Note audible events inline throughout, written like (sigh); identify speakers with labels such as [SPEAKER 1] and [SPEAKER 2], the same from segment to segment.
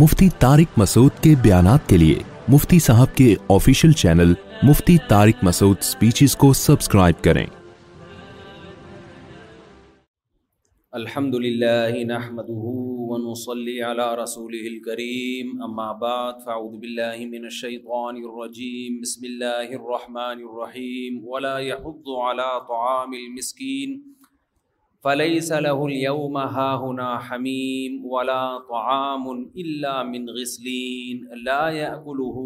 [SPEAKER 1] مفتی مفتی مفتی مسعود مسعود کے کے کے بیانات لیے صاحب آفیشیل چینل سپیچز کو سبسکرائب
[SPEAKER 2] کریں الحمد اللہ کریم فلئی صلاح الوم ہاہنا حمیم ولا قعام اللہ من غسلین لا اللہ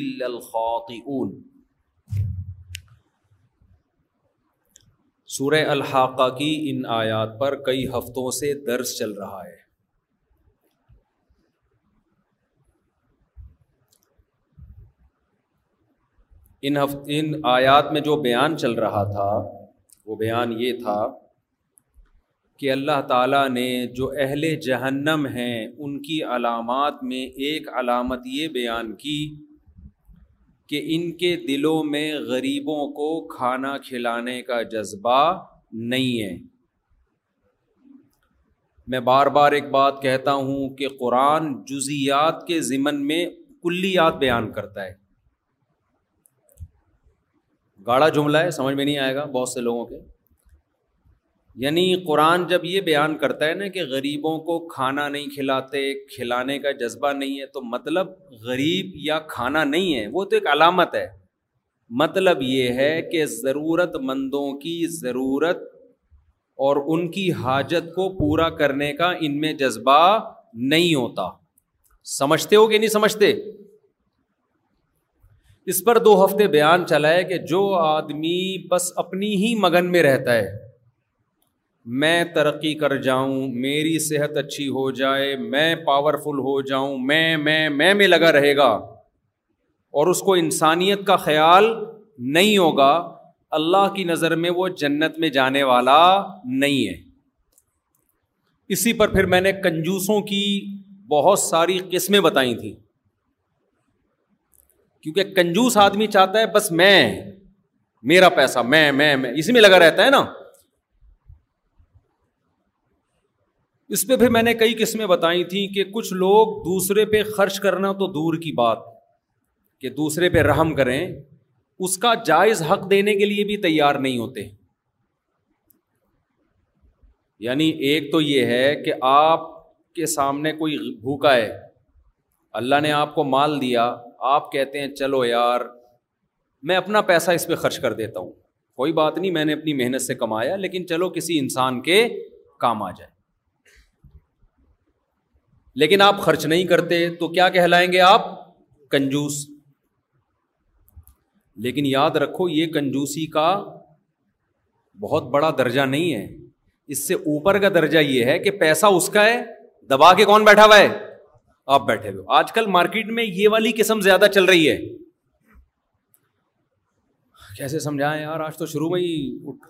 [SPEAKER 2] الا الخاطئون سورہ الحاقہ کی ان آیات پر کئی ہفتوں سے درس چل رہا ہے ان ہفت ان آیات میں جو بیان چل رہا تھا وہ بیان یہ تھا کہ اللہ تعالیٰ نے جو اہل جہنم ہیں ان کی علامات میں ایک علامت یہ بیان کی کہ ان کے دلوں میں غریبوں کو کھانا کھلانے کا جذبہ نہیں ہے میں بار بار ایک بات کہتا ہوں کہ قرآن جزیات کے ضمن میں کلیات بیان کرتا ہے گاڑا جملہ ہے سمجھ میں نہیں آئے گا بہت سے لوگوں کے یعنی قرآن جب یہ بیان کرتا ہے نا کہ غریبوں کو کھانا نہیں کھلاتے کھلانے کا جذبہ نہیں ہے تو مطلب غریب یا کھانا نہیں ہے وہ تو ایک علامت ہے مطلب یہ ہے کہ ضرورت مندوں کی ضرورت اور ان کی حاجت کو پورا کرنے کا ان میں جذبہ نہیں ہوتا سمجھتے ہو کہ نہیں سمجھتے اس پر دو ہفتے بیان چلا ہے کہ جو آدمی بس اپنی ہی مگن میں رہتا ہے میں ترقی کر جاؤں میری صحت اچھی ہو جائے میں پاورفل ہو جاؤں میں میں میں میں لگا رہے گا اور اس کو انسانیت کا خیال نہیں ہوگا اللہ کی نظر میں وہ جنت میں جانے والا نہیں ہے اسی پر پھر میں نے کنجوسوں کی بہت ساری قسمیں بتائی تھیں کیونکہ کنجوس آدمی چاہتا ہے بس میں میرا پیسہ میں میں اسی میں لگا رہتا ہے نا اس پہ پھر میں نے کئی قسمیں بتائی تھیں کہ کچھ لوگ دوسرے پہ خرچ کرنا تو دور کی بات کہ دوسرے پہ رحم کریں اس کا جائز حق دینے کے لیے بھی تیار نہیں ہوتے یعنی ایک تو یہ ہے کہ آپ کے سامنے کوئی بھوکا ہے اللہ نے آپ کو مال دیا آپ کہتے ہیں چلو یار میں اپنا پیسہ اس پہ خرچ کر دیتا ہوں کوئی بات نہیں میں نے اپنی محنت سے کمایا لیکن چلو کسی انسان کے کام آ جائے لیکن آپ خرچ نہیں کرتے تو کیا کہلائیں گے آپ کنجوس لیکن یاد رکھو یہ کنجوسی کا بہت بڑا درجہ نہیں ہے اس سے اوپر کا درجہ یہ ہے کہ پیسہ اس کا ہے دبا کے کون بیٹھا ہوا ہے آپ بیٹھے ہوئے آج کل مارکیٹ میں یہ والی قسم زیادہ چل رہی ہے کیسے سمجھائیں یار آج تو شروع میں ہی اٹھ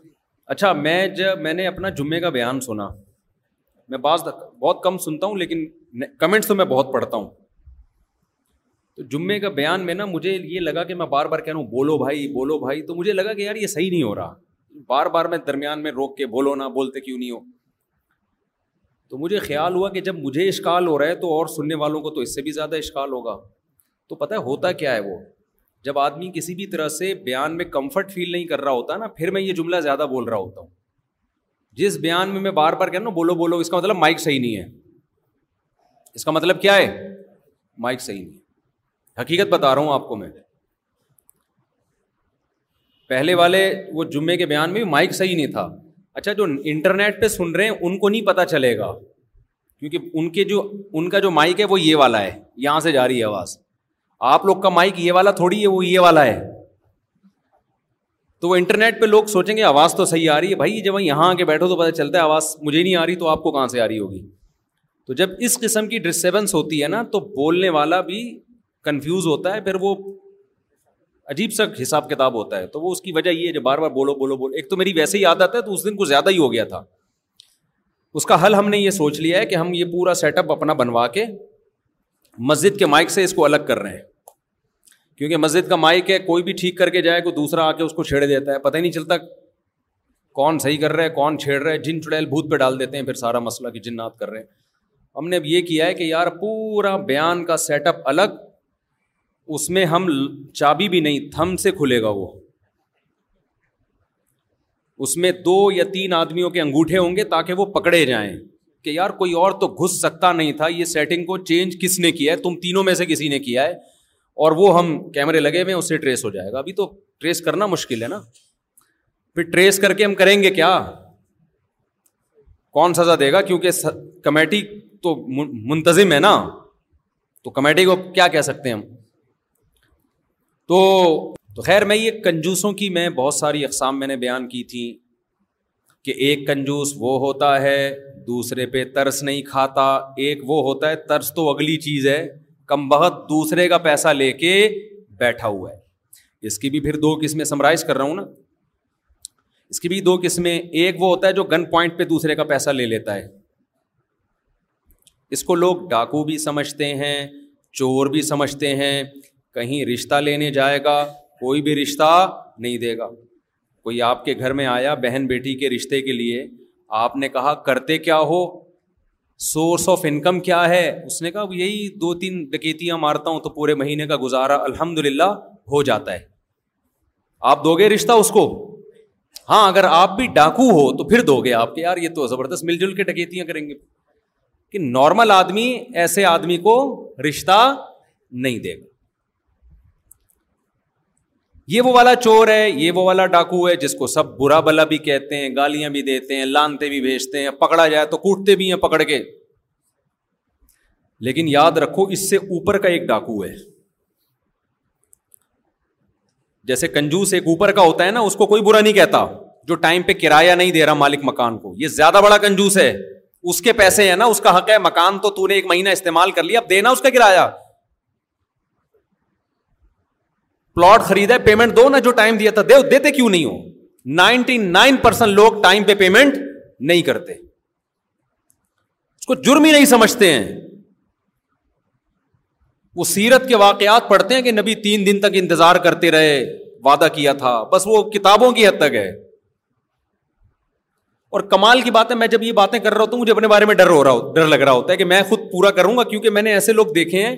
[SPEAKER 2] اچھا میں جب میں نے اپنا جمعے کا بیان سنا میں بعض بہت کم سنتا ہوں لیکن کمنٹس تو میں بہت پڑھتا ہوں تو جمعے کا بیان میں نا مجھے یہ لگا کہ میں بار بار کہہ رہا ہوں بولو بھائی بولو بھائی تو مجھے لگا کہ یار یہ صحیح نہیں ہو رہا بار بار میں درمیان میں روک کے بولو نہ بولتے کیوں نہیں ہو تو مجھے خیال ہوا کہ جب مجھے اشکال ہو رہا ہے تو اور سننے والوں کو تو اس سے بھی زیادہ اشکال ہوگا تو پتہ ہے ہوتا کیا ہے وہ جب آدمی کسی بھی طرح سے بیان میں کمفرٹ فیل نہیں کر رہا ہوتا نا پھر میں یہ جملہ زیادہ بول رہا ہوتا ہوں جس بیان میں میں بار بار کہہ ہوں بولو بولو اس کا مطلب مائک صحیح نہیں ہے اس کا مطلب کیا ہے مائک صحیح نہیں ہے حقیقت بتا رہا ہوں آپ کو میں پہلے والے وہ جمعے کے بیان میں بھی مائک صحیح نہیں تھا اچھا جو انٹرنیٹ پہ سن رہے ہیں ان کو نہیں پتا چلے گا کیونکہ ان کے جو ان کا جو مائک ہے وہ یہ والا ہے یہاں سے جا رہی ہے آواز آپ لوگ کا مائک یہ والا تھوڑی ہے وہ یہ والا ہے تو وہ انٹرنیٹ پہ لوگ سوچیں گے آواز تو صحیح آ رہی ہے بھائی جب یہاں آ کے بیٹھو تو پتا چلتا ہے آواز مجھے نہیں آ رہی تو آپ کو کہاں سے آ رہی ہوگی تو جب اس قسم کی ڈسٹربینس ہوتی ہے نا تو بولنے والا بھی کنفیوز ہوتا ہے پھر وہ عجیب سا حساب کتاب ہوتا ہے تو وہ اس کی وجہ یہ ہے جو بار بار بولو بولو بولو ایک تو میری ویسے ہی عادت ہے تو اس دن کو زیادہ ہی ہو گیا تھا اس کا حل ہم نے یہ سوچ لیا ہے کہ ہم یہ پورا سیٹ اپ اپنا بنوا کے مسجد کے مائک سے اس کو الگ کر رہے ہیں کیونکہ مسجد کا مائک ہے کوئی بھی ٹھیک کر کے جائے کوئی دوسرا آ کے اس کو چھیڑ دیتا ہے پتہ ہی نہیں چلتا کون صحیح کر رہا ہے کون چھیڑ رہا ہے جن چڑیل بھوت پہ ڈال دیتے ہیں پھر سارا مسئلہ کہ جنات کر رہے ہیں ہم نے اب یہ کیا ہے کہ یار پورا بیان کا سیٹ اپ الگ اس میں ہم چابی بھی نہیں تھم سے کھلے گا وہ اس میں دو یا تین آدمیوں کے انگوٹھے ہوں گے تاکہ وہ پکڑے جائیں کہ یار کوئی اور تو گھس سکتا نہیں تھا یہ سیٹنگ کو چینج کس نے کیا ہے تم تینوں میں سے کسی نے کیا ہے اور وہ ہم کیمرے لگے ہوئے ہیں اسے ٹریس ہو جائے گا ابھی تو ٹریس کرنا مشکل ہے نا پھر ٹریس کر کے ہم کریں گے کیا کون سزا دے گا کیونکہ کمیٹی تو منتظم ہے نا تو کمیٹی کو کیا کہہ سکتے ہیں ہم تو تو خیر میں یہ کنجوسوں کی میں بہت ساری اقسام میں نے بیان کی تھی کہ ایک کنجوس وہ ہوتا ہے دوسرے پہ ترس نہیں کھاتا ایک وہ ہوتا ہے ترس تو اگلی چیز ہے کم بہت دوسرے کا پیسہ لے کے بیٹھا ہوا ہے اس کی بھی پھر دو دو قسمیں سمرائز کر رہا ہوں نا اس کی بھی قسمیں ایک وہ ہوتا ہے جو گن پوائنٹ پہ دوسرے کا پیسہ لے لیتا ہے اس کو لوگ ڈاکو بھی سمجھتے ہیں چور بھی سمجھتے ہیں کہیں رشتہ لینے جائے گا کوئی بھی رشتہ نہیں دے گا کوئی آپ کے گھر میں آیا بہن بیٹی کے رشتے کے لیے آپ نے کہا کرتے کیا ہو سورس آف انکم کیا ہے اس نے کہا یہی دو تین ڈکیتیاں مارتا ہوں تو پورے مہینے کا گزارا الحمد للہ ہو جاتا ہے آپ دو گے رشتہ اس کو ہاں اگر آپ بھی ڈاکو ہو تو پھر دو گے آپ کے یار یہ تو زبردست مل جل کے ڈکیتیاں کریں گے کہ نارمل آدمی ایسے آدمی کو رشتہ نہیں دے گا یہ وہ والا چور ہے یہ وہ والا ڈاکو ہے جس کو سب برا بلا بھی کہتے ہیں گالیاں بھی دیتے ہیں لانتے بھی بھیجتے ہیں پکڑا جائے تو کوٹتے بھی ہیں پکڑ کے لیکن یاد رکھو اس سے اوپر کا ایک ڈاکو ہے جیسے کنجوس ایک اوپر کا ہوتا ہے نا اس کو کوئی برا نہیں کہتا جو ٹائم پہ کرایہ نہیں دے رہا مالک مکان کو یہ زیادہ بڑا کنجوس ہے اس کے پیسے ہیں نا اس کا حق ہے مکان تو تو نے ایک مہینہ استعمال کر لیا اب دینا اس کا کرایہ پلاٹ خریدا ہے پیمنٹ دو نا جو ٹائم دیا تھا دے دیتے کیوں نہیں ہو نائنٹی نائن پرسینٹ لوگ ٹائم پہ پیمنٹ نہیں کرتے اس کو جرم ہی نہیں سمجھتے ہیں وہ سیرت کے واقعات پڑھتے ہیں کہ نبی تین دن تک انتظار کرتے رہے وعدہ کیا تھا بس وہ کتابوں کی حد تک ہے اور کمال کی بات ہے میں جب یہ باتیں کر رہا ہوتا ہوں اپنے بارے میں ڈر ہو رہا ہو ڈر لگ رہا ہوتا ہے کہ میں خود پورا کروں گا کیونکہ میں نے ایسے لوگ دیکھے ہیں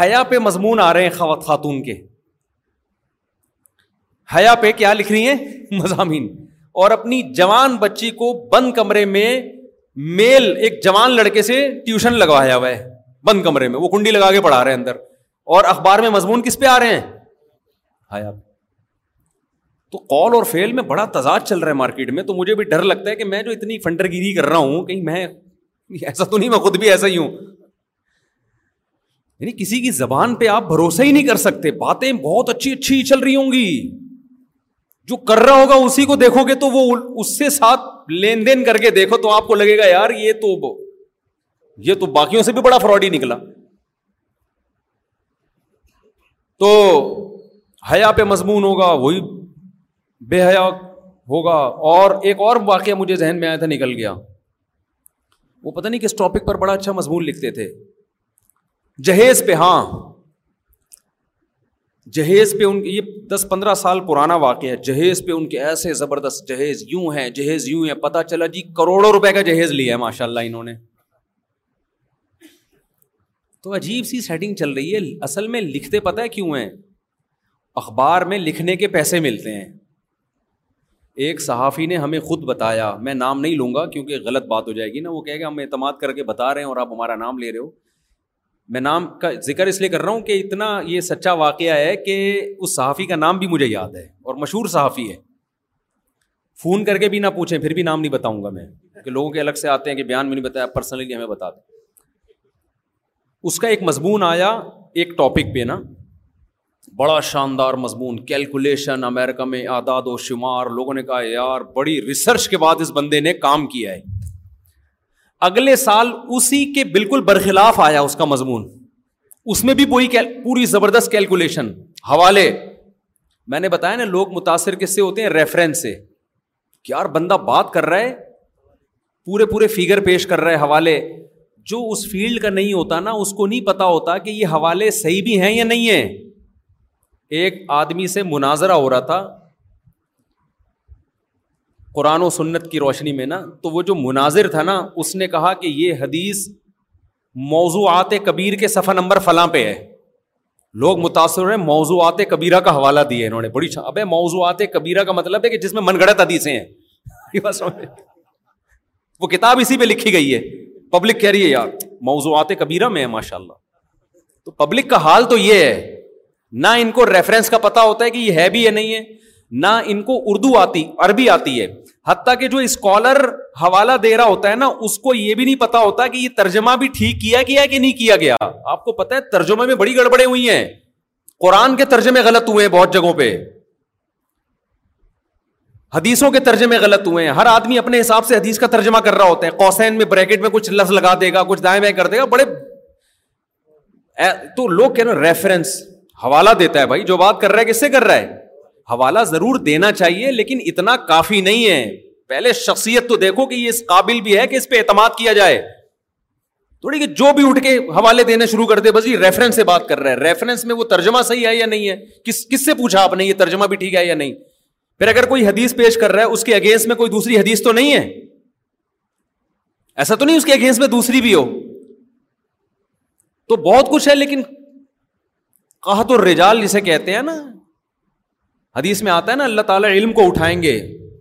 [SPEAKER 2] حیا پہ مضمون آ رہے ہیں خاتون کے حیا پہ کیا لکھ رہی ہیں مضامین اور اپنی جوان بچی کو بند کمرے میں میل ایک جوان لڑکے سے ٹیوشن لگوایا ہوا ہے بند کمرے میں وہ کنڈی لگا کے پڑھا رہے ہیں اندر اور اخبار میں مضمون کس پہ آ رہے ہیں حیا تو کال اور فیل میں بڑا تضاد چل رہا ہے مارکیٹ میں تو مجھے بھی ڈر لگتا ہے کہ میں جو اتنی فنڈر گیری کر رہا ہوں کہیں میں ایسا تو نہیں میں خود بھی ایسا ہی ہوں یعنی کسی کی زبان پہ آپ بھروسہ ہی نہیں کر سکتے باتیں بہت اچھی اچھی چل رہی ہوں گی جو کر رہا ہوگا اسی کو دیکھو گے تو وہ اس سے ساتھ لین دین کر کے دیکھو تو آپ کو لگے گا یار یہ تو یہ تو باقیوں سے بھی بڑا فراڈ ہی نکلا تو حیا پہ مضمون ہوگا وہی بے حیا ہوگا اور ایک اور واقعہ مجھے ذہن میں آیا تھا نکل گیا وہ پتا نہیں کس ٹاپک پر بڑا اچھا مضمون لکھتے تھے جہیز پہ ہاں جہیز پہ ان یہ دس پندرہ سال پرانا واقعہ ہے جہیز پہ ان کے ایسے زبردست جہیز یوں ہیں جہیز یوں ہیں پتہ چلا جی کروڑوں روپے کا جہیز لیا ہے ماشاء اللہ انہوں نے تو عجیب سی سیٹنگ چل رہی ہے اصل میں لکھتے پتہ کیوں ہیں اخبار میں لکھنے کے پیسے ملتے ہیں ایک صحافی نے ہمیں خود بتایا میں نام نہیں لوں گا کیونکہ غلط بات ہو جائے گی نا وہ کہے گا ہم اعتماد کر کے بتا رہے ہیں اور آپ ہمارا نام لے رہے ہو میں نام کا ذکر اس لیے کر رہا ہوں کہ اتنا یہ سچا واقعہ ہے کہ اس صحافی کا نام بھی مجھے یاد ہے اور مشہور صحافی ہے فون کر کے بھی نہ پوچھیں پھر بھی نام نہیں بتاؤں گا میں کہ لوگوں کے الگ سے آتے ہیں کہ بیان میں نہیں بتایا پرسنلی ہمیں بتا دیں اس کا ایک مضمون آیا ایک ٹاپک پہ نا بڑا شاندار مضمون کیلکولیشن امیرکا میں اعداد و شمار لوگوں نے کہا یار بڑی ریسرچ کے بعد اس بندے نے کام کیا ہے اگلے سال اسی کے بالکل برخلاف آیا اس کا مضمون اس میں بھی کوئی پوری زبردست کیلکولیشن حوالے میں نے بتایا نا لوگ متاثر کس سے ہوتے ہیں ریفرنس سے یار بندہ بات کر رہا ہے پورے پورے فگر پیش کر رہا ہے حوالے جو اس فیلڈ کا نہیں ہوتا نا اس کو نہیں پتا ہوتا کہ یہ حوالے صحیح بھی ہیں یا نہیں ہیں ایک آدمی سے مناظرہ ہو رہا تھا قرآن و سنت کی روشنی میں نا تو وہ جو مناظر تھا نا اس نے کہا کہ یہ حدیث موضوعات کبیر کے صفحہ نمبر فلاں پہ ہے لوگ متاثر ہیں موضوعات کبیرہ کا حوالہ دیے انہوں نے بڑی چھا... اب موضوعات کبیرہ کا مطلب ہے کہ جس میں من گڑت حدیثیں ہیں (laughs) وہ کتاب اسی پہ لکھی گئی ہے پبلک کہہ رہی ہے یار موضوعات کبیرہ میں ہے ماشاء اللہ تو پبلک کا حال تو یہ ہے نہ ان کو ریفرنس کا پتہ ہوتا ہے کہ یہ ہے بھی یا نہیں ہے نہ ان کو اردو آتی عربی آتی ہے حتیٰ کہ جو اسکالر حوالہ دے رہا ہوتا ہے نا اس کو یہ بھی نہیں پتا ہوتا کہ یہ ترجمہ بھی ٹھیک کیا گیا کہ نہیں کیا گیا آپ کو پتا ہے ترجمے میں بڑی گڑبڑے ہوئی ہیں قرآن کے ترجمے غلط ہوئے ہیں بہت جگہوں پہ حدیثوں کے ترجمے غلط ہوئے ہیں ہر آدمی اپنے حساب سے حدیث کا ترجمہ کر رہا ہوتا ہے کوسین میں بریکٹ میں کچھ لفظ لگا دے گا کچھ دائیں بائیں کر دے گا بڑے تو لوگ رہے ہیں ریفرنس حوالہ دیتا ہے بھائی جو بات کر رہا ہے کس سے کر رہا ہے حوالہ ضرور دینا چاہیے لیکن اتنا کافی نہیں ہے پہلے شخصیت تو دیکھو کہ یہ اس قابل بھی ہے کہ اس پہ اعتماد کیا جائے تھوڑی کہ جو بھی اٹھ کے حوالے دینے شروع کر دے بس یہ ریفرنس سے بات کر رہا ہے ریفرنس میں وہ ترجمہ صحیح ہے یا نہیں ہے کس کس سے پوچھا آپ نے یہ ترجمہ بھی ٹھیک ہے یا نہیں پھر اگر کوئی حدیث پیش کر رہا ہے اس کے اگینسٹ میں کوئی دوسری حدیث تو نہیں ہے ایسا تو نہیں اس کے اگینسٹ میں دوسری بھی ہو تو بہت کچھ ہے لیکن کہ رجال جسے کہتے ہیں نا حدیث میں آتا ہے نا اللہ تعالیٰ علم کو اٹھائیں گے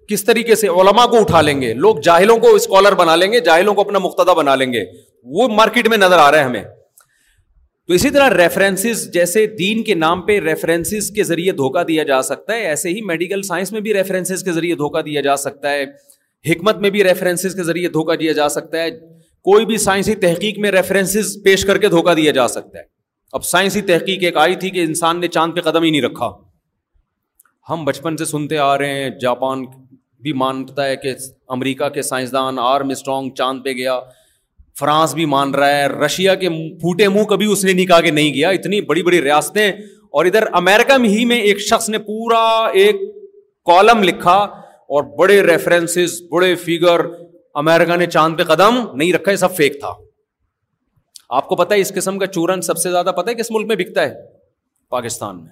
[SPEAKER 2] کس طریقے سے علما کو اٹھا لیں گے لوگ جاہلوں کو اسکالر بنا لیں گے جاہلوں کو اپنا مقتدا بنا لیں گے وہ مارکیٹ میں نظر آ رہا ہے ہمیں تو اسی طرح ریفرنسز جیسے دین کے نام پہ ریفرنسز کے ذریعے دھوکا دیا جا سکتا ہے ایسے ہی میڈیکل سائنس میں بھی ریفرنسز کے ذریعے دھوکا دیا جا سکتا ہے حکمت میں بھی ریفرنسز کے ذریعے دھوکا دیا جا سکتا ہے کوئی بھی سائنسی تحقیق میں ریفرنسز پیش کر کے دھوکا دیا جا سکتا ہے اب سائنسی تحقیق ایک آئی تھی کہ انسان نے چاند پہ قدم ہی نہیں رکھا ہم بچپن سے سنتے آ رہے ہیں جاپان بھی مانتا ہے کہ امریکہ کے سائنسدان آرم اسٹرانگ چاند پہ گیا فرانس بھی مان رہا ہے رشیا کے پھوٹے منہ کبھی اس نے نہیں کہا کہ نہیں گیا اتنی بڑی بڑی ریاستیں اور ادھر امیرکا میں ہی میں ایک شخص نے پورا ایک کالم لکھا اور بڑے ریفرنسز بڑے فیگر امیرکا نے چاند پہ قدم نہیں رکھا یہ سب فیک تھا آپ کو پتا ہے اس قسم کا چورن سب سے زیادہ پتا ہے کس ملک میں بکتا ہے پاکستان میں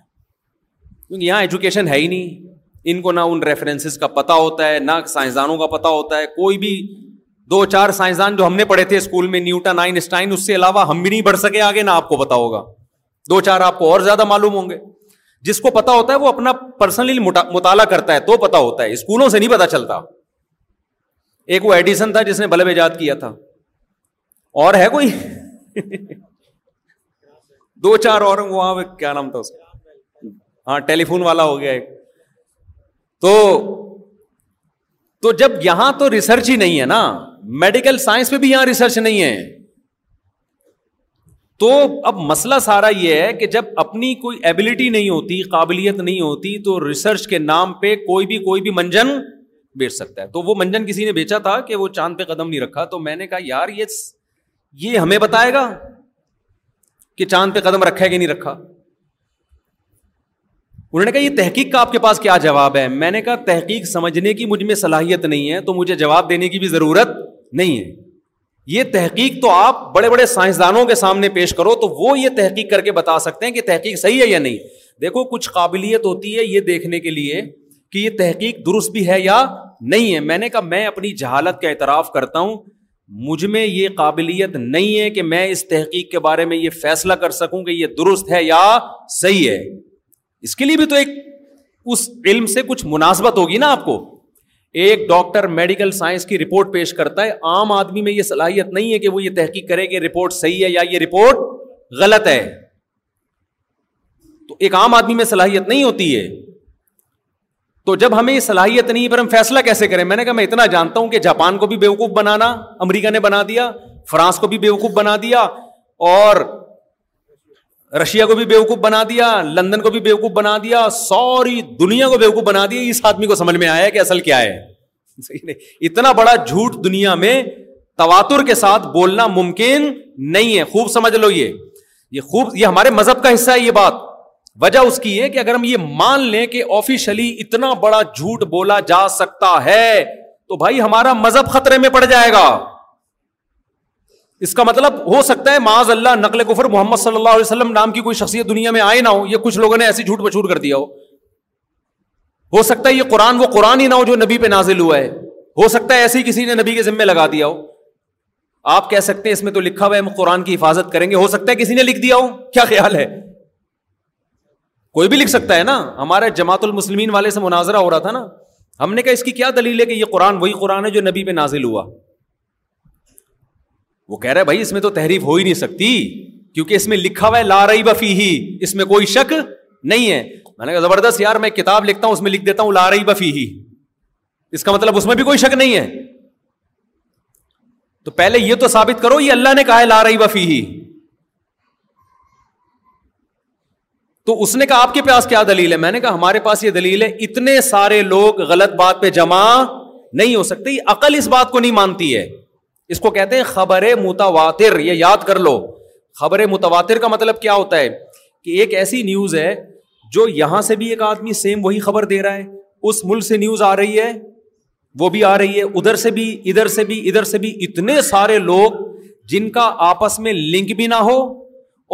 [SPEAKER 2] کیونکہ یہاں ایجوکیشن ہے ہی نہیں ان کو نہ ان ریفرنسز کا پتا ہوتا ہے نہ سائنسدانوں کا پتا ہوتا ہے کوئی بھی دو چار سائنسدان جو ہم نے پڑھے تھے اسکول میں اسٹائن اس سے علاوہ ہم بھی نہیں بڑھ سکے آگے نہ آپ کو پتا ہوگا دو چار آپ کو اور زیادہ معلوم ہوں گے جس کو پتا ہوتا ہے وہ اپنا پرسنلی مطالعہ کرتا ہے تو پتا ہوتا ہے اسکولوں سے نہیں پتا چلتا ایک وہ ایڈیشن تھا جس نے بلب ایجاد کیا تھا اور ہے کوئی (laughs) دو چار اور وہاں کیا نام تھا اس کا ہاں ٹیلی فون والا ہو گیا ایک تو تو جب یہاں تو ریسرچ ہی نہیں ہے نا میڈیکل سائنس پہ بھی یہاں ریسرچ نہیں ہے تو اب مسئلہ سارا یہ ہے کہ جب اپنی کوئی ایبلٹی نہیں ہوتی قابلیت نہیں ہوتی تو ریسرچ کے نام پہ کوئی بھی کوئی بھی منجن بیچ سکتا ہے تو وہ منجن کسی نے بیچا تھا کہ وہ چاند پہ قدم نہیں رکھا تو میں نے کہا یار یہ ہمیں بتائے گا کہ چاند پہ قدم رکھا ہے کہ نہیں رکھا انہوں نے کہا یہ تحقیق کا آپ کے پاس کیا جواب ہے میں نے کہا تحقیق سمجھنے کی مجھ میں صلاحیت نہیں ہے تو مجھے جواب دینے کی بھی ضرورت نہیں ہے یہ تحقیق تو آپ بڑے بڑے سائنسدانوں کے سامنے پیش کرو تو وہ یہ تحقیق کر کے بتا سکتے ہیں کہ تحقیق صحیح ہے یا نہیں دیکھو کچھ قابلیت ہوتی ہے یہ دیکھنے کے لیے کہ یہ تحقیق درست بھی ہے یا نہیں ہے میں نے کہا میں اپنی جہالت کا اعتراف کرتا ہوں مجھ میں یہ قابلیت نہیں ہے کہ میں اس تحقیق کے بارے میں یہ فیصلہ کر سکوں کہ یہ درست ہے یا صحیح ہے اس کے لیے بھی تو ایک اس علم سے کچھ مناسبت ہوگی نا آپ کو ایک ڈاکٹر میڈیکل سائنس کی رپورٹ پیش کرتا ہے عام آدمی میں یہ صلاحیت نہیں ہے کہ وہ یہ تحقیق کرے کہ رپورٹ صحیح ہے یا یہ رپورٹ غلط ہے تو ایک عام آدمی میں صلاحیت نہیں ہوتی ہے تو جب ہمیں یہ صلاحیت نہیں ہے پر ہم فیصلہ کیسے کریں میں نے کہا میں اتنا جانتا ہوں کہ جاپان کو بھی بیوقوف بنانا امریکہ نے بنا دیا فرانس کو بھی بیوقوف بنا دیا اور رشیا کو بھی بیوقوف بنا دیا لندن کو بھی بیوقوف بنا دیا سوری دنیا کو بیوقوف بنا دیا اس آدمی کو سمجھ میں آیا کہ اصل کیا ہے اتنا بڑا جھوٹ دنیا میں تواتر کے ساتھ بولنا ممکن نہیں ہے خوب سمجھ لو یہ یہ خوب یہ ہمارے مذہب کا حصہ ہے یہ بات وجہ اس کی ہے کہ اگر ہم یہ مان لیں کہ آفیشلی اتنا بڑا جھوٹ بولا جا سکتا ہے تو بھائی ہمارا مذہب خطرے میں پڑ جائے گا اس کا مطلب ہو سکتا ہے معاذ اللہ نقل کفر محمد صلی اللہ علیہ وسلم نام کی کوئی شخصیت دنیا میں آئے نہ ہو یہ کچھ لوگوں نے ایسی جھوٹ بچھوٹ کر دیا ہو ہو سکتا ہے یہ قرآن وہ قرآن ہی نہ ہو جو نبی پہ نازل ہوا ہے ہو سکتا ہے ایسے ہی کسی نے نبی کے ذمے لگا دیا ہو آپ کہہ سکتے ہیں اس میں تو لکھا ہوا ہے ہم قرآن کی حفاظت کریں گے ہو سکتا ہے کسی نے لکھ دیا ہو کیا خیال ہے کوئی بھی لکھ سکتا ہے نا ہمارے جماعت المسلمین والے سے مناظرہ ہو رہا تھا نا ہم نے کہا اس کی کیا دلیل ہے کہ یہ قرآن وہی قرآن ہے جو نبی پہ نازل ہوا وہ کہہ رہے بھائی اس میں تو تحریف ہو ہی نہیں سکتی کیونکہ اس میں لکھا ہوا ہے لا رہی بفی ہی اس میں کوئی شک نہیں ہے میں نے کہا زبردست یار میں کتاب لکھتا ہوں اس میں لکھ دیتا ہوں لا رہی بفی ہی اس کا مطلب اس میں بھی کوئی شک نہیں ہے تو پہلے یہ تو ثابت کرو یہ اللہ نے کہا ہے لا رہی بفی ہی تو اس نے کہا آپ کے پاس کیا دلیل ہے میں نے کہا ہمارے پاس یہ دلیل ہے اتنے سارے لوگ غلط بات پہ جمع نہیں ہو سکتے عقل اس بات کو نہیں مانتی ہے اس کو کہتے ہیں خبر متواتر یہ یاد کر لو خبر متواتر کا مطلب کیا ہوتا ہے کہ ایک ایسی نیوز ہے جو یہاں سے بھی ایک آدمی سیم وہی خبر دے رہا ہے اس ملک سے نیوز آ رہی ہے وہ بھی آ رہی ہے ادھر سے بھی ادھر سے بھی ادھر سے بھی اتنے سارے لوگ جن کا آپس میں لنک بھی نہ ہو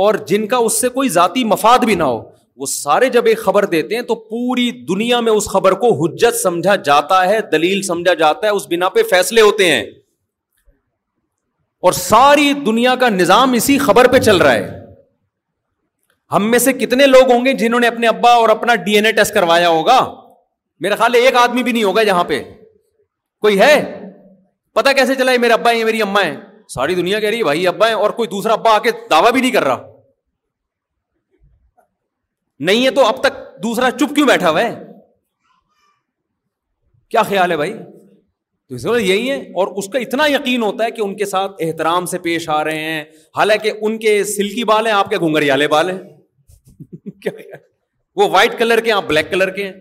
[SPEAKER 2] اور جن کا اس سے کوئی ذاتی مفاد بھی نہ ہو وہ سارے جب ایک خبر دیتے ہیں تو پوری دنیا میں اس خبر کو حجت سمجھا جاتا ہے دلیل سمجھا جاتا ہے اس بنا پہ فیصلے ہوتے ہیں اور ساری دنیا کا نظام اسی خبر پہ چل رہا ہے ہم میں سے کتنے لوگ ہوں گے جنہوں نے اپنے ابا اور اپنا ڈی این اے ٹیسٹ کروایا ہوگا میرا خیال ہے ایک آدمی بھی نہیں ہوگا یہاں پہ کوئی ہے پتا کیسے چلا ہے میرے ابا ہے میری اما ہے ساری دنیا کہہ رہی ہے بھائی ابا ہے اور کوئی دوسرا ابا آ کے دعویٰ بھی نہیں کر رہا نہیں ہے تو اب تک دوسرا چپ کیوں بیٹھا ہوا ہے کیا خیال ہے بھائی تو مطلب یہی ہے اور اس کا اتنا یقین ہوتا ہے کہ ان کے ساتھ احترام سے پیش آ رہے ہیں حالانکہ ان کے سلکی بال ہیں آپ کے گھنگریالے بال ہیں (laughs) وہ وائٹ کلر کے آپ بلیک کلر کے ہیں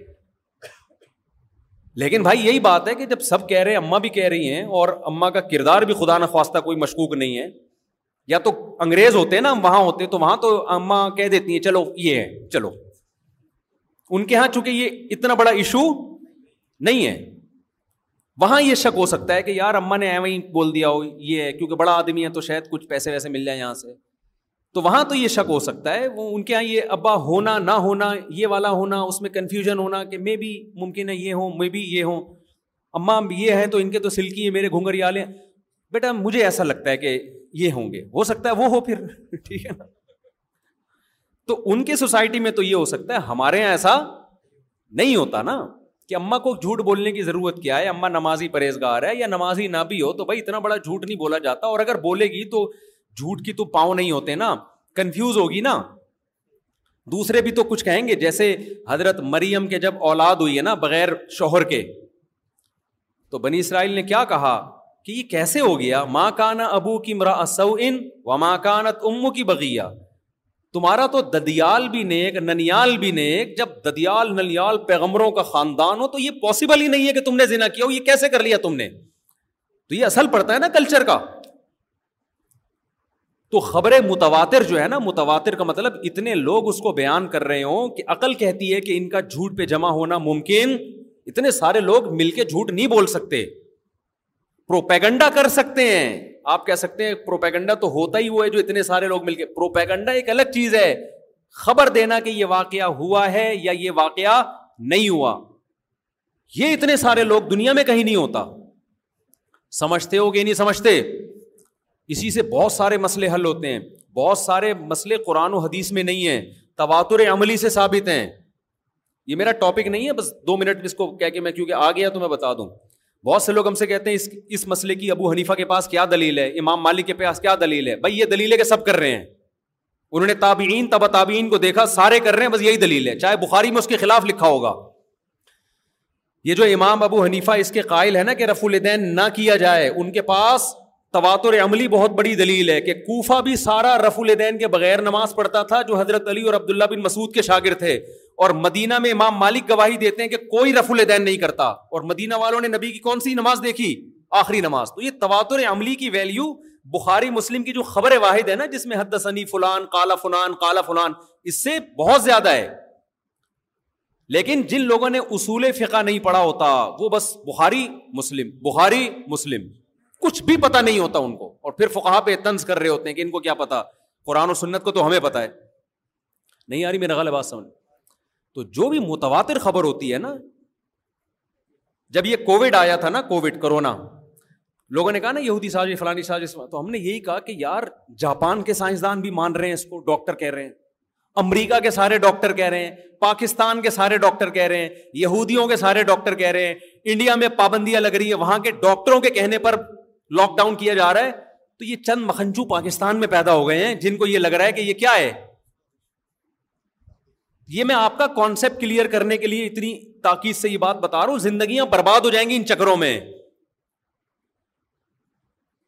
[SPEAKER 2] لیکن بھائی یہی بات ہے کہ جب سب کہہ رہے ہیں اماں بھی کہہ رہی ہیں اور اما کا کردار بھی خدا نخواستہ کوئی مشکوک نہیں ہے یا تو انگریز ہوتے ہیں نا وہاں ہوتے تو وہاں تو اماں کہہ دیتی ہیں چلو یہ ہے چلو ان کے یہاں چونکہ یہ اتنا بڑا ایشو نہیں ہے وہاں یہ شک ہو سکتا ہے کہ یار اما نے بول دیا ہو یہ ہے کیونکہ بڑا آدمی ہے تو شاید کچھ پیسے ویسے مل جائیں یہاں سے تو وہاں تو یہ شک ہو سکتا ہے وہ ان کے یہاں یہ ابا ہونا نہ ہونا یہ والا ہونا اس میں کنفیوژن ہونا کہ میں بھی ممکن ہے یہ ہوں میں بھی یہ ہوں اما یہ ہے تو ان کے تو سلکی ہیں میرے گھونگھر لیں بیٹا مجھے ایسا لگتا ہے کہ یہ ہوں گے ہو سکتا ہے وہ ہو پھر (laughs) ٹھیک ہے نا تو ان کے سوسائٹی میں تو یہ ہو سکتا ہے ہمارے یہاں ایسا نہیں ہوتا نا کہ اماں کو جھوٹ بولنے کی ضرورت کیا ہے اماں نمازی پرہیزگار ہے یا نمازی نہ بھی ہو تو بھائی اتنا بڑا جھوٹ نہیں بولا جاتا اور اگر بولے گی تو جھوٹ کی تو پاؤں نہیں ہوتے نا کنفیوز ہوگی نا دوسرے بھی تو کچھ کہیں گے جیسے حضرت مریم کے جب اولاد ہوئی ہے نا بغیر شوہر کے تو بنی اسرائیل نے کیا کہا کہ یہ کیسے ہو گیا ماں کانا ابو کی مراسو ان و ماں کانت امو کی بغیا تمہارا تو ددیال بھی نیک ننیال بھی نیک جب ددیال ننیال پیغمبروں کا خاندان ہو تو یہ پاسبل ہی نہیں ہے کہ تم نے ذنا کیا ہو یہ کیسے کر لیا تم نے تو یہ اصل پڑتا ہے نا کلچر کا تو خبریں متواتر جو ہے نا متواتر کا مطلب اتنے لوگ اس کو بیان کر رہے ہوں کہ عقل کہتی ہے کہ ان کا جھوٹ پہ جمع ہونا ممکن اتنے سارے لوگ مل کے جھوٹ نہیں بول سکتے پروپیگنڈا کر سکتے ہیں آپ کہہ سکتے ہیں پروپیگنڈا تو ہوتا ہی وہ ہے جو اتنے سارے لوگ مل کے پروپیگنڈا ایک الگ چیز ہے خبر دینا کہ یہ واقعہ ہوا ہے یا یہ واقعہ نہیں ہوا یہ اتنے سارے لوگ دنیا میں کہیں نہیں ہوتا سمجھتے ہو کہ نہیں سمجھتے اسی سے بہت سارے مسئلے حل ہوتے ہیں بہت سارے مسئلے قرآن و حدیث میں نہیں ہیں تواتر عملی سے ثابت ہیں یہ میرا ٹاپک نہیں ہے بس دو منٹ اس کو کہہ کہ میں کیونکہ آ گیا تو میں بتا دوں بہت سے لوگ ہم سے کہتے ہیں اس اس مسئلے کی ابو حنیفہ کے پاس کیا دلیل ہے امام مالک کے پاس کیا دلیل ہے بھائی یہ دلیل ہے کہ سب کر رہے ہیں انہوں نے تابعین تبا تابعین کو دیکھا سارے کر رہے ہیں بس یہی دلیل ہے چاہے بخاری میں اس کے خلاف لکھا ہوگا یہ جو امام ابو حنیفہ اس کے قائل ہے نا کہ رف الدین نہ کیا جائے ان کے پاس تواتر عملی بہت بڑی دلیل ہے کہ کوفہ بھی سارا رف الدین کے بغیر نماز پڑھتا تھا جو حضرت علی اور عبداللہ بن مسعود کے شاگرد تھے اور مدینہ میں امام مالک گواہی دیتے ہیں کہ کوئی رف الدین نہیں کرتا اور مدینہ والوں نے نبی کی کون سی نماز دیکھی آخری نماز تو یہ تواتر عملی کی ویلیو بخاری مسلم کی جو خبر واحد ہے نا جس میں حد ثنی فلان کالا فلان کالا فلان اس سے بہت زیادہ ہے لیکن جن لوگوں نے اصول فقہ نہیں پڑھا ہوتا وہ بس بخاری مسلم بخاری مسلم کچھ بھی پتا نہیں ہوتا ان کو اور پھر فقہ پہ طنز کر رہے ہوتے ہیں کہ ان کو کیا پتا قرآن و سنت کو تو ہمیں پتا ہے نہیں یاری میرا غلط بات سمجھ تو جو بھی متواتر خبر ہوتی ہے نا جب یہ کووڈ آیا تھا نا کووڈ کرونا لوگوں نے کہا نا یہودی ساز فلانی ساز تو ہم نے یہی کہا کہ یار جاپان کے سائنسدان بھی مان رہے ہیں اس کو ڈاکٹر کہہ رہے ہیں امریکہ کے سارے ڈاکٹر کہہ رہے ہیں پاکستان کے سارے ڈاکٹر کہہ رہے ہیں یہودیوں کے سارے ڈاکٹر کہہ رہے ہیں انڈیا میں پابندیاں لگ رہی ہیں وہاں کے ڈاکٹروں کے کہنے پر لاک ڈاؤن کیا جا رہا ہے تو یہ چند مکھنچو پاکستان میں پیدا ہو گئے ہیں جن کو یہ لگ رہا ہے کہ یہ کیا ہے یہ میں آپ کا کانسیپٹ کلیئر کرنے کے لیے اتنی تاکید سے یہ بات بتا رہا ہوں زندگیاں برباد ہو جائیں گی ان چکروں میں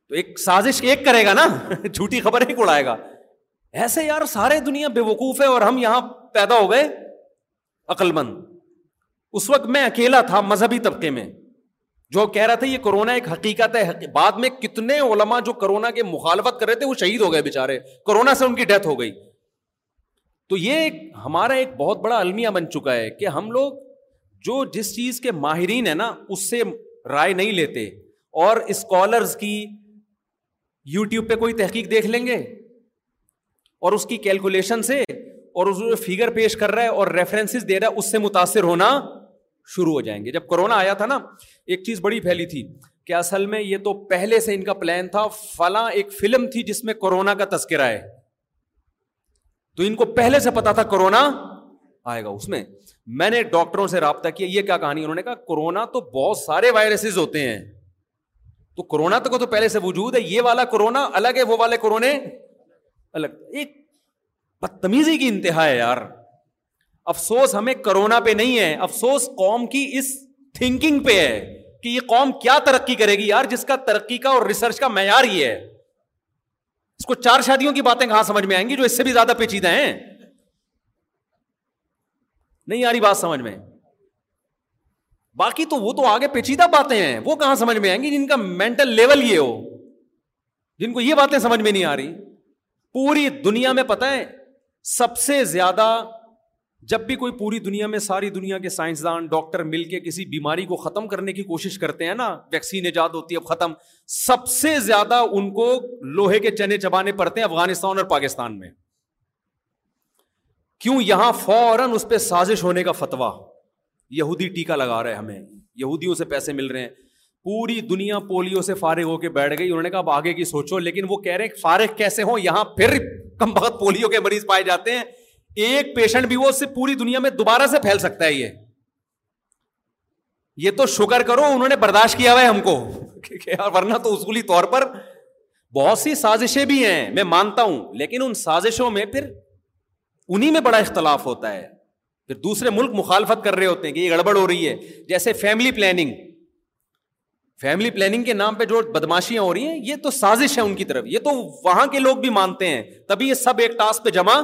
[SPEAKER 2] تو ایک سازش ایک کرے گا نا جھوٹی خبر ایک اڑائے گا ایسے یار سارے دنیا بے وقوف ہے اور ہم یہاں پیدا ہو گئے عقل مند اس وقت میں اکیلا تھا مذہبی طبقے میں جو کہہ رہا تھا یہ کرونا ایک حقیقت ہے بعد میں کتنے علما جو کرونا کے مخالفت کر رہے تھے وہ شہید ہو گئے بےچارے کرونا سے ان کی ڈیتھ ہو گئی تو یہ ایک ہمارا ایک بہت بڑا المیہ بن چکا ہے کہ ہم لوگ جو جس چیز کے ماہرین ہیں نا اس سے رائے نہیں لیتے اور اسکالرز کی یو ٹیوب پہ کوئی تحقیق دیکھ لیں گے اور اس کی کیلکولیشن سے اور اس فگر پیش کر رہا ہے اور ریفرنسز دے رہا ہے اس سے متاثر ہونا شروع ہو جائیں گے جب کرونا آیا تھا نا ایک چیز بڑی پھیلی تھی کہ اصل میں یہ تو پہلے سے ان کا پلان تھا فلاں ایک فلم تھی جس میں کرونا کا تذکرہ ہے تو ان کو پہلے سے پتا تھا کرونا آئے گا اس میں میں نے ڈاکٹروں سے رابطہ کیا یہ کیا کہانی انہوں نے کہا کرونا تو بہت سارے وائرسز ہوتے ہیں تو کرونا تو کو تو پہلے سے وجود ہے یہ والا کرونا الگ ہے وہ والے کرونے الگ ایک بدتمیزی کی انتہا ہے یار افسوس ہمیں کرونا پہ نہیں ہے افسوس قوم کی اس تھنکنگ پہ ہے کہ یہ قوم کیا ترقی کرے گی یار جس کا ترقی کا اور ریسرچ کا معیار ہی ہے اس کو چار شادیوں کی باتیں کہاں سمجھ میں آئیں گی جو اس سے بھی زیادہ پیچیدہ ہیں نہیں آ رہی بات سمجھ میں باقی تو وہ تو آگے پیچیدہ باتیں ہیں وہ کہاں سمجھ میں آئیں گی جن کا مینٹل لیول یہ ہو جن کو یہ باتیں سمجھ میں نہیں آ رہی پوری دنیا میں پتہ ہے سب سے زیادہ جب بھی کوئی پوری دنیا میں ساری دنیا کے سائنسدان ڈاکٹر مل کے کسی بیماری کو ختم کرنے کی کوشش کرتے ہیں نا ویکسین ایجاد ہوتی ہے اب ختم سب سے زیادہ ان کو لوہے کے چنے چبانے پڑتے ہیں افغانستان اور پاکستان میں کیوں یہاں فوراً اس پہ سازش ہونے کا فتوا یہودی ٹیکا لگا رہے ہمیں یہودیوں سے پیسے مل رہے ہیں پوری دنیا پولیو سے فارغ ہو کے بیٹھ گئی انہوں نے کہا اب آگے کی سوچو لیکن وہ کہہ رہے فارغ کیسے ہوں یہاں پھر کم بہت پولیو کے مریض پائے جاتے ہیں ایک پیشنٹ بھی وہ اس سے پوری دنیا میں دوبارہ سے پھیل سکتا ہے یہ تو شکر کرو انہوں نے برداشت کیا ہوا ہے ہم کو (laughs) ورنہ تو اصولی طور پر بہت سی سازشیں بھی ہیں میں مانتا ہوں لیکن ان سازشوں میں میں پھر انہیں بڑا اختلاف ہوتا ہے پھر دوسرے ملک مخالفت کر رہے ہوتے ہیں کہ یہ گڑبڑ ہو رہی ہے جیسے فیملی پلاننگ فیملی پلاننگ کے نام پہ جو بدماشیاں ہو رہی ہیں یہ تو سازش ہے ان کی طرف یہ تو وہاں کے لوگ بھی مانتے ہیں تبھی یہ سب ایک ٹاسک پہ جمع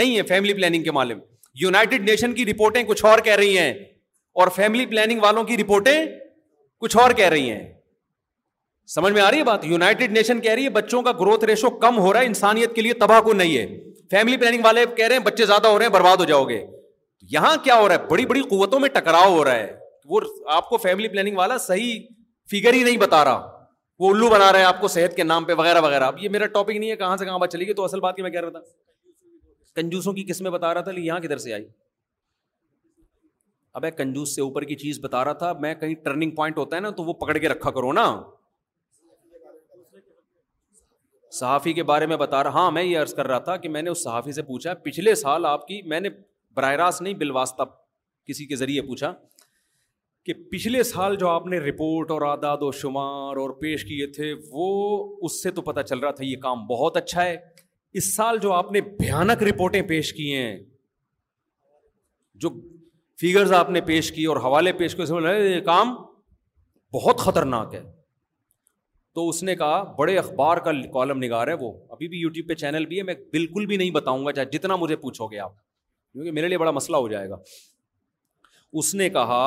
[SPEAKER 2] نہیں ہے فیملی پلاننگ کے معاملے میں یوناٹڈ نیشن کی رپورٹیں کچھ اور کہہ رہی ہیں اور فیملی پلاننگ والوں کی رپورٹیں کچھ اور کہہ رہی ہیں سمجھ میں آ رہی رہی ہے ہے بات نیشن کہہ بچوں کا گروتھ ریشو کم ہو رہا ہے انسانیت کے لیے تباہ کو نہیں ہے فیملی پلاننگ والے کہہ رہے ہیں بچے زیادہ ہو رہے ہیں برباد ہو جاؤ گے یہاں کیا ہو رہا ہے بڑی بڑی قوتوں میں ٹکراؤ ہو رہا ہے وہ آپ کو فیملی پلاننگ والا صحیح فگر ہی نہیں بتا رہا وہ الو بنا رہا ہے آپ کو صحت کے نام پہ وغیرہ وغیرہ اب یہ میرا ٹاپک نہیں ہے کہاں سے کہاں بات چلے گی تو اصل بات کی میں کہہ رہا تھا کنجوسوں کی قسمیں بتا رہا تھا لیکن یہاں کدھر سے آئی اب کنجوس سے اوپر کی چیز بتا رہا تھا میں کہیں ٹرننگ پوائنٹ ہوتا ہے نا تو وہ پکڑ کے رکھا کرو نا صحافی کے بارے میں بتا رہا ہاں میں یہ عرض کر رہا تھا کہ میں نے اس صحافی سے پوچھا پچھلے سال آپ کی میں نے براہ راست نہیں بالواسطہ کسی کے ذریعے پوچھا کہ پچھلے سال جو آپ نے رپورٹ اور آداد و شمار اور پیش کیے تھے وہ اس سے تو پتہ چل رہا تھا یہ کام بہت اچھا ہے اس سال جو آپ نے بھیانک رپورٹیں پیش کی ہیں جو فیگرز آپ نے پیش کی اور حوالے پیش یہ کام بہت خطرناک ہے تو اس نے کہا بڑے اخبار کا کالم نگار ہے وہ ابھی بھی یوٹیوب پہ چینل بھی ہے میں بالکل بھی نہیں بتاؤں گا چاہے جتنا مجھے پوچھو گے آپ کیونکہ میرے لیے بڑا مسئلہ ہو جائے گا اس نے کہا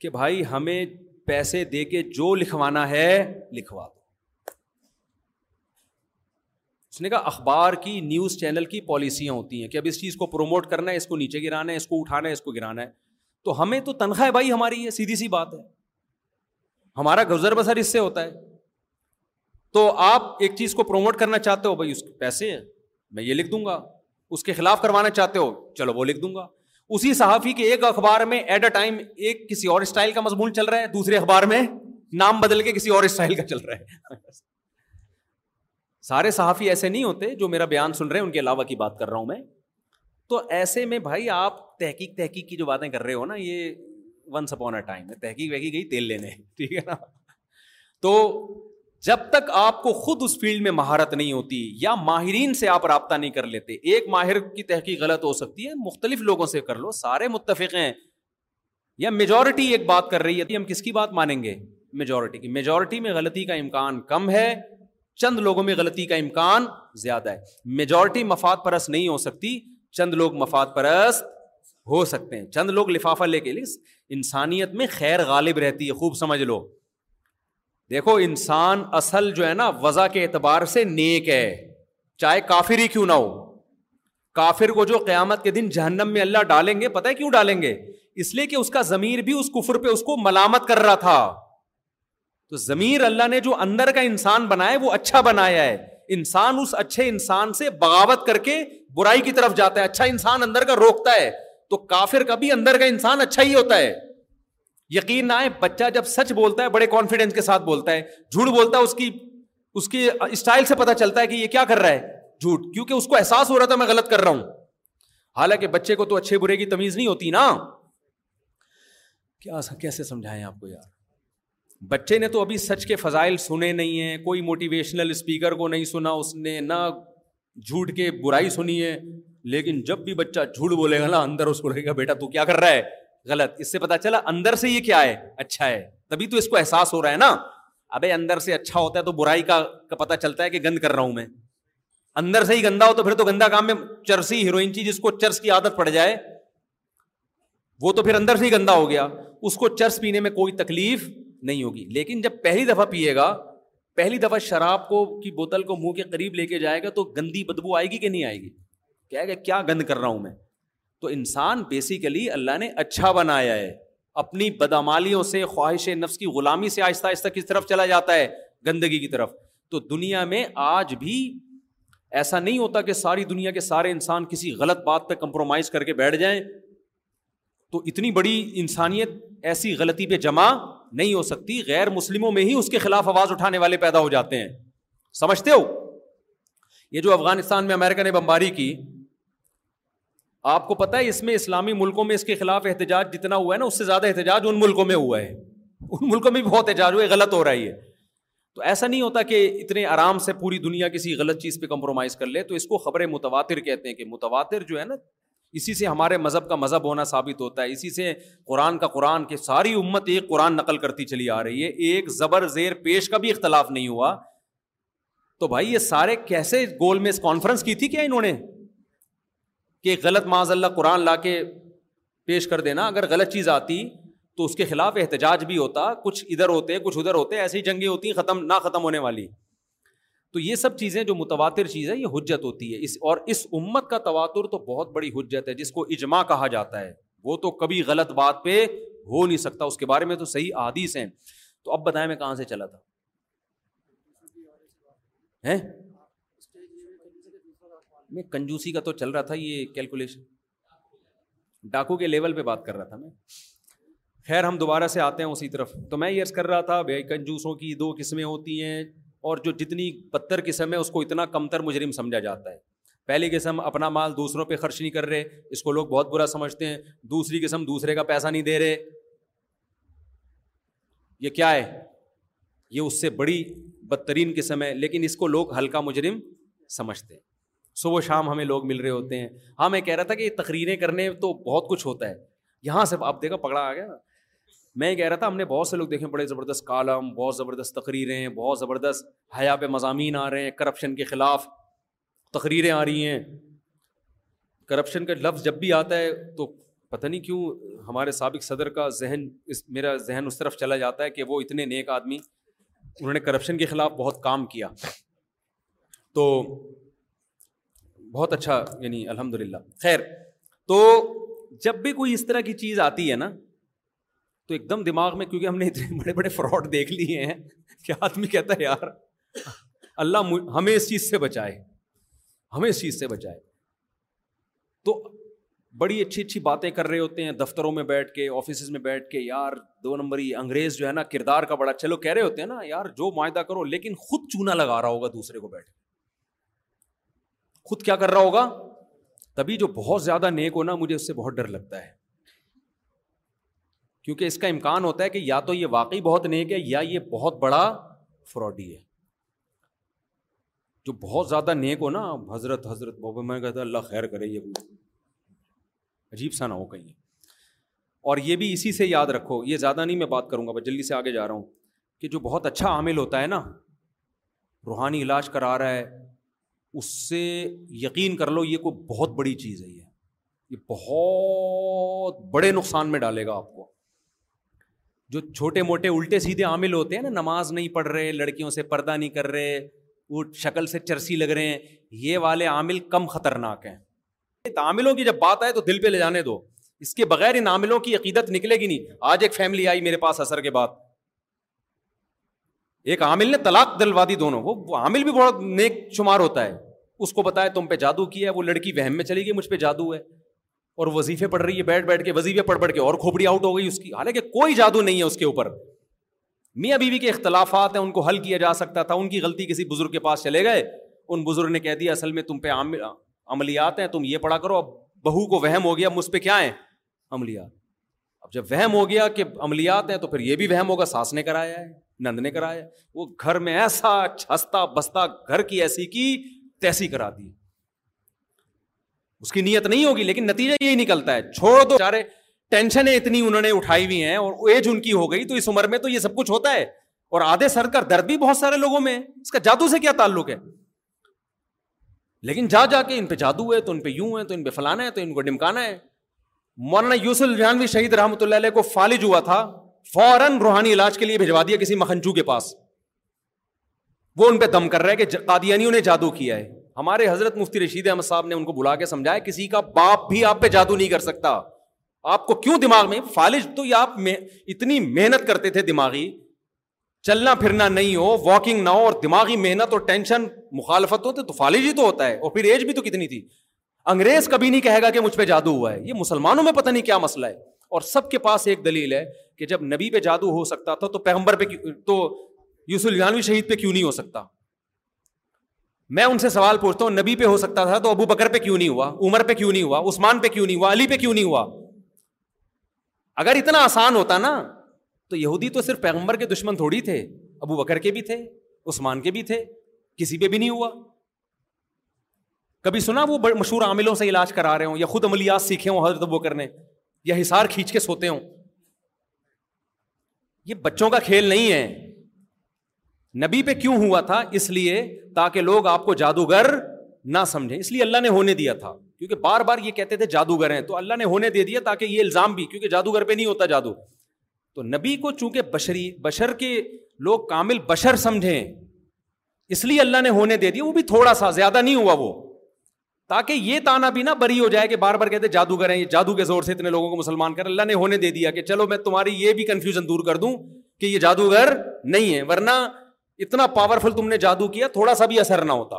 [SPEAKER 2] کہ بھائی ہمیں پیسے دے کے جو لکھوانا ہے لکھوا دو اس نے کہا اخبار کی نیوز چینل کی پالیسیاں ہوتی ہیں کہ اب اس چیز کو پروموٹ کرنا ہے اس کو نیچے گرانا ہے اس کو اٹھانا ہے اس کو گرانا ہے تو ہمیں تو تنخواہ بھائی ہماری ہے ہے سیدھی سی بات ہمارا گزر بسر اس سے ہوتا ہے تو آپ ایک چیز کو پروموٹ کرنا چاہتے ہو بھائی اس کے پیسے ہیں میں یہ لکھ دوں گا اس کے خلاف کروانا چاہتے ہو چلو وہ لکھ دوں گا اسی صحافی کے ایک اخبار میں ایٹ اے ٹائم ایک کسی اور اسٹائل کا مضمون چل رہا ہے دوسرے اخبار میں نام بدل کے کسی اور اسٹائل کا چل رہا ہے سارے صحافی ایسے نہیں ہوتے جو میرا بیان سن رہے ہیں ان کے علاوہ کی بات کر رہا ہوں میں تو ایسے میں بھائی آپ تحقیق تحقیق کی جو باتیں کر رہے ہو نا یہ ونس اپون اے ٹائم ہے تحقیق وحقیق گئی تیل لینے (laughs) ٹھیک ہے نا تو جب تک آپ کو خود اس فیلڈ میں مہارت نہیں ہوتی یا ماہرین سے آپ رابطہ نہیں کر لیتے ایک ماہر کی تحقیق غلط ہو سکتی ہے مختلف لوگوں سے کر لو سارے متفق ہیں یا میجورٹی ایک بات کر رہی ہے ہم کس کی بات مانیں گے میجورٹی کی میجورٹی میں غلطی کا امکان کم ہے چند لوگوں میں غلطی کا امکان زیادہ ہے میجورٹی مفاد پرست نہیں ہو سکتی چند لوگ مفاد پرست ہو سکتے ہیں چند لوگ لفافہ لے کے انسانیت میں خیر غالب رہتی ہے خوب سمجھ لو دیکھو انسان اصل جو ہے نا وضع کے اعتبار سے نیک ہے چاہے کافر ہی کیوں نہ ہو کافر کو جو قیامت کے دن جہنم میں اللہ ڈالیں گے پتہ ہے کیوں ڈالیں گے اس لیے کہ اس کا ضمیر بھی اس کفر پہ اس کو ملامت کر رہا تھا تو ضمیر اللہ نے جو اندر کا انسان بنایا وہ اچھا بنایا ہے انسان اس اچھے انسان سے بغاوت کر کے برائی کی طرف جاتا ہے اچھا انسان اندر کا روکتا ہے تو کافر کا بھی اندر کا انسان اچھا ہی ہوتا ہے یقین نہ آئے بچہ جب سچ بولتا ہے بڑے کانفیڈینس کے ساتھ بولتا ہے جھوٹ بولتا ہے اس کی اس کی اسٹائل سے پتا چلتا ہے کہ یہ کیا کر رہا ہے جھوٹ کیونکہ اس کو احساس ہو رہا تھا میں غلط کر رہا ہوں حالانکہ بچے کو تو اچھے برے کی تمیز نہیں ہوتی نا کیا کیسے سمجھائیں آپ کو یار بچے نے تو ابھی سچ کے فضائل سنے نہیں ہیں کوئی موٹیویشنل اسپیکر کو نہیں سنا اس نے نہ جھوٹ کے برائی سنی ہے لیکن جب بھی بچہ جھوٹ بولے گا نا اندر اس کو لگے گا بیٹا تو کیا کر رہا ہے غلط اس سے پتا چلا اندر سے یہ کیا ہے اچھا ہے تبھی تو اس کو احساس ہو رہا ہے نا ابھی اندر سے اچھا ہوتا ہے تو برائی کا پتا چلتا ہے کہ گند کر رہا ہوں میں اندر سے ہی گندا ہو تو پھر تو گندا کام میں چرسی ہیروئن چیز کو چرس کی عادت پڑ جائے وہ تو پھر اندر سے ہی گندا ہو گیا اس کو چرس پینے میں کوئی تکلیف نہیں ہوگی لیکن جب پہلی دفعہ پیے گا پہلی دفعہ شراب کو کی بوتل کو منہ کے قریب لے کے جائے گا تو گندی بدبو آئے گی کہ نہیں آئے گی کہے گا کیا گند کر رہا ہوں میں تو انسان بیسیکلی اللہ نے اچھا بنایا ہے اپنی بدامالیوں سے خواہش نفس کی غلامی سے آہستہ آہستہ کس طرف چلا جاتا ہے گندگی کی طرف تو دنیا میں آج بھی ایسا نہیں ہوتا کہ ساری دنیا کے سارے انسان کسی غلط بات پہ کمپرومائز کر کے بیٹھ جائیں تو اتنی بڑی انسانیت ایسی غلطی پہ جمع نہیں ہو سکتی غیر مسلموں میں ہی اس کے خلاف آواز اٹھانے والے پیدا ہو جاتے ہیں سمجھتے ہو یہ جو افغانستان میں امریکہ نے بمباری کی آپ کو پتا ہے اس میں اسلامی ملکوں میں اس کے خلاف احتجاج جتنا ہوا ہے نا اس سے زیادہ احتجاج ان ملکوں میں ہوا ہے ان ملکوں میں بھی بہت احتجاج ہوا ہے غلط ہو رہا ہے تو ایسا نہیں ہوتا کہ اتنے آرام سے پوری دنیا کسی غلط چیز پہ کمپرومائز کر لے تو اس کو خبریں متواتر کہتے ہیں کہ متواتر جو ہے نا اسی سے ہمارے مذہب کا مذہب ہونا ثابت ہوتا ہے اسی سے قرآن کا قرآن کے ساری امت ایک قرآن نقل کرتی چلی آ رہی ہے ایک زبر زیر پیش کا بھی اختلاف نہیں ہوا تو بھائی یہ سارے کیسے گول میں اس کانفرنس کی تھی کیا انہوں نے کہ غلط معاذ اللہ قرآن لا کے پیش کر دینا اگر غلط چیز آتی تو اس کے خلاف احتجاج بھی ہوتا کچھ ادھر ہوتے کچھ ادھر ہوتے ایسی جنگیں ہوتی ختم نہ ختم ہونے والی تو یہ سب چیزیں جو متواتر چیز ہے یہ حجت ہوتی ہے اس اور اس امت کا تواتر تو بہت بڑی حجت ہے جس کو اجماع کہا جاتا ہے وہ تو کبھی غلط بات پہ ہو نہیں سکتا اس کے بارے میں تو صحیح عادیث ہیں تو اب بتائیں میں کہاں سے چلا تھا کنجوسی کا تو چل رہا تھا یہ کیلکولیشن ڈاکو کے لیول پہ بات کر رہا تھا میں خیر ہم دوبارہ سے آتے ہیں اسی طرف تو میں عرض کر رہا تھا بھائی کنجوسوں کی دو قسمیں ہوتی ہیں اور جو جتنی بدتر قسم ہے اس کو اتنا کمتر مجرم سمجھا جاتا ہے پہلی قسم اپنا مال دوسروں پہ خرچ نہیں کر رہے اس کو لوگ بہت برا سمجھتے ہیں دوسری قسم دوسرے کا پیسہ نہیں دے رہے یہ کیا ہے یہ اس سے بڑی بدترین قسم ہے لیکن اس کو لوگ ہلکا مجرم سمجھتے ہیں صبح شام ہمیں لوگ مل رہے ہوتے ہیں ہاں میں کہہ رہا تھا کہ تقریریں کرنے تو بہت کچھ ہوتا ہے یہاں سے آپ دیکھا پکڑا آ گیا میں یہ کہہ رہا تھا ہم نے بہت سے لوگ دیکھے بڑے زبردست کالم بہت زبردست تقریریں بہت زبردست حیا پہ مضامین آ رہے ہیں کرپشن کے خلاف تقریریں آ رہی ہیں کرپشن کا لفظ جب بھی آتا ہے تو پتہ نہیں کیوں ہمارے سابق صدر کا ذہن اس میرا ذہن اس طرف چلا جاتا ہے کہ وہ اتنے نیک آدمی انہوں نے کرپشن کے خلاف بہت کام کیا تو بہت اچھا یعنی الحمد للہ خیر تو جب بھی کوئی اس طرح کی چیز آتی ہے نا تو ایک دم دماغ میں کیونکہ ہم نے اتنے بڑے بڑے فراڈ دیکھ لیے ہیں کہ آدمی کہتا ہے یار اللہ ہمیں اس چیز سے بچائے ہمیں اس چیز سے بچائے تو بڑی اچھی اچھی باتیں کر رہے ہوتے ہیں دفتروں میں بیٹھ کے آفیسز میں بیٹھ کے یار دو نمبری انگریز جو ہے نا کردار کا بڑا چلو کہہ رہے ہوتے ہیں نا یار جو معاہدہ کرو لیکن خود چونا لگا رہا ہوگا دوسرے کو بیٹھ خود کیا کر رہا ہوگا تبھی جو بہت زیادہ نیک ہونا مجھے اس سے بہت ڈر لگتا ہے کیونکہ اس کا امکان ہوتا ہے کہ یا تو یہ واقعی بہت نیک ہے یا یہ بہت بڑا فراڈی ہے جو بہت زیادہ نیک ہو نا حضرت حضرت میں کہتا اللہ خیر کرے یہ عجیب سا نہ ہو کہیں اور یہ بھی اسی سے یاد رکھو یہ زیادہ نہیں میں بات کروں گا بھائی جلدی سے آگے جا رہا ہوں کہ جو بہت اچھا عامل ہوتا ہے نا روحانی علاج کرا رہا ہے اس سے یقین کر لو یہ کوئی بہت بڑی چیز ہے یہ یہ بہت بڑے نقصان میں ڈالے گا آپ کو جو چھوٹے موٹے الٹے سیدھے عامل ہوتے ہیں نا نماز نہیں پڑھ رہے لڑکیوں سے پردہ نہیں کر رہے وہ شکل سے چرسی لگ رہے ہیں یہ والے عامل کم خطرناک ہیں عاملوں کی جب بات آئے تو دل پہ لے جانے دو اس کے بغیر ان عاملوں کی عقیدت نکلے گی نہیں آج ایک فیملی آئی میرے پاس اثر کے بعد ایک عامل نے طلاق دلوا دی دونوں وہ عامل بھی بہت نیک شمار ہوتا ہے اس کو بتایا تم پہ جادو کیا ہے وہ لڑکی وہم میں چلی گئی مجھ پہ جادو ہے اور وظیفے پڑھ رہی ہے بیٹھ بیٹھ کے وظیفے پڑھ پڑھ کے اور کھوپڑی آؤٹ ہو گئی اس کی حالانکہ کوئی جادو نہیں ہے اس کے اوپر میاں بیوی بی کے اختلافات ہیں ان کو حل کیا جا سکتا تھا ان کی غلطی کسی بزرگ کے پاس چلے گئے ان بزرگ نے کہہ دیا اصل میں تم پہ عملیات ہیں تم یہ پڑھا کرو اب بہو کو وہم ہو گیا مجھ پہ کیا ہیں عملیات اب جب وہم ہو گیا کہ عملیات ہیں تو پھر یہ بھی وہم ہوگا ساس نے کرایا ہے نند نے کرایا ہے وہ گھر میں ایسا چھستا بستا گھر کی ایسی کی تیسی کرا دی اس کی نیت نہیں ہوگی لیکن نتیجہ یہی نکلتا ہے چھوڑ دو چارے اتنی انہوں نے اٹھائی ہوئی ہیں اور ایج ان کی ہو گئی تو اس عمر میں تو یہ سب کچھ ہوتا ہے اور آدھے سر کا درد بھی بہت سارے لوگوں میں اس کا جادو سے کیا تعلق ہے لیکن جا جا کے ان پہ جادو ہے تو ان پہ یوں ہے تو ان پہ فلانا ہے تو ان کو ڈمکانا ہے مولانا یوسف الجانوی شہید رحمۃ اللہ علیہ کو فالج ہوا تھا فوراً روحانی علاج کے لیے بھجوا دیا کسی مکھنجو کے پاس وہ ان پہ دم کر رہا ہے کہ قادیانیوں نے جادو کیا ہے ہمارے حضرت مفتی رشید احمد صاحب نے ان کو بلا کے سمجھایا کسی کا باپ بھی آپ پہ جادو نہیں کر سکتا آپ کو کیوں دماغ میں فالج تو یہ آپ اتنی محنت کرتے تھے دماغی چلنا پھرنا نہیں ہو واکنگ نہ ہو اور دماغی محنت اور ٹینشن مخالفت ہو تو فالج ہی تو ہوتا ہے اور پھر ایج بھی تو کتنی تھی انگریز کبھی نہیں کہے گا کہ مجھ پہ جادو ہوا ہے یہ مسلمانوں میں پتہ نہیں کیا مسئلہ ہے اور سب کے پاس ایک دلیل ہے کہ جب نبی پہ جادو ہو سکتا تھا تو پیغمبر پہ تو یوسلیوی شہید پہ کیوں نہیں ہو سکتا میں ان سے سوال پوچھتا ہوں نبی پہ ہو سکتا تھا تو ابو بکر پہ کیوں نہیں ہوا عمر پہ کیوں نہیں ہوا عثمان پہ کیوں نہیں ہوا علی پہ کیوں نہیں ہوا اگر اتنا آسان ہوتا نا تو یہودی تو صرف پیغمبر کے دشمن تھوڑی تھے ابو بکر کے بھی تھے عثمان کے بھی تھے کسی پہ بھی نہیں ہوا کبھی سنا وہ مشہور عاملوں سے علاج کرا رہے ہوں یا خود عملیات سیکھے ہوں ابو بکر کرنے یا حسار کھینچ کے سوتے ہوں یہ بچوں کا کھیل نہیں ہے نبی پہ کیوں ہوا تھا اس لیے تاکہ لوگ آپ کو جادوگر نہ سمجھیں اس لیے اللہ نے ہونے دیا تھا کیونکہ بار بار یہ کہتے تھے جادوگر ہیں تو اللہ نے ہونے دے دیا تاکہ یہ الزام بھی کیونکہ جادوگر پہ نہیں ہوتا جادو تو نبی کو چونکہ بشری بشر کے لوگ کامل بشر سمجھیں اس لیے اللہ نے ہونے دے دیا وہ بھی تھوڑا سا زیادہ نہیں ہوا وہ تاکہ یہ تانا بھی نہ بری ہو جائے کہ بار بار کہتے جادوگر ہیں یہ جادو کے زور سے اتنے لوگوں کو مسلمان کر اللہ نے ہونے دے دیا کہ چلو میں تمہاری یہ بھی کنفیوژن دور کر دوں کہ یہ جادوگر نہیں ہے ورنہ اتنا پاورفل تم نے جادو کیا تھوڑا سا بھی اثر نہ ہوتا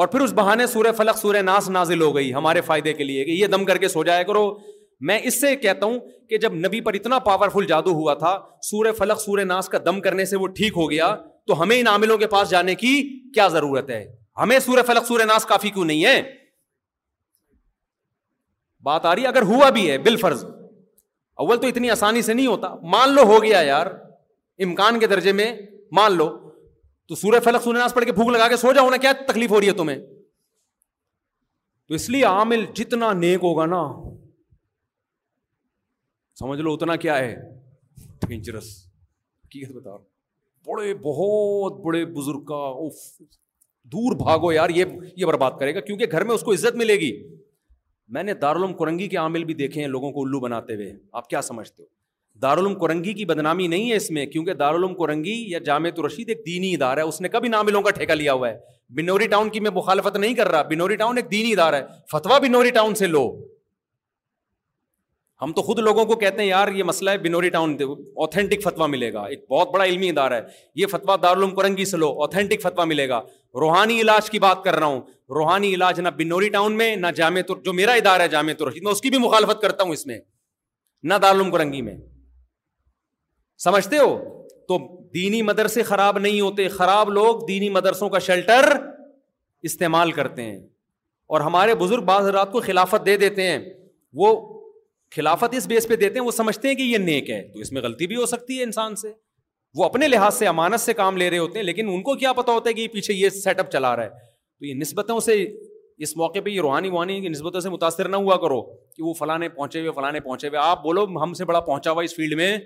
[SPEAKER 2] اور پھر اس بہانے ناس نازل ہو گئی ہمارے فائدے کے لیے کہ یہ دم کر کے سو جایا کرو میں اس سے کہتا ہوں کہ جب نبی پر اتنا پاورفل جادو ہوا تھا ناس کا دم کرنے سے وہ ٹھیک ہو گیا تو ہمیں ان عاملوں کے پاس جانے کی کیا ضرورت ہے ہمیں سور فلک ناس کافی کیوں نہیں ہے بات آ رہی اگر ہوا بھی ہے بال فرض اول تو اتنی آسانی سے نہیں ہوتا مان لو ہو گیا یار امکان کے درجے میں مان لو تو فلک سورہ سونے پڑھ کے بھوک لگا کے سو جاؤ نا کیا تکلیف ہو رہی ہے تمہیں تو اس لیے عامل جتنا نیک ہوگا نا سمجھ لو اتنا کیا ہے ڈینجرس حقیقت بتا رہا بڑے بہت بڑے بزرگ کا دور بھاگو یار یہ یہ برباد کرے گا کیونکہ گھر میں اس کو عزت ملے گی میں نے دارالعلوم کرنگی کے عامل بھی دیکھے ہیں لوگوں کو الو بناتے ہوئے آپ کیا سمجھتے ہو دارالعلوم کرنگی کی بدنامی نہیں ہے اس میں کیونکہ دارالعلوم کرنگی یا جامع رشید ایک دینی ادارہ ہے اس نے کبھی ناملوں کا ٹھیکہ لیا ہوا ہے بنوری ٹاؤن کی میں مخالفت نہیں کر رہا بنوری ٹاؤن ایک دینی ادارہ ہے فتوا بنوری ٹاؤن سے لو ہم تو خود لوگوں کو کہتے ہیں یار یہ مسئلہ ہے بنوری ٹاؤن اوتھینٹک فتوا ملے گا ایک بہت بڑا علمی ادارہ ہے یہ فتوا دارالعلوم کرنگی سے لو اوتھینٹک فتوا ملے گا روحانی علاج کی بات کر رہا ہوں روحانی علاج نہ بنوری ٹاؤن میں نہ جامع جو میرا ادارہ ہے جامع رشید میں اس کی بھی مخالفت کرتا ہوں اس میں نہ دارالعلوم کرنگی میں سمجھتے ہو تو دینی مدرسے خراب نہیں ہوتے خراب لوگ دینی مدرسوں کا شیلٹر استعمال کرتے ہیں اور ہمارے بزرگ بعض رات کو خلافت دے دیتے ہیں وہ خلافت اس بیس پہ دیتے ہیں وہ سمجھتے ہیں کہ یہ نیک ہے تو اس میں غلطی بھی ہو سکتی ہے انسان سے وہ اپنے لحاظ سے امانت سے کام لے رہے ہوتے ہیں لیکن ان کو کیا پتا ہوتا ہے کہ یہ پیچھے یہ سیٹ اپ چلا رہا ہے تو یہ نسبتوں سے اس موقع پہ یہ روحانی وانی کی نسبتوں سے متاثر نہ ہوا کرو کہ وہ فلاں پہنچے ہوئے فلاں پہنچے ہوئے آپ بولو ہم سے بڑا پہنچا ہوا اس فیلڈ میں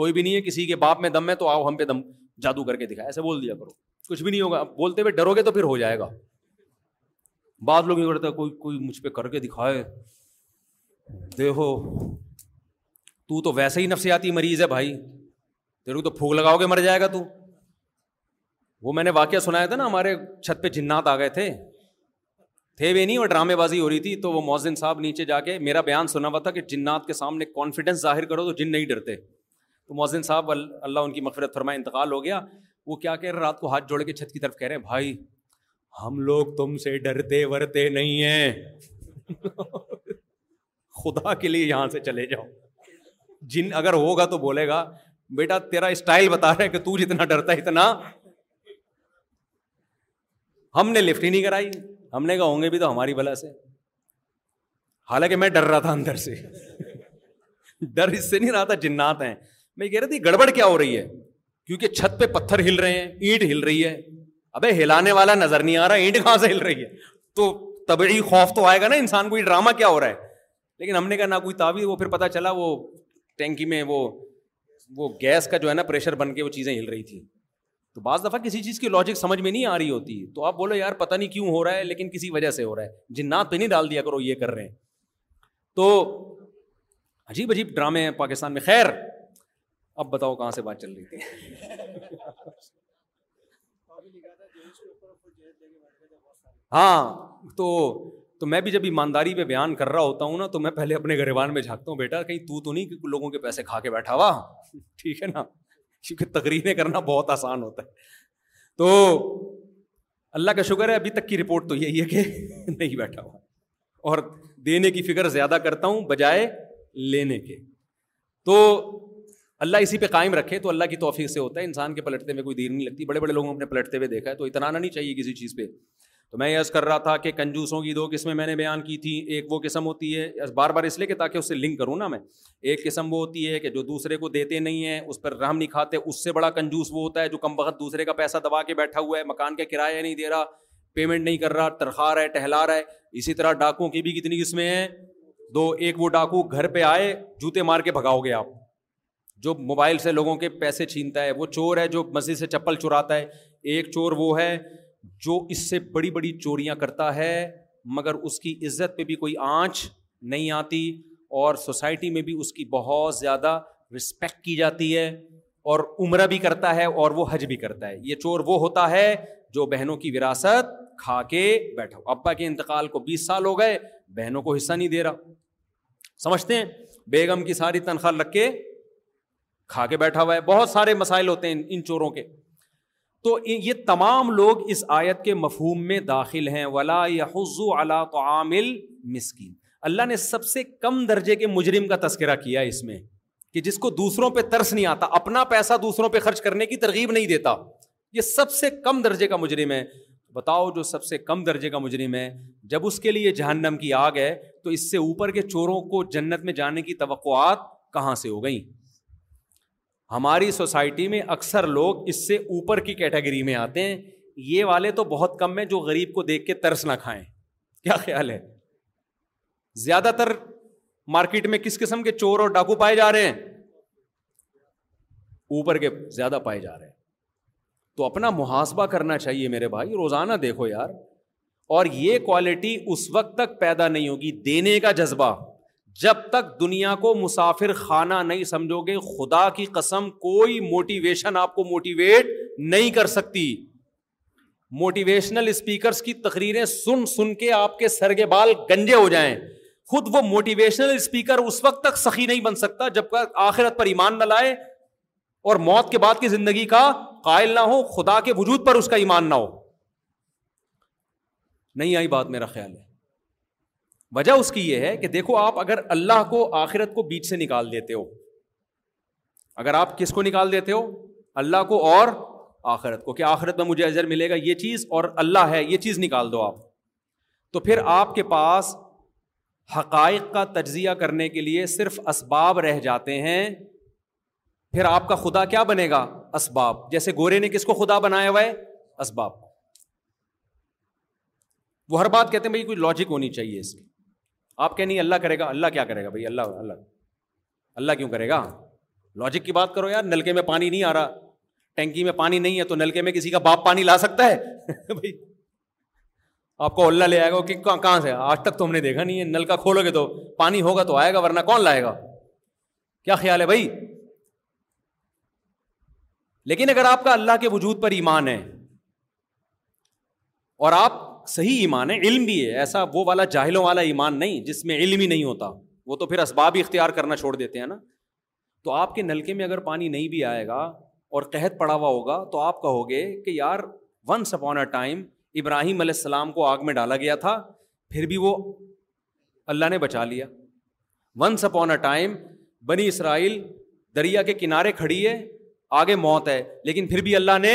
[SPEAKER 2] کوئی بھی نہیں ہے کسی کے باپ میں دم ہے تو آؤ ہم پہ دم جادو کر کے دکھا ایسے بول دیا کرو کچھ بھی نہیں ہوگا بولتے ہوئے ڈرو گے تو پھر ہو جائے گا بعض لوگ یہ کوئی کوئی مجھ پہ کر کے دکھائے دیکھو تو تو ویسے ہی نفسیاتی مریض ہے بھائی تیرے کو تو پھوک لگاؤ گے مر جائے گا تو وہ میں نے واقعہ سنایا تھا نا ہمارے چھت پہ جنات آ گئے تھے تھے نہیں اور ڈرامے بازی ہو رہی تھی تو وہ محسن صاحب نیچے جا کے میرا بیان سنا ہوا تھا کہ جنات کے سامنے کانفیڈینس ظاہر کرو تو جن نہیں ڈرتے تو مؤذن صاحب اللہ ان کی مغفرت فرمائے انتقال ہو گیا وہ کیا کہہ رہے رات کو ہاتھ جوڑ کے چھت کی طرف کہہ رہے ہیں بھائی ہم لوگ تم سے ڈرتے ورتے نہیں ہیں (laughs) خدا کے لیے یہاں سے چلے جاؤ جن اگر ہوگا تو بولے گا بیٹا تیرا اسٹائل بتا رہا ہے کہ تو جتنا ڈرتا ہے اتنا ہم نے لفٹ ہی نہیں کرائی ہم نے کہا ہوں گے بھی تو ہماری بلا سے حالانکہ میں ڈر رہا تھا اندر سے (laughs) ڈر اس سے نہیں رہا تھا جنات ہیں میں کہہ رہا تھا گڑبڑ کیا ہو رہی ہے کیونکہ چھت پہ پتھر ہل رہے ہیں اینٹ ہل رہی ہے ابے ہلانے والا نظر نہیں آ رہا اینٹ کہاں سے ہل رہی ہے تو طبعی خوف تو آئے گا نا انسان کو یہ ڈرامہ کیا ہو رہا ہے لیکن ہم نے کہا نہ کوئی تعویذ وہ پھر پتا چلا وہ ٹینکی میں وہ وہ گیس کا جو ہے نا پریشر بن کے وہ چیزیں ہل رہی تھیں تو بعض دفعہ کسی چیز کی لاجک سمجھ میں نہیں آ رہی ہوتی تو آپ بولو یار پتہ نہیں کیوں ہو رہا ہے لیکن کسی وجہ سے ہو رہا ہے جنات پہ نہیں ڈال دیا کرو یہ کر رہے ہیں تو عجیب عجیب ڈرامے ہیں پاکستان میں خیر اب بتاؤ کہاں سے بات چل رہی تھی ہاں تو تو میں بھی جب ایمانداری پہ بیان کر رہا ہوتا ہوں نا تو میں پہلے اپنے گریبان میں جھانکتا ہوں بیٹا کہیں تو تو نہیں لوگوں کے کے پیسے کھا بیٹھا ہوا ٹھیک ہے نا کیونکہ تقریریں کرنا بہت آسان ہوتا ہے تو اللہ کا شکر ہے ابھی تک کی رپورٹ تو یہی ہے کہ نہیں بیٹھا ہوا اور دینے کی فکر زیادہ کرتا ہوں بجائے لینے کے تو اللہ اسی پہ قائم رکھے تو اللہ کی توفیق سے ہوتا ہے انسان کے پلٹتے میں کوئی دیر نہیں لگتی بڑے بڑے لوگوں نے پلٹتے ہوئے دیکھا ہے تو اتنا نہیں چاہیے کسی چیز پہ تو میں یس کر رہا تھا کہ کنجوسوں کی دو قسمیں میں نے بیان کی تھیں ایک وہ قسم ہوتی ہے بار بار اس لیے کہ تاکہ اس سے لنک کروں نا میں ایک قسم وہ ہوتی ہے کہ جو دوسرے کو دیتے نہیں ہیں اس پر رحم نہیں کھاتے اس سے بڑا کنجوس وہ ہوتا ہے جو کم وقت دوسرے کا پیسہ دبا کے بیٹھا ہوا ہے مکان کا کرایہ نہیں دے رہا پیمنٹ نہیں کر رہا ترخوا رہا ہے ٹہلا رہا ہے اسی طرح ڈاکوؤں کی بھی کتنی قسمیں ہیں دو ایک وہ ڈاکو گھر پہ آئے جوتے مار کے بھگاؤ گے آپ جو موبائل سے لوگوں کے پیسے چھینتا ہے وہ چور ہے جو مسجد سے چپل چراتا ہے ایک چور وہ ہے جو اس سے بڑی بڑی چوریاں کرتا ہے مگر اس کی عزت پہ بھی کوئی آنچ نہیں آتی اور سوسائٹی میں بھی اس کی بہت زیادہ رسپیکٹ کی جاتی ہے اور عمرہ بھی کرتا ہے اور وہ حج بھی کرتا ہے یہ چور وہ ہوتا ہے جو بہنوں کی وراثت کھا کے ہو ابا کے انتقال کو بیس سال ہو گئے بہنوں کو حصہ نہیں دے رہا سمجھتے ہیں بیگم کی ساری تنخواہ رکھ کے کھا کے بیٹھا ہوا ہے بہت سارے مسائل ہوتے ہیں ان چوروں کے تو یہ تمام لوگ اس آیت کے مفہوم میں داخل ہیں ولا یا حضو عامل مسکین اللہ نے سب سے کم درجے کے مجرم کا تذکرہ کیا اس میں کہ جس کو دوسروں پہ ترس نہیں آتا اپنا پیسہ دوسروں پہ خرچ کرنے کی ترغیب نہیں دیتا یہ سب سے کم درجے کا مجرم ہے بتاؤ جو سب سے کم درجے کا مجرم ہے جب اس کے لیے جہنم کی آگ ہے تو اس سے اوپر کے چوروں کو جنت میں جانے کی توقعات کہاں سے ہو گئیں ہماری سوسائٹی میں اکثر لوگ اس سے اوپر کی کیٹیگری میں آتے ہیں یہ والے تو بہت کم ہیں جو غریب کو دیکھ کے ترس نہ کھائیں کیا خیال ہے زیادہ تر مارکیٹ میں کس قسم کے چور اور ڈاکو پائے جا رہے ہیں اوپر کے زیادہ پائے جا رہے ہیں تو اپنا محاسبہ کرنا چاہیے میرے بھائی روزانہ دیکھو یار اور یہ کوالٹی اس وقت تک پیدا نہیں ہوگی دینے کا جذبہ جب تک دنیا کو مسافر خانہ نہیں سمجھو گے خدا کی قسم کوئی موٹیویشن آپ کو موٹیویٹ نہیں کر سکتی موٹیویشنل اسپیکرس کی تقریریں سن سن کے آپ کے سر کے بال گنجے ہو جائیں خود وہ موٹیویشنل اسپیکر اس وقت تک سخی نہیں بن سکتا جب آخرت پر ایمان نہ لائے اور موت کے بعد کی زندگی کا قائل نہ ہو خدا کے وجود پر اس کا ایمان نہ ہو نہیں آئی بات میرا خیال ہے وجہ اس کی یہ ہے کہ دیکھو آپ اگر اللہ کو آخرت کو بیچ سے نکال دیتے ہو اگر آپ کس کو نکال دیتے ہو اللہ کو اور آخرت کو کہ آخرت میں مجھے اجر ملے گا یہ چیز اور اللہ ہے یہ چیز نکال دو آپ تو پھر آپ کے پاس حقائق کا تجزیہ کرنے کے لیے صرف اسباب رہ جاتے ہیں پھر آپ کا خدا کیا بنے گا اسباب جیسے گورے نے کس کو خدا بنایا ہوا ہے اسباب وہ ہر بات کہتے ہیں بھائی کوئی لاجک ہونی چاہیے اس کی آپ کہ نہیں اللہ کرے گا اللہ کیا کرے گا بھائی اللہ اللہ اللہ کیوں کرے گا لاجک کی بات کرو یار نلکے میں پانی نہیں آ رہا ٹینکی میں پانی نہیں ہے تو نلکے میں کسی کا باپ پانی لا سکتا ہے (laughs) بھائی آپ کو اللہ لے آئے گا کہ کہاں سے آج تک تو ہم نے دیکھا نہیں نل کا کھولو گے تو پانی ہوگا تو آئے گا ورنہ کون لائے گا کیا خیال ہے بھائی لیکن اگر آپ کا اللہ کے وجود پر ایمان ہے اور آپ صحیح ایمان ہے علم بھی ہے ایسا وہ والا جاہلوں والا ایمان نہیں جس میں علم ہی نہیں ہوتا وہ تو پھر اسباب ہی اختیار کرنا چھوڑ دیتے ہیں نا تو آپ کے نلکے میں اگر پانی نہیں بھی آئے گا اور قحط پڑا ہوا ہوگا تو آپ کہو گے کہ یار once upon a time Ibrahim علیہ السلام کو آگ میں ڈالا گیا تھا پھر بھی وہ اللہ نے بچا لیا ونس اپون اے ٹائم بنی اسرائیل دریا کے کنارے کھڑی ہے آگے موت ہے لیکن پھر بھی اللہ نے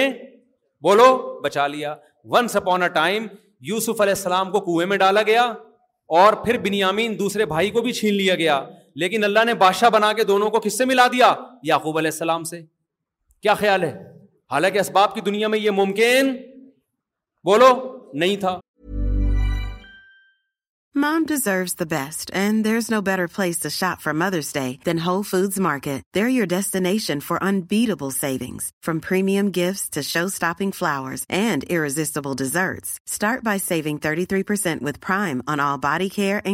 [SPEAKER 2] بولو بچا لیا ونس اپون اے ٹائم یوسف علیہ السلام کو کنویں میں ڈالا گیا اور پھر بنیامین دوسرے بھائی کو بھی چھین لیا گیا لیکن اللہ نے بادشاہ بنا کے دونوں کو کس سے ملا دیا یعقوب علیہ السلام سے کیا خیال ہے حالانکہ اسباب کی دنیا میں یہ ممکن بولو نہیں تھا
[SPEAKER 3] best and there is no better place to shop for mother's day than your destination for Annabel from prime or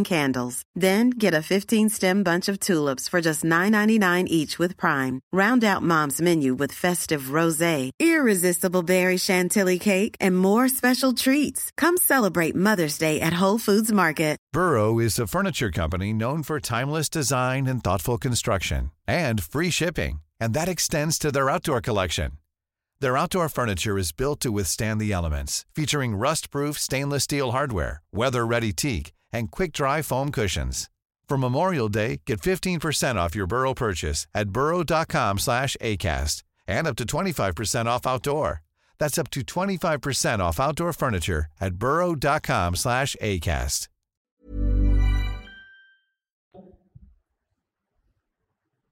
[SPEAKER 3] candles than tulips for just nine each berry you cake and more special furniture company string rust proof stains hardware weather very ٹیکنڈ کئی form کرشن from امورس at بروٹ پر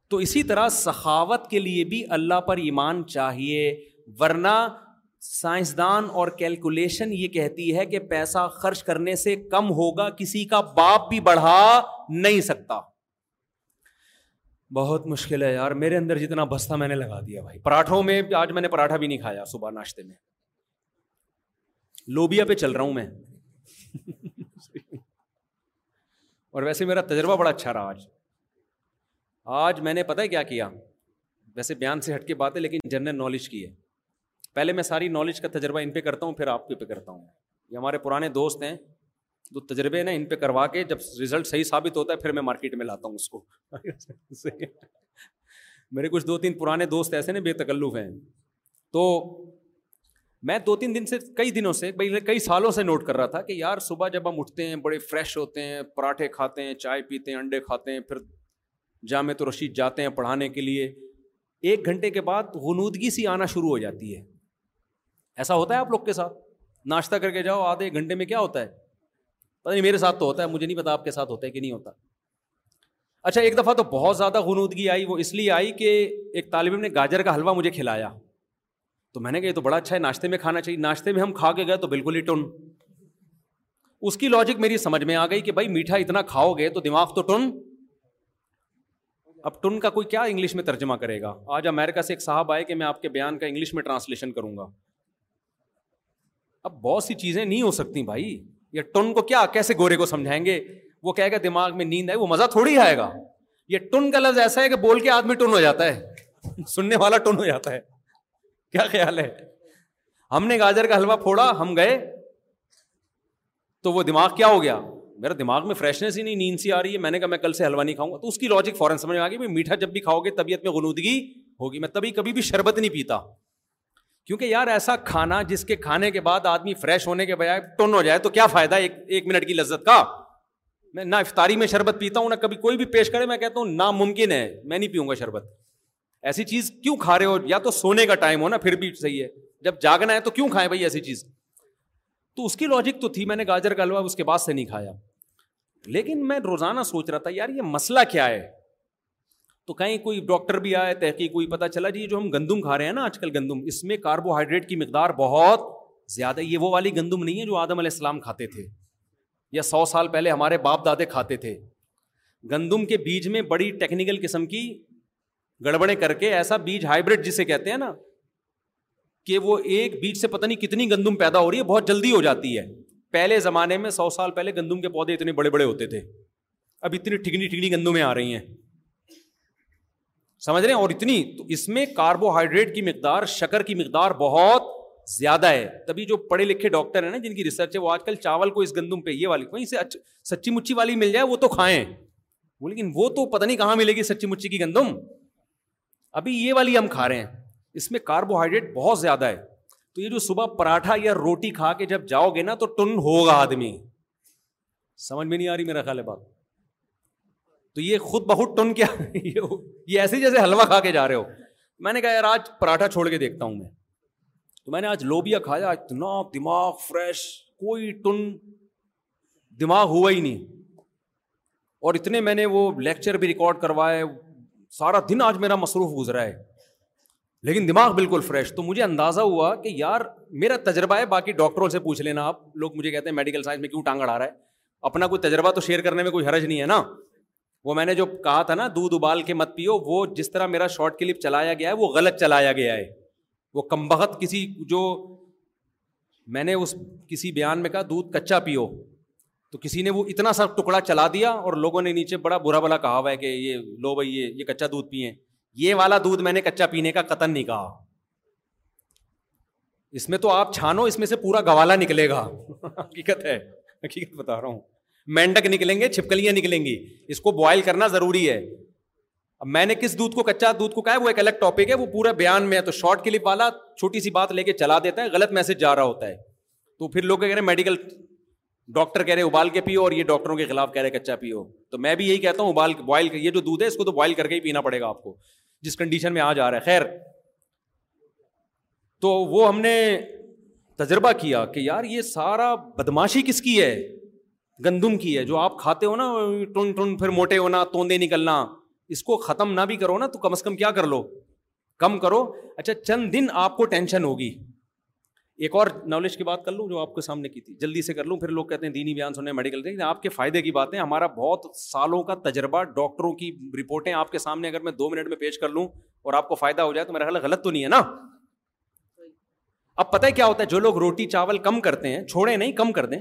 [SPEAKER 2] تو اسی طرح سخاوت کے لیے بھی اللہ پر ایمان چاہیے ورنہ سائنسدان اور کیلکولیشن یہ کہتی ہے کہ پیسہ خرچ کرنے سے کم ہوگا کسی کا باپ بھی بڑھا نہیں سکتا بہت مشکل ہے یار میرے اندر جتنا بستہ میں نے لگا دیا بھائی پراٹھوں میں آج میں نے پراٹھا بھی نہیں کھایا صبح ناشتے میں لوبیا پہ چل رہا ہوں میں (laughs) اور ویسے میرا تجربہ بڑا اچھا رہا آج آج میں نے پتہ ہے کیا کیا ویسے بیان سے ہٹ کے بات ہے لیکن جنرل نالج کی ہے پہلے میں ساری نالج کا تجربہ ان پہ کرتا ہوں پھر آپ پہ کرتا ہوں یہ ہمارے پرانے دوست ہیں جو تجربے نا ان پہ کروا کے جب رزلٹ صحیح ثابت ہوتا ہے پھر میں مارکیٹ میں لاتا ہوں اس کو (laughs) میرے کچھ دو تین پرانے دوست ایسے نا بے تکلف ہیں تو میں دو تین دن سے کئی دنوں سے بھائی کئی سالوں سے نوٹ کر رہا تھا کہ یار صبح جب ہم اٹھتے ہیں بڑے فریش ہوتے ہیں پراٹھے کھاتے ہیں چائے پیتے ہیں انڈے کھاتے ہیں پھر جامع تو رشید جاتے ہیں پڑھانے کے لیے ایک گھنٹے کے بعد غنودگی سی آنا شروع ہو جاتی ہے ایسا ہوتا ہے آپ لوگ کے ساتھ ناشتہ کر کے جاؤ آدھے ایک گھنٹے میں کیا ہوتا ہے پتہ نہیں میرے ساتھ تو ہوتا ہے مجھے نہیں پتا آپ کے ساتھ ہوتا ہے کہ نہیں ہوتا اچھا ایک دفعہ تو بہت زیادہ غنودگی آئی وہ اس لیے آئی کہ ایک طالب علم نے گاجر کا حلوہ مجھے کھلایا تو میں نے کہا یہ تو بڑا اچھا ہے ناشتے میں کھانا چاہیے ناشتے میں ہم کھا کے گئے تو بالکل ہی ٹن اس کی لاجک میری سمجھ میں آ گئی کہ بھائی میٹھا اتنا کھاؤ گے تو دماغ تو ٹن اب ٹن کا کوئی کیا انگلش میں ترجمہ کرے گا آج امیرکا سے ایک صاحب آئے کہ میں میں آپ کے بیان کا انگلش ٹرانسلیشن کروں گا اب بہت سی چیزیں نہیں ہو سکتی بھائی ٹن کو کیا کیسے گورے کو سمجھائیں گے وہ کہے گا دماغ میں نیند آئے وہ مزہ تھوڑی آئے گا یہ ٹن کا لفظ ایسا ہے کہ بول کے آدمی ٹن ہو جاتا ہے سننے والا ٹن ہو جاتا ہے کیا خیال ہے ہم نے گاجر کا حلوہ پھوڑا ہم گئے تو وہ دماغ کیا ہو گیا میرا دماغ میں فریشنس ہی نہیں نیند سی آ رہی ہے میں نے کہا میں کل سے حلوہ نہیں کھاؤں گا تو اس کی لاجک فوراً سمجھ میں آ گئی بھائی میٹھا جب بھی کھاؤ گے طبیعت میں غنودگی ہوگی میں تبھی کبھی بھی شربت نہیں پیتا کیونکہ یار ایسا کھانا جس کے کھانے کے بعد آدمی فریش ہونے کے بجائے ٹن ہو جائے تو کیا فائدہ ہے ایک منٹ کی لذت کا میں نہ افطاری میں شربت پیتا ہوں نہ کبھی کوئی بھی پیش کرے میں کہتا ہوں ناممکن ہے میں نہیں پیوں گا شربت ایسی چیز کیوں کھا رہے ہو یا تو سونے کا ٹائم ہو نا پھر بھی صحیح ہے جب جاگنا ہے تو کیوں کھائیں بھائی ایسی چیز تو اس کی لاجک تو تھی میں نے گاجر کا حلوہ اس کے بعد سے نہیں کھایا لیکن میں روزانہ سوچ رہا تھا یار یہ مسئلہ کیا ہے تو کہیں کوئی ڈاکٹر بھی آئے تحقیق ہوئی پتہ چلا جی جو ہم گندم کھا رہے ہیں نا آج کل گندم اس میں کاربوہائیڈریٹ کی مقدار بہت زیادہ یہ وہ والی گندم نہیں ہے جو آدم علیہ السلام کھاتے تھے یا سو سال پہلے ہمارے باپ دادے کھاتے تھے گندم کے بیج میں بڑی ٹیکنیکل قسم کی گڑبڑیں کر کے ایسا بیج ہائبریڈ جسے کہتے ہیں نا کہ وہ ایک بیج سے پتہ نہیں کتنی گندم پیدا ہو رہی ہے بہت جلدی ہو جاتی ہے پہلے زمانے میں سو سال پہلے گندم کے پودے اتنے بڑے بڑے ہوتے تھے اب اتنی ٹھگنی ٹھگنی گندمیں آ رہی ہیں سمجھ رہے ہیں اور اتنی تو اس میں کاربوہائیڈریٹ کی مقدار شکر کی مقدار بہت زیادہ ہے تبھی جو پڑھے لکھے ڈاکٹر ہیں نا جن کی ریسرچ ہے وہ آج کل چاول کو اس گندم پہ یہ والی وہیں سے اچ... سچی مچی والی مل جائے وہ تو کھائیں وہ لیکن وہ تو پتہ نہیں کہاں ملے گی سچی مچی کی گندم ابھی یہ والی ہم کھا رہے ہیں اس میں کاربوہائیڈریٹ بہت زیادہ ہے تو یہ جو صبح پراٹھا یا روٹی کھا کے جب جاؤ گے نا تو ٹن ہوگا آدمی سمجھ میں نہیں آ رہی میرا خیال ہے بات تو یہ خود بہت ٹن کیا یہ ایسے ہی جیسے حلوہ کھا کے جا رہے ہو میں نے کہا یار آج پراٹھا چھوڑ کے دیکھتا ہوں میں تو میں نے آج لوبیا کھایا اتنا دماغ فریش کوئی ٹن دماغ ہوا ہی نہیں اور اتنے میں نے وہ لیکچر بھی ریکارڈ کروائے سارا دن آج میرا مصروف گزرا ہے لیکن دماغ بالکل فریش تو مجھے اندازہ ہوا کہ یار میرا تجربہ ہے باقی ڈاکٹروں سے پوچھ لینا آپ لوگ مجھے کہتے ہیں میڈیکل سائنس میں کیوں ٹانگ اڑا رہا ہے اپنا کوئی تجربہ تو شیئر کرنے میں کوئی حرج نہیں ہے نا وہ میں نے جو کہا تھا نا دودھ ابال کے مت پیو وہ جس طرح میرا شارٹ کلپ چلایا گیا ہے وہ غلط چلایا گیا ہے وہ کم بہت کسی جو میں نے اس کسی بیان میں کہا دودھ کچا پیو تو کسی نے وہ اتنا سا ٹکڑا چلا دیا اور لوگوں نے نیچے بڑا برا بلا کہا ہوا ہے کہ یہ لو بھائی یہ کچا دودھ پئیں یہ والا دودھ میں نے کچا پینے کا قطن نہیں کہا اس میں تو آپ چھانو اس میں سے پورا گوالا نکلے گا حقیقت حقیقت ہے بتا رہا ہوں مینڈک نکلیں گے چھپکلیاں نکلیں گی اس کو بوائل کرنا ضروری ہے اب میں نے کس دودھ کو کچا دودھ کو کہا ہے وہ ایک الگ ٹاپک ہے وہ پورا بیان میں ہے تو شارٹ کلپ والا چھوٹی سی بات لے کے چلا دیتا ہے غلط میسج جا رہا ہوتا ہے تو پھر لوگ کہہ رہے ہیں میڈیکل ڈاکٹر کہہ رہے ہیں ابال کے پیو اور یہ ڈاکٹروں کے خلاف کہہ رہے ہیں کچا پیو تو میں بھی یہی کہتا ہوں ابال بوائل یہ جو دودھ ہے اس کو تو بوائل کر کے ہی پینا پڑے گا آپ کو جس کنڈیشن میں آ جا رہا ہے خیر تو وہ ہم نے تجربہ کیا کہ یار یہ سارا بدماشی کس کی ہے گندم کی ہے جو آپ کھاتے ہو نا ٹن ٹن پھر موٹے ہونا توندے نکلنا اس کو ختم نہ بھی کرو نا تو کم از کم کیا کر لو کم کرو اچھا چند دن آپ کو ٹینشن ہوگی ایک اور نالج کی بات کر لوں جو آپ کے سامنے کی تھی جلدی سے کر لوں پھر لوگ کہتے ہیں دینی بیان میڈیکل آپ کے فائدے کی باتیں ہمارا بہت سالوں کا تجربہ ڈاکٹروں کی رپورٹیں آپ کے سامنے اگر میں دو منٹ میں پیش کر لوں اور آپ کو فائدہ ہو جائے تو میرا خیال غلط تو نہیں ہے نا اب پتہ ہے کیا ہوتا ہے جو لوگ روٹی چاول کم کرتے ہیں چھوڑے نہیں کم کر دیں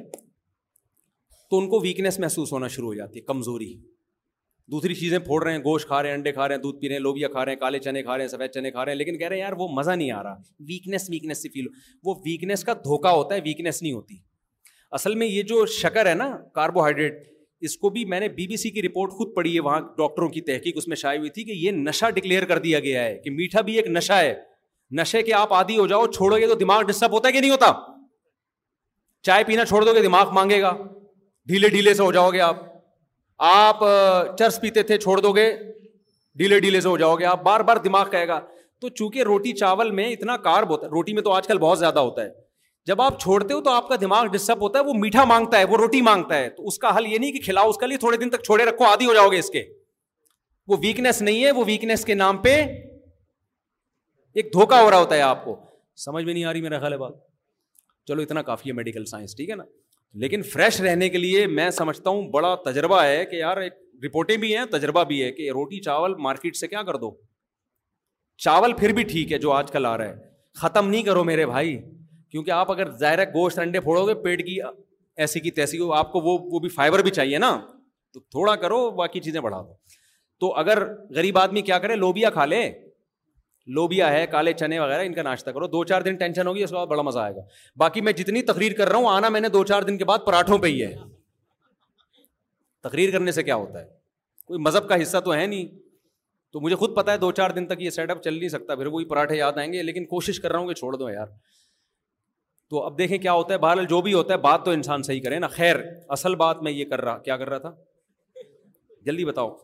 [SPEAKER 2] تو ان کو ویکنیس محسوس ہونا شروع ہو جاتی ہے کمزوری دوسری چیزیں پھوڑ رہے ہیں گوشت کھا رہے ہیں انڈے کھا رہے ہیں دودھ پی رہے ہیں لوبیا کھا رہے ہیں کالے چنے کھا رہے ہیں سفید چنے کھا رہے ہیں لیکن کہہ رہے ہیں یار وہ مزہ نہیں آ رہا ویکنیس ویکنیس سے فیل وہ ویکنیس کا دھوکہ ہوتا ہے ویکنیس نہیں ہوتی اصل میں یہ جو شکر ہے نا کاربوہائیڈریٹ اس کو بھی میں نے بی بی سی کی رپورٹ خود پڑھی ہے وہاں ڈاکٹروں کی تحقیق اس میں شائع ہوئی تھی کہ یہ نشہ ڈکلیئر کر دیا گیا ہے کہ میٹھا بھی ایک نشہ ہے نشے کے آپ آدھی ہو جاؤ چھوڑو گے تو دماغ ڈسٹرب ہوتا ہے کہ نہیں ہوتا چائے پینا چھوڑ دو گے دماغ مانگے گا ڈھیلے ڈھیلے سے ہو جاؤ گے آپ آپ چرس پیتے تھے چھوڑ دو گے ڈھیلے ڈھیلے سے ہو جاؤ گے آپ بار بار دماغ کہے گا تو چونکہ روٹی چاول میں اتنا کارب ہوتا ہے روٹی میں تو آج کل بہت زیادہ ہوتا ہے جب آپ چھوڑتے ہو تو آپ کا دماغ ڈسٹرب ہوتا ہے وہ میٹھا مانگتا ہے وہ روٹی مانگتا ہے تو اس کا حل یہ نہیں کہ کھلاؤ اس کا لیے تھوڑے دن تک چھوڑے رکھو آدھی ہو جاؤ گے اس کے وہ ویکنیس نہیں ہے وہ ویکنیس کے نام پہ ایک دھوکا ہو رہا ہوتا ہے آپ کو سمجھ میں نہیں آ رہی میرا خیال ہے بات چلو اتنا کافی ہے میڈیکل سائنس ٹھیک ہے نا لیکن فریش رہنے کے لیے میں سمجھتا ہوں بڑا تجربہ ہے کہ یار ایک رپورٹیں بھی ہیں تجربہ بھی ہے کہ روٹی چاول مارکیٹ سے کیا کر دو چاول پھر بھی ٹھیک ہے جو آج کل آ رہا ہے ختم نہیں کرو میرے بھائی کیونکہ آپ اگر ظاہر گوشت انڈے پھوڑو گے پیٹ کی ایسی کی تیسی ہو آپ کو وہ وہ بھی فائبر بھی چاہیے نا تو تھوڑا کرو باقی چیزیں بڑھا دو تو اگر غریب آدمی کیا کرے لوبیا کھا لے لوبیا ہے کالے چنے وغیرہ ان کا ناشتہ کرو دو چار دن ٹینشن ہوگی اس کے بعد بڑا مزہ آئے گا باقی میں جتنی تقریر کر رہا ہوں آنا میں نے دو چار دن کے بعد پراٹھوں پہ ہی ہے تقریر کرنے سے کیا ہوتا ہے کوئی مذہب کا حصہ تو ہے نہیں تو مجھے خود پتا ہے دو چار دن تک یہ سیٹ اپ چل نہیں سکتا پھر وہی پراٹھے یاد آئیں گے لیکن کوشش کر رہا ہوں کہ چھوڑ دو یار تو اب دیکھیں کیا ہوتا ہے بہرحال جو بھی ہوتا ہے بات تو انسان صحیح کرے نا خیر اصل بات میں یہ کر رہا کیا کر رہا تھا جلدی بتاؤ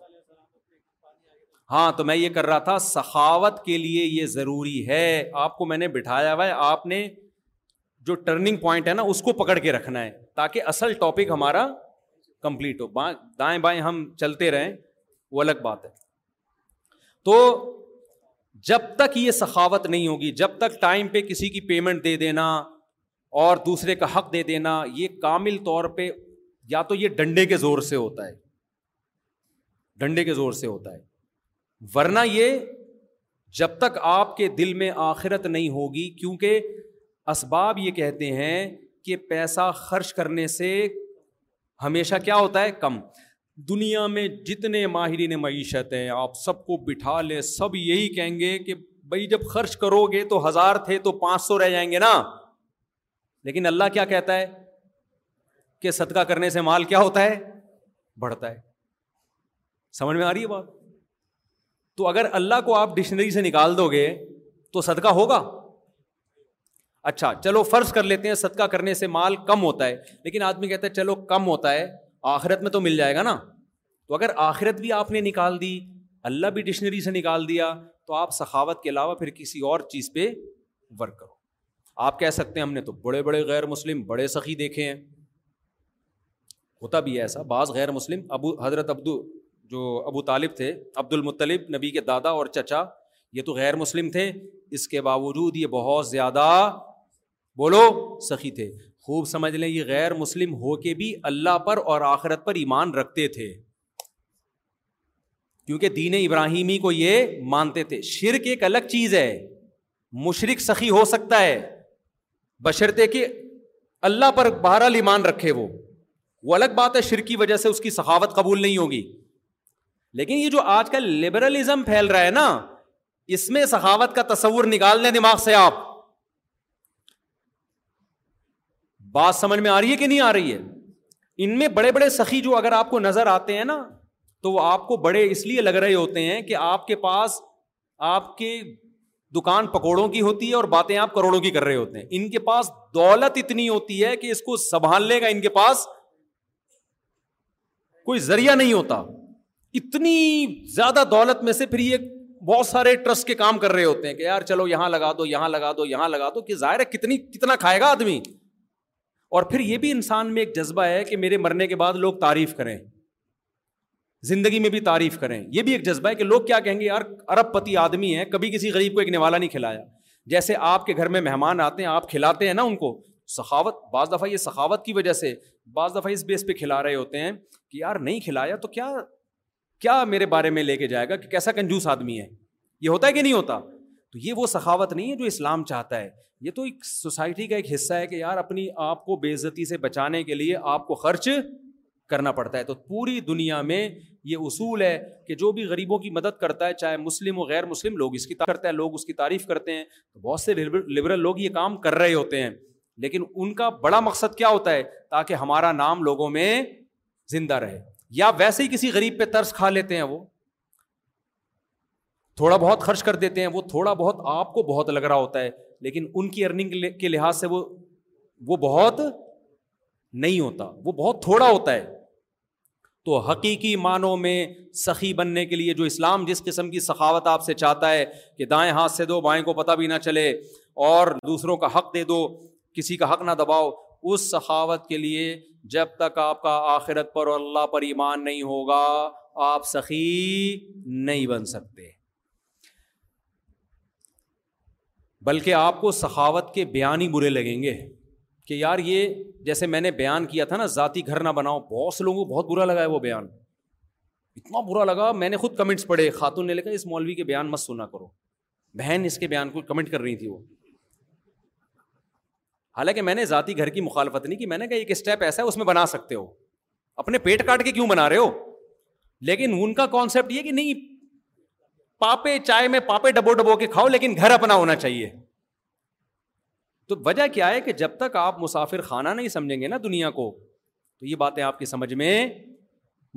[SPEAKER 2] ہاں تو میں یہ کر رہا تھا سخاوت کے لیے یہ ضروری ہے آپ کو میں نے بٹھایا ہوا ہے آپ نے جو ٹرننگ پوائنٹ ہے نا اس کو پکڑ کے رکھنا ہے تاکہ اصل ٹاپک ہمارا کمپلیٹ ہو دائیں بائیں ہم چلتے رہیں وہ الگ بات ہے تو جب تک یہ سخاوت نہیں ہوگی جب تک ٹائم پہ کسی کی پیمنٹ دے دینا اور دوسرے کا حق دے دینا یہ کامل طور پہ یا تو یہ ڈنڈے کے زور سے ہوتا ہے ڈنڈے کے زور سے ہوتا ہے ورنہ یہ جب تک آپ کے دل میں آخرت نہیں ہوگی کیونکہ اسباب یہ کہتے ہیں کہ پیسہ خرچ کرنے سے ہمیشہ کیا ہوتا ہے کم دنیا میں جتنے ماہرین معیشت ہیں آپ سب کو بٹھا لیں سب یہی کہیں گے کہ بھائی جب خرچ کرو گے تو ہزار تھے تو پانچ سو رہ جائیں گے نا لیکن اللہ کیا کہتا ہے کہ صدقہ کرنے سے مال کیا ہوتا ہے بڑھتا ہے سمجھ میں آ رہی ہے بات تو اگر اللہ کو آپ ڈکشنری سے نکال دو گے تو صدقہ ہوگا اچھا چلو فرض کر لیتے ہیں صدقہ کرنے سے مال کم ہوتا ہے لیکن آدمی کہتا ہے چلو کم ہوتا ہے آخرت میں تو مل جائے گا نا تو اگر آخرت بھی آپ نے نکال دی اللہ بھی ڈکشنری سے نکال دیا تو آپ سخاوت کے علاوہ پھر کسی اور چیز پہ ورک کرو آپ کہہ سکتے ہیں ہم نے تو بڑے بڑے غیر مسلم بڑے سخی دیکھے ہیں ہوتا بھی ہے ایسا بعض غیر مسلم ابو حضرت ابدو جو ابو طالب تھے عبد المطلب نبی کے دادا اور چچا یہ تو غیر مسلم تھے اس کے باوجود یہ بہت زیادہ بولو سخی تھے خوب سمجھ لیں یہ غیر مسلم ہو کے بھی اللہ پر اور آخرت پر ایمان رکھتے تھے کیونکہ دین ابراہیمی کو یہ مانتے تھے شرک ایک الگ چیز ہے مشرق سخی ہو سکتا ہے بشرطے کہ اللہ پر بہرحال ایمان رکھے وہ وہ الگ بات ہے شرک کی وجہ سے اس کی سخاوت قبول نہیں ہوگی لیکن یہ جو آج کل لبرلزم پھیل رہا ہے نا اس میں سخاوت کا تصور نکال لیں دماغ سے آپ بات سمجھ میں آ رہی ہے کہ نہیں آ رہی ہے ان میں بڑے بڑے سخی جو اگر آپ کو نظر آتے ہیں نا تو وہ آپ کو بڑے اس لیے لگ رہے ہوتے ہیں کہ آپ کے پاس آپ کے دکان پکوڑوں کی ہوتی ہے اور باتیں آپ کروڑوں کی کر رہے ہوتے ہیں ان کے پاس دولت اتنی ہوتی ہے کہ اس کو سنبھالنے کا ان کے پاس کوئی ذریعہ نہیں ہوتا اتنی زیادہ دولت میں سے پھر یہ بہت سارے ٹرسٹ کے کام کر رہے ہوتے ہیں کہ یار چلو یہاں لگا دو یہاں لگا دو یہاں لگا دو کہ ظاہر ہے کتنی کتنا کھائے گا آدمی اور پھر یہ بھی انسان میں ایک جذبہ ہے کہ میرے مرنے کے بعد لوگ تعریف کریں زندگی میں بھی تعریف کریں یہ بھی ایک جذبہ ہے کہ لوگ کیا کہیں گے یار ارب پتی آدمی ہے کبھی کسی غریب کو ایک نوالا نہیں کھلایا جیسے آپ کے گھر میں مہمان آتے ہیں آپ کھلاتے ہیں نا ان کو سخاوت بعض دفعہ یہ سخاوت کی وجہ سے بعض دفعہ اس بیس پہ کھلا رہے ہوتے ہیں کہ یار نہیں کھلایا تو کیا کیا میرے بارے میں لے کے جائے گا کہ کیسا کنجوس آدمی ہے یہ ہوتا ہے کہ نہیں ہوتا تو یہ وہ سخاوت نہیں ہے جو اسلام چاہتا ہے یہ تو ایک سوسائٹی کا ایک حصہ ہے کہ یار اپنی آپ کو بے عزتی سے بچانے کے لیے آپ کو خرچ کرنا پڑتا ہے تو پوری دنیا میں یہ اصول ہے کہ جو بھی غریبوں کی مدد کرتا ہے چاہے مسلم ہو غیر مسلم لوگ اس کی کرتا ہے لوگ اس کی تعریف کرتے ہیں تو بہت سے لبرل لوگ یہ کام کر رہے ہوتے ہیں لیکن ان کا بڑا مقصد کیا ہوتا ہے تاکہ ہمارا نام لوگوں میں زندہ رہے یا ویسے ہی کسی غریب پہ ترس کھا لیتے ہیں وہ تھوڑا بہت خرچ کر دیتے ہیں وہ تھوڑا بہت آپ کو بہت لگ رہا ہوتا ہے لیکن ان کی ارننگ کے لحاظ سے وہ وہ بہت نہیں ہوتا وہ بہت تھوڑا ہوتا ہے تو حقیقی معنوں میں سخی بننے کے لیے جو اسلام جس قسم کی سخاوت آپ سے چاہتا ہے کہ دائیں ہاتھ سے دو بائیں کو پتہ بھی نہ چلے اور دوسروں کا حق دے دو کسی کا حق نہ دباؤ اس سخاوت کے لیے جب تک آپ کا آخرت پر اور اللہ پر ایمان نہیں ہوگا آپ سخی نہیں بن سکتے بلکہ آپ کو سخاوت کے بیان ہی برے لگیں گے کہ یار یہ جیسے میں نے بیان کیا تھا نا ذاتی گھر نہ بناؤ بہت سے لوگوں کو بہت برا لگا ہے وہ بیان اتنا برا لگا میں نے خود کمنٹس پڑھے خاتون نے لکھا اس مولوی کے بیان مت سنا کرو بہن اس کے بیان کو کمنٹ کر رہی تھی وہ حالانکہ میں نے ذاتی گھر کی مخالفت نہیں کی میں نے کہا ایک اسٹیپ ایسا ہے اس میں بنا سکتے ہو اپنے پیٹ کاٹ کے کیوں بنا رہے ہو لیکن ان کا کانسیپٹ یہ کہ نہیں پاپے چائے میں پاپے ڈبو ڈبو کے کھاؤ لیکن گھر اپنا ہونا چاہیے تو وجہ کیا ہے کہ جب تک آپ مسافر خانہ نہیں سمجھیں گے نا دنیا کو تو یہ باتیں آپ کی سمجھ میں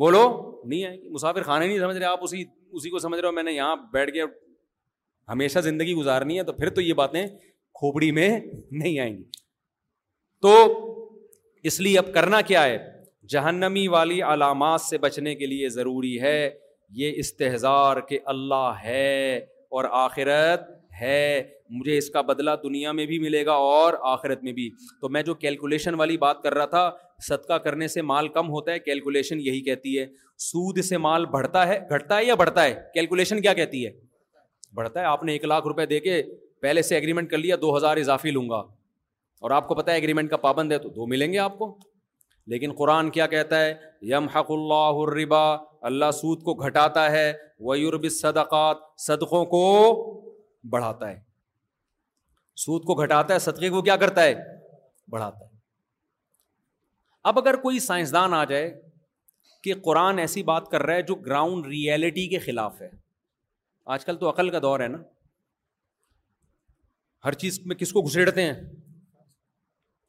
[SPEAKER 2] بولو نہیں آئے مسافر خانہ نہیں سمجھ رہے آپ اسی اسی کو سمجھ رہے ہو میں نے یہاں بیٹھ کے ہمیشہ زندگی گزارنی ہے تو پھر تو یہ باتیں کھوپڑی میں نہیں آئیں گی تو اس لیے اب کرنا کیا ہے جہنمی والی علامات سے بچنے کے لیے ضروری ہے یہ استحظار کہ اللہ ہے اور آخرت ہے مجھے اس کا بدلہ دنیا میں بھی ملے گا اور آخرت میں بھی تو میں جو کیلکولیشن والی بات کر رہا تھا صدقہ کرنے سے مال کم ہوتا ہے کیلکولیشن یہی کہتی ہے سود سے مال بڑھتا ہے گھٹتا ہے یا بڑھتا ہے کیلکولیشن کیا کہتی ہے بڑھتا ہے آپ نے ایک لاکھ روپے دے کے پہلے سے ایگریمنٹ کر لیا دو ہزار اضافی لوں گا اور آپ کو پتہ ہے اگریمنٹ کا پابند ہے تو دو ملیں گے آپ کو لیکن قرآن کیا کہتا ہے یم حق اللہ ربا اللہ سود کو گھٹاتا ہے ویورب صدقات صدقوں کو بڑھاتا ہے سود کو گھٹاتا ہے صدقے کو کیا کرتا ہے بڑھاتا ہے اب اگر کوئی سائنسدان آ جائے کہ قرآن ایسی بات کر رہا ہے جو گراؤنڈ ریئلٹی کے خلاف ہے آج کل تو عقل کا دور ہے نا ہر چیز میں کس کو گھسیڑتے ہیں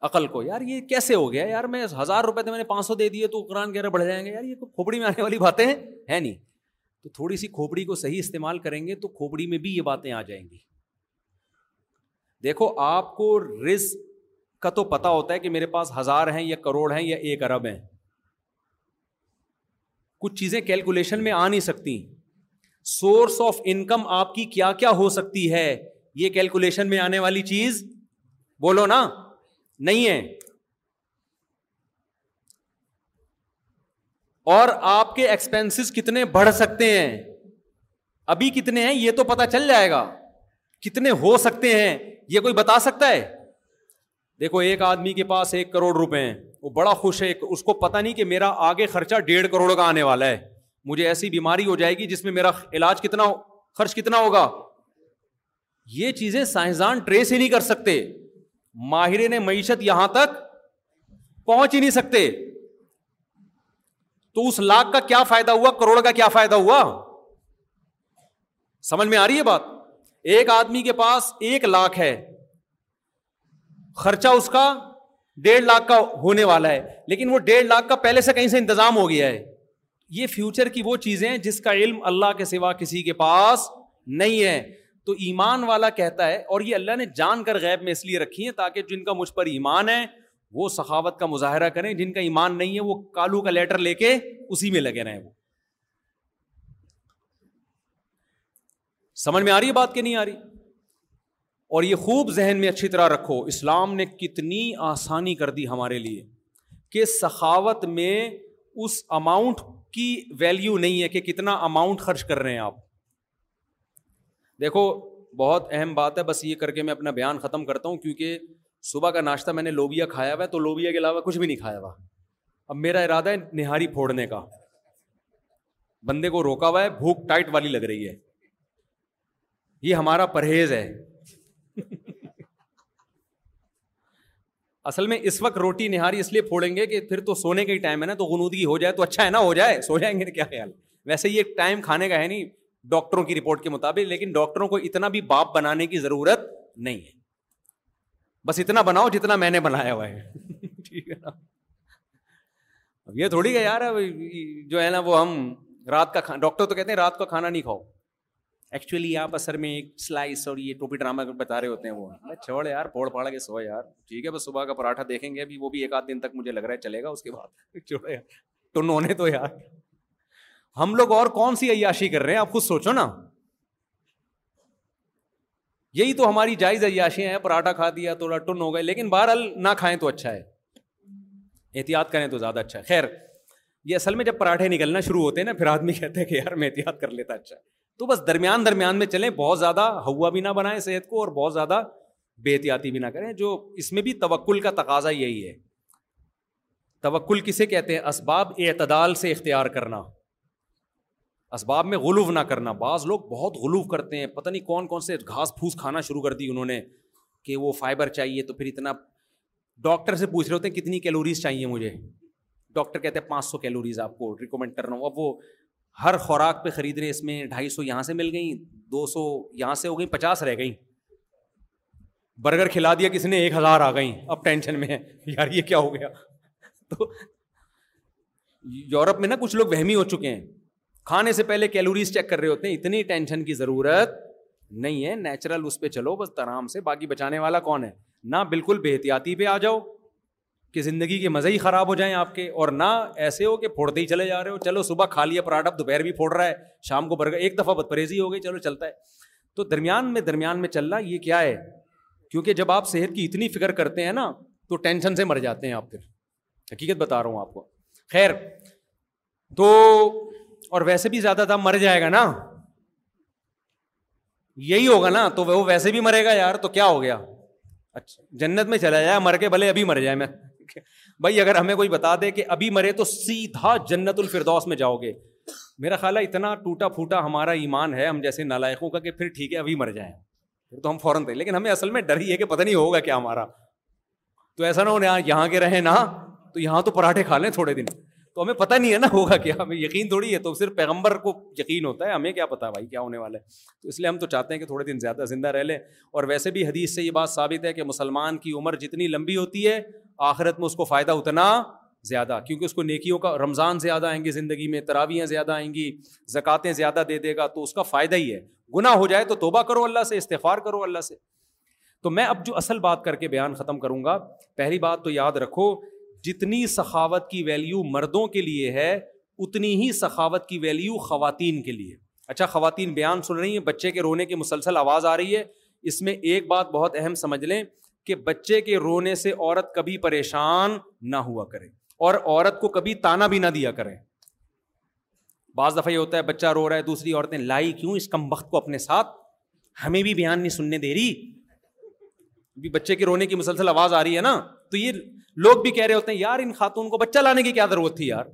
[SPEAKER 2] عقل کو یار یہ کیسے ہو گیا یار میں ہزار روپے تو میں نے پانچ سو دے دیے تو قرآن کہہ رہے بڑھ جائیں گے یار یہ کھوپڑی میں آنے والی باتیں ہیں نہیں تو تھوڑی سی کھوپڑی کو صحیح استعمال کریں گے تو کھوپڑی میں بھی یہ باتیں آ جائیں گی دیکھو آپ کو رز کا تو پتا ہوتا ہے کہ میرے پاس ہزار ہیں یا کروڑ ہیں یا ایک ارب ہیں کچھ چیزیں کیلکولیشن میں آ نہیں سکتی سورس آف انکم آپ کی کیا کیا ہو سکتی ہے یہ کیلکولیشن میں آنے والی چیز بولو نا نہیں ہے اور آپ کے ایکسپینس کتنے بڑھ سکتے ہیں ابھی کتنے ہیں یہ تو پتا چل جائے گا کتنے ہو سکتے ہیں یہ کوئی بتا سکتا ہے دیکھو ایک آدمی کے پاس ایک کروڑ روپے ہیں وہ بڑا خوش ہے اس کو پتا نہیں کہ میرا آگے خرچہ ڈیڑھ کروڑ کا آنے والا ہے مجھے ایسی بیماری ہو جائے گی جس میں میرا علاج کتنا خرچ کتنا ہوگا یہ چیزیں سائنسدان ٹریس ہی نہیں کر سکتے ماہر نے معیشت یہاں تک پہنچ ہی نہیں سکتے تو اس لاکھ کا کیا فائدہ ہوا کروڑ کا کیا فائدہ ہوا سمجھ میں آ رہی ہے بات ایک آدمی کے پاس ایک لاکھ ہے خرچہ اس کا ڈیڑھ لاکھ کا ہونے والا ہے لیکن وہ ڈیڑھ لاکھ کا پہلے سے کہیں سے انتظام ہو گیا ہے یہ فیوچر کی وہ چیزیں جس کا علم اللہ کے سوا کسی کے پاس نہیں ہے تو ایمان والا کہتا ہے اور یہ اللہ نے جان کر غیب میں اس لیے رکھی ہیں تاکہ جن کا مجھ پر ایمان ہے وہ سخاوت کا مظاہرہ کریں جن کا ایمان نہیں ہے وہ کالو کا لیٹر لے کے اسی میں لگے رہیں وہ سمجھ میں آ رہی ہے بات کہ نہیں آ رہی اور یہ خوب ذہن میں اچھی طرح رکھو اسلام نے کتنی آسانی کر دی ہمارے لیے کہ سخاوت میں اس اماؤنٹ کی ویلیو نہیں ہے کہ کتنا اماؤنٹ خرچ کر رہے ہیں آپ دیکھو بہت اہم بات ہے بس یہ کر کے میں اپنا بیان ختم کرتا ہوں کیونکہ صبح کا ناشتہ میں نے لوبیا کھایا ہوا ہے تو لوبیا کے علاوہ کچھ بھی نہیں کھایا ہوا اب میرا ارادہ ہے نہاری پھوڑنے کا بندے کو روکا ہوا ہے بھوک ٹائٹ والی لگ رہی ہے یہ ہمارا پرہیز ہے اصل میں اس وقت روٹی نہاری اس لیے پھوڑیں گے کہ پھر تو سونے کا ہی ٹائم ہے نا تو غنودگی ہو جائے تو اچھا ہے نا ہو جائے سو جائیں گے کیا خیال ویسے یہ ٹائم کھانے کا ہے نہیں ڈاکٹروں کی رپورٹ کے مطابق لیکن ڈاکٹروں کو اتنا بھی باپ بنانے کی ضرورت نہیں ہے بس اتنا بناؤ جتنا میں نے بنایا ہوا ہے (laughs) ہے ٹھیک نا اب یہ تھوڑی یار جو ہے نا وہ ہم رات کا ڈاکٹر تو کہتے ہیں رات کا کھانا نہیں کھاؤ ایکچولی آپ اثر میں ایک سلائس اور یہ ٹوپی ڈرامہ بتا رہے ہوتے ہیں وہ چھوڑ یار پوڑ پاڑ کے سو یار ٹھیک ہے بس صبح کا پراٹھا دیکھیں گے ابھی وہ بھی ایک آدھ دن تک مجھے لگ رہا ہے چلے گا اس کے بعد (laughs) چھوڑ یار ٹن ہونے تو یار ہم لوگ اور کون سی عیاشی کر رہے ہیں آپ خود سوچو نا یہی تو ہماری جائز عیاشیاں ہیں پراٹھا کھا دیا تھوڑا ٹن ہو گئے لیکن بہرحال نہ کھائیں تو اچھا ہے احتیاط کریں تو زیادہ اچھا ہے خیر یہ اصل میں جب پراٹھے نکلنا شروع ہوتے ہیں نا پھر آدمی کہتے ہیں کہ یار میں احتیاط کر لیتا اچھا ہے تو بس درمیان درمیان میں چلیں بہت زیادہ ہوا بھی نہ بنائیں صحت کو اور بہت زیادہ بے احتیاطی بھی نہ کریں جو اس میں بھی توکل کا تقاضا یہی ہے توکل کسے کہتے ہیں اسباب اعتدال سے اختیار کرنا اسباب میں غلوف نہ کرنا بعض لوگ بہت غلوف کرتے ہیں پتہ نہیں کون کون سے گھاس پھوس کھانا شروع کر دی انہوں نے کہ وہ فائبر چاہیے تو پھر اتنا ڈاکٹر سے پوچھ رہے ہوتے ہیں کتنی کیلوریز چاہیے مجھے ڈاکٹر کہتے ہیں پانچ سو کیلوریز آپ کو ریکومینڈ کر رہا ہوں اب وہ ہر خوراک پہ خرید رہے اس میں ڈھائی سو یہاں سے مل گئیں دو سو یہاں سے ہو گئیں پچاس رہ گئیں برگر کھلا دیا کسی نے ایک ہزار آ گئیں اب ٹینشن میں ہے یار یہ کیا ہو گیا تو یورپ میں نا کچھ لوگ وہمی ہو چکے ہیں کھانے سے پہلے کیلوریز چیک کر رہے ہوتے ہیں اتنی ٹینشن کی ضرورت نہیں ہے نیچرل اس پہ چلو بس آرام سے باقی بچانے والا کون ہے نہ بالکل بے احتیاطی پہ آ جاؤ کہ زندگی کے مزے ہی خراب ہو جائیں آپ کے اور نہ ایسے ہو کہ پھوڑتے ہی چلے جا رہے ہو چلو صبح کھا لیا پراٹھا دوپہر بھی پھوڑ رہا ہے شام کو برگر ایک دفعہ بدپریزی ہو گئی چلو چلتا ہے تو درمیان میں درمیان میں چلنا یہ کیا ہے کیونکہ جب آپ صحت کی اتنی فکر کرتے ہیں نا تو ٹینشن سے مر جاتے ہیں آپ پھر حقیقت بتا رہا ہوں آپ کو خیر تو اور ویسے بھی زیادہ تھا مر جائے گا نا یہی ہوگا نا تو وہ ویسے بھی مرے گا یار تو کیا ہو گیا اچھا جنت میں چلا جائے مر کے بھلے ابھی مر جائے میں بھائی اگر ہمیں کوئی بتا دے کہ ابھی مرے تو سیدھا جنت الفردوس میں جاؤ گے میرا خیال ہے اتنا ٹوٹا پھوٹا ہمارا ایمان ہے ہم جیسے نالائقوں کا کہ پھر ٹھیک ہے ابھی مر جائیں پھر تو ہم فوراً تھے لیکن ہمیں اصل میں ڈر ہی ہے کہ پتہ نہیں ہوگا کیا ہمارا تو ایسا نہ ہو یہاں کے رہے نہ تو یہاں تو پراٹھے کھا لیں تھوڑے دن تو ہمیں پتہ نہیں ہے نا ہوگا کیا ہمیں یقین تھوڑی ہے تو صرف پیغمبر کو یقین ہوتا ہے ہمیں کیا پتا بھائی کیا ہونے والا ہے تو اس لیے ہم تو چاہتے ہیں کہ تھوڑے دن زیادہ زندہ رہ لیں اور ویسے بھی حدیث سے یہ بات ثابت ہے کہ مسلمان کی عمر جتنی لمبی ہوتی ہے آخرت میں اس کو فائدہ اتنا زیادہ کیونکہ اس کو نیکیوں کا رمضان زیادہ آئیں گے زندگی میں تراویاں زیادہ آئیں گی زکاتیں زیادہ دے دے گا تو اس کا فائدہ ہی ہے گناہ ہو جائے تو توبہ کرو اللہ سے استفار کرو اللہ سے تو میں اب جو اصل بات کر کے بیان ختم کروں گا پہلی بات تو یاد رکھو جتنی سخاوت کی ویلیو مردوں کے لیے ہے اتنی ہی سخاوت کی ویلیو خواتین کے لیے اچھا خواتین بیان سن رہی ہیں بچے کے رونے کی مسلسل آواز آ رہی ہے اس میں ایک بات بہت اہم سمجھ لیں کہ بچے کے رونے سے عورت کبھی پریشان نہ ہوا کرے اور عورت کو کبھی تانا بھی نہ دیا کرے بعض دفعہ یہ ہوتا ہے بچہ رو رہا ہے دوسری عورتیں لائی کیوں اس کم وقت کو اپنے ساتھ ہمیں بھی بیان نہیں سننے دے رہی بچے کے رونے کی مسلسل آواز آ رہی ہے نا تو یہ لوگ بھی کہہ رہے ہوتے ہیں یار ان خاتون کو بچہ لانے کی کیا ضرورت تھی یار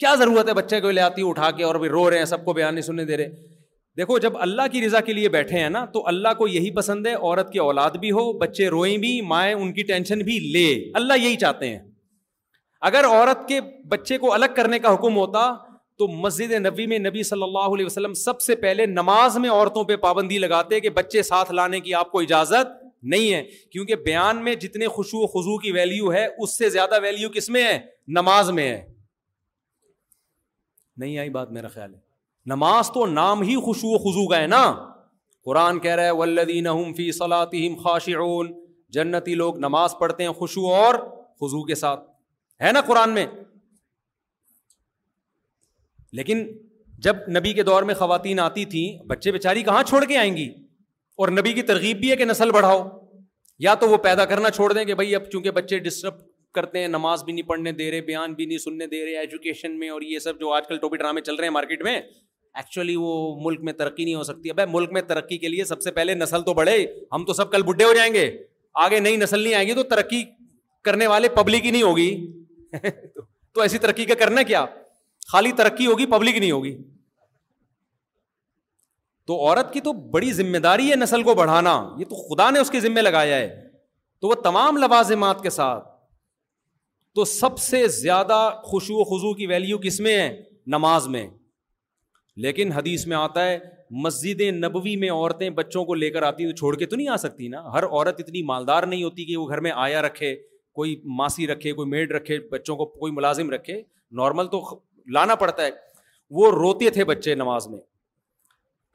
[SPEAKER 2] کیا ضرورت ہے بچے کو لے آتی اٹھا کے اور بھی رو رہے ہیں سب کو بیان نہیں سننے دے رہے دیکھو جب اللہ کی رضا کے لیے بیٹھے ہیں نا تو اللہ کو یہی پسند ہے عورت کی اولاد بھی ہو بچے روئیں بھی مائیں ان کی ٹینشن بھی لے اللہ یہی چاہتے ہیں اگر عورت کے بچے کو الگ کرنے کا حکم ہوتا تو مسجد نبی میں نبی صلی اللہ علیہ وسلم سب سے پہلے نماز میں عورتوں پہ پابندی لگاتے کہ بچے ساتھ لانے کی آپ کو اجازت نہیں ہے کیونکہ بیان میں جتنے خوشو و خزو کی ویلیو ہے اس سے زیادہ ویلیو کس میں ہے نماز میں ہے نہیں آئی بات میرا خیال ہے نماز تو نام ہی خوشو و خضو کا ہے نا قرآن کہہ رہا ہے ولدین فی سلام خاشعون جنتی لوگ نماز پڑھتے ہیں خوشو اور خزو کے ساتھ ہے نا قرآن میں لیکن جب نبی کے دور میں خواتین آتی تھیں بچے بیچاری کہاں چھوڑ کے آئیں گی اور نبی کی ترغیب بھی ہے کہ نسل بڑھاؤ یا تو وہ پیدا کرنا چھوڑ دیں کہ بھائی اب چونکہ بچے ڈسٹرب کرتے ہیں نماز بھی نہیں پڑھنے دے رہے بیان بھی نہیں سننے دے رہے ایجوکیشن میں اور یہ سب جو آج کل ٹوپی ڈرامے چل رہے ہیں مارکیٹ میں ایکچولی وہ ملک میں ترقی نہیں ہو سکتی اب ملک میں ترقی کے لیے سب سے پہلے نسل تو بڑھے ہم تو سب کل بڈھے ہو جائیں گے آگے نئی نسل نہیں آئیں گی تو ترقی کرنے والے پبلک ہی نہیں ہوگی (laughs) تو ایسی ترقی کا کرنا کیا خالی ترقی ہوگی پبلک نہیں ہوگی تو عورت کی تو بڑی ذمہ داری ہے نسل کو بڑھانا یہ تو خدا نے اس کے ذمے لگایا ہے تو وہ تمام لوازمات کے ساتھ تو سب سے زیادہ خوشو و خزو کی ویلیو کس میں ہے نماز میں لیکن حدیث میں آتا ہے مسجد نبوی میں عورتیں بچوں کو لے کر آتی ہیں تو چھوڑ کے تو نہیں آ سکتی نا ہر عورت اتنی مالدار نہیں ہوتی کہ وہ گھر میں آیا رکھے کوئی ماسی رکھے کوئی میڈ رکھے بچوں کو کوئی ملازم رکھے نارمل تو لانا پڑتا ہے وہ روتے تھے بچے نماز میں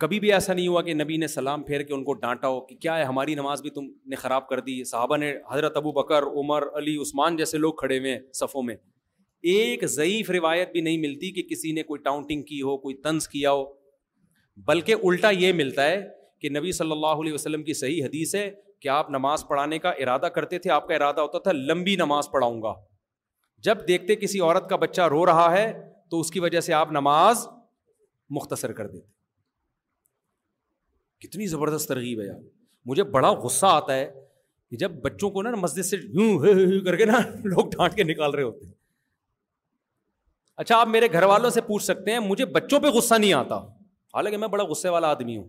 [SPEAKER 2] کبھی بھی ایسا نہیں ہوا کہ نبی نے سلام پھیر کے ان کو ڈانٹا ہو کہ کیا ہے ہماری نماز بھی تم نے خراب کر دی صحابہ نے حضرت ابو بکر عمر علی عثمان جیسے لوگ کھڑے ہوئے ہیں صفوں میں ایک ضعیف روایت بھی نہیں ملتی کہ کسی نے کوئی ٹاؤنٹنگ کی ہو کوئی طنز کیا ہو بلکہ الٹا یہ ملتا ہے کہ نبی صلی اللہ علیہ وسلم کی صحیح حدیث ہے کہ آپ نماز پڑھانے کا ارادہ کرتے تھے آپ کا ارادہ ہوتا تھا لمبی نماز پڑھاؤں گا جب دیکھتے کسی عورت کا بچہ رو رہا ہے تو اس کی وجہ سے آپ نماز مختصر کر دیتے کتنی زبردست ترغیب ہے یار مجھے بڑا غصہ آتا ہے کہ جب بچوں کو نا مسجد سے یوں کر کے کے نا لوگ ڈانٹ نکال رہے ہوتے ہیں اچھا آپ میرے گھر والوں سے پوچھ سکتے ہیں مجھے بچوں پہ غصہ نہیں آتا حالانکہ میں بڑا غصے والا آدمی ہوں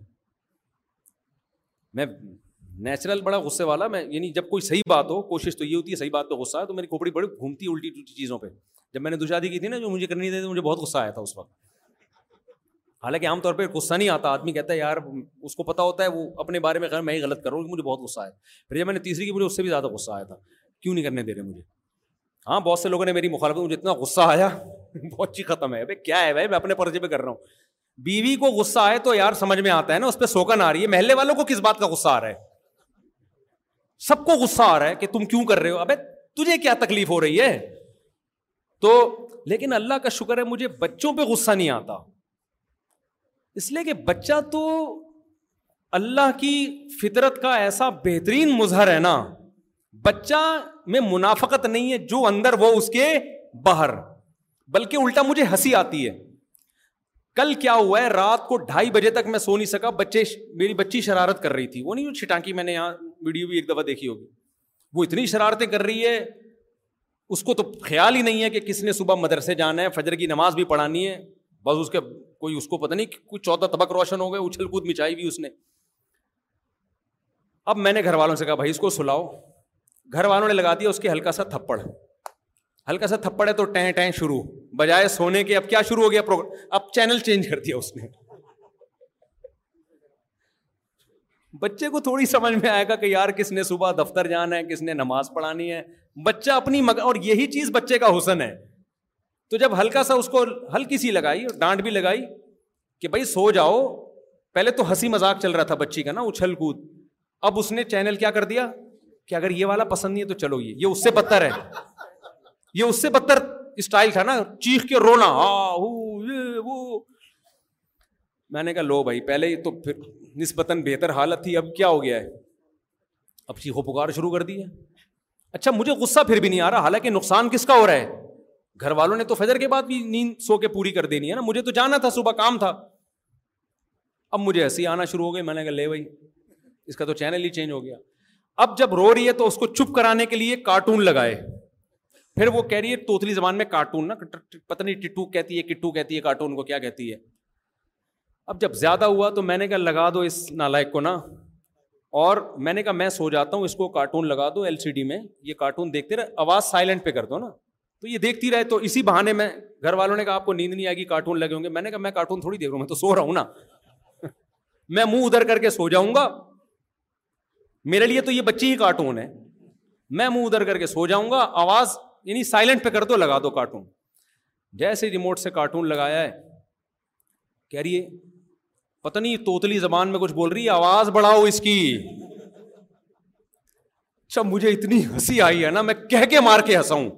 [SPEAKER 2] میں نیچرل بڑا غصے والا میں یعنی جب کوئی صحیح بات ہو کوشش تو یہ ہوتی ہے صحیح بات پہ غصہ ہے تو میری کھوپڑی بڑی گھومتی ہے الٹی چیزوں پہ جب میں نے دو شادی کی تھی نا جو مجھے کرنی تھی تو مجھے بہت غصہ آیا تھا اس وقت حالانکہ عام طور پہ غصہ نہیں آتا آدمی کہتا ہے یار اس کو پتا ہوتا ہے وہ اپنے بارے میں خیر میں ہی غلط کر رہا ہوں کہ مجھے بہت غصہ ہے جب میں نے تیسری کی مجھے اس سے بھی زیادہ غصہ آیا تھا کیوں نہیں کرنے دے رہے مجھے ہاں بہت سے لوگوں نے میری مخالفت مجھے اتنا غصہ آیا (laughs) بہت چیز ختم ہے بھائی کیا ہے بھائی میں اپنے پرچے پہ کر رہا ہوں بیوی کو غصہ آئے تو یار سمجھ میں آتا ہے نا اس پہ سوکن آ رہی ہے محلے والوں کو کس بات کا غصہ آ رہا ہے سب کو غصہ آ رہا ہے کہ تم کیوں کر رہے ہو ابے تجھے کیا تکلیف ہو رہی ہے تو لیکن اللہ کا شکر ہے مجھے بچوں پہ غصہ نہیں آتا اس لیے کہ بچہ تو اللہ کی فطرت کا ایسا بہترین مظہر ہے نا بچہ میں منافقت نہیں ہے جو اندر وہ اس کے باہر بلکہ الٹا مجھے ہنسی آتی ہے کل کیا ہوا ہے رات کو ڈھائی بجے تک میں سو نہیں سکا بچے میری بچی شرارت کر رہی تھی وہ نہیں چھٹانکی میں نے یہاں ویڈیو بھی ایک دفعہ دیکھی ہوگی وہ اتنی شرارتیں کر رہی ہے اس کو تو خیال ہی نہیں ہے کہ کس نے صبح مدرسے جانا ہے فجر کی نماز بھی پڑھانی ہے بس اس کے کوئی اس کو پتہ نہیں کوئی چودہ طبق روشن ہو گئے اچھل کود مچائی بھی اس نے اب میں نے گھر والوں سے کہا بھائی اس کو سلاؤ گھر والوں نے لگا دیا اس کے ہلکا سا تھپڑ ہلکا سا تھپڑ ہے تو ٹین ٹین شروع بجائے سونے کے اب کیا شروع ہو گیا اب چینل چینج کر دیا اس نے بچے کو تھوڑی سمجھ میں آئے گا کہ یار کس نے صبح دفتر جانا ہے کس نے نماز پڑھانی ہے بچہ اپنی مگر اور یہی چیز بچے کا حسن ہے تو جب ہلکا سا اس کو ہلکی سی لگائی ڈانٹ بھی لگائی کہ بھائی سو جاؤ پہلے تو ہنسی مذاق چل رہا تھا بچی کا نا اچھل کود اب اس نے چینل کیا کر دیا کہ اگر یہ والا پسند نہیں ہے تو چلو یہ یہ اس سے بدتر ہے یہ اس سے بدتر اسٹائل تھا نا چیخ کے رونا میں نے کہا لو بھائی پہلے تو پھر نسبتاً بہتر حالت تھی اب کیا ہو گیا ہے اب چیخو پکار شروع کر دی ہے اچھا مجھے غصہ پھر بھی نہیں آ رہا حالانکہ نقصان کس کا ہو رہا ہے گھر والوں نے تو فجر کے بعد بھی نیند سو کے پوری کر دینی ہے نا مجھے تو جانا تھا صبح کام تھا اب مجھے ایسے ہی آنا شروع ہو گئی میں نے کہا لے بھائی اس اس کا تو تو چینل ہی چینج ہو گیا اب جب رو رہی ہے کو چپ کرانے کے لیے کارٹون لگائے پھر وہ کہہ رہی ہے توتلی زبان میں کارٹون نا پتہ نہیں ٹٹو کہتی ہے کٹو کہتی ہے کارٹون کو کیا کہتی ہے اب جب زیادہ ہوا تو میں نے کہا لگا دو اس نالائک کو نا اور میں نے کہا میں سو جاتا ہوں اس کو کارٹون لگا دو ایل سی ڈی میں یہ کارٹون دیکھتے رہے آواز سائلنٹ پہ کر دو نا تو یہ دیکھتی رہے تو اسی بہانے میں گھر والوں نے کہا آپ کو نیند نہیں آئے گی کارٹون لگے ہوں گے میں نے کہا میں کارٹون تھوڑی دیکھ رہا ہوں میں تو سو رہا ہوں نا (laughs) میں منہ ادھر کر کے سو جاؤں گا میرے لیے تو یہ بچی ہی کارٹون ہے میں منہ ادھر کر کے سو جاؤں گا آواز یعنی سائلنٹ پہ کر دو لگا دو کارٹون جیسے ریموٹ سے کارٹون لگایا ہے کہہ رہی ہے پتہ نہیں توتلی زبان میں کچھ بول رہی ہے آواز بڑھاؤ اس کی اچھا مجھے اتنی ہنسی آئی ہے نا میں کہہ کے مار کے ہنساؤں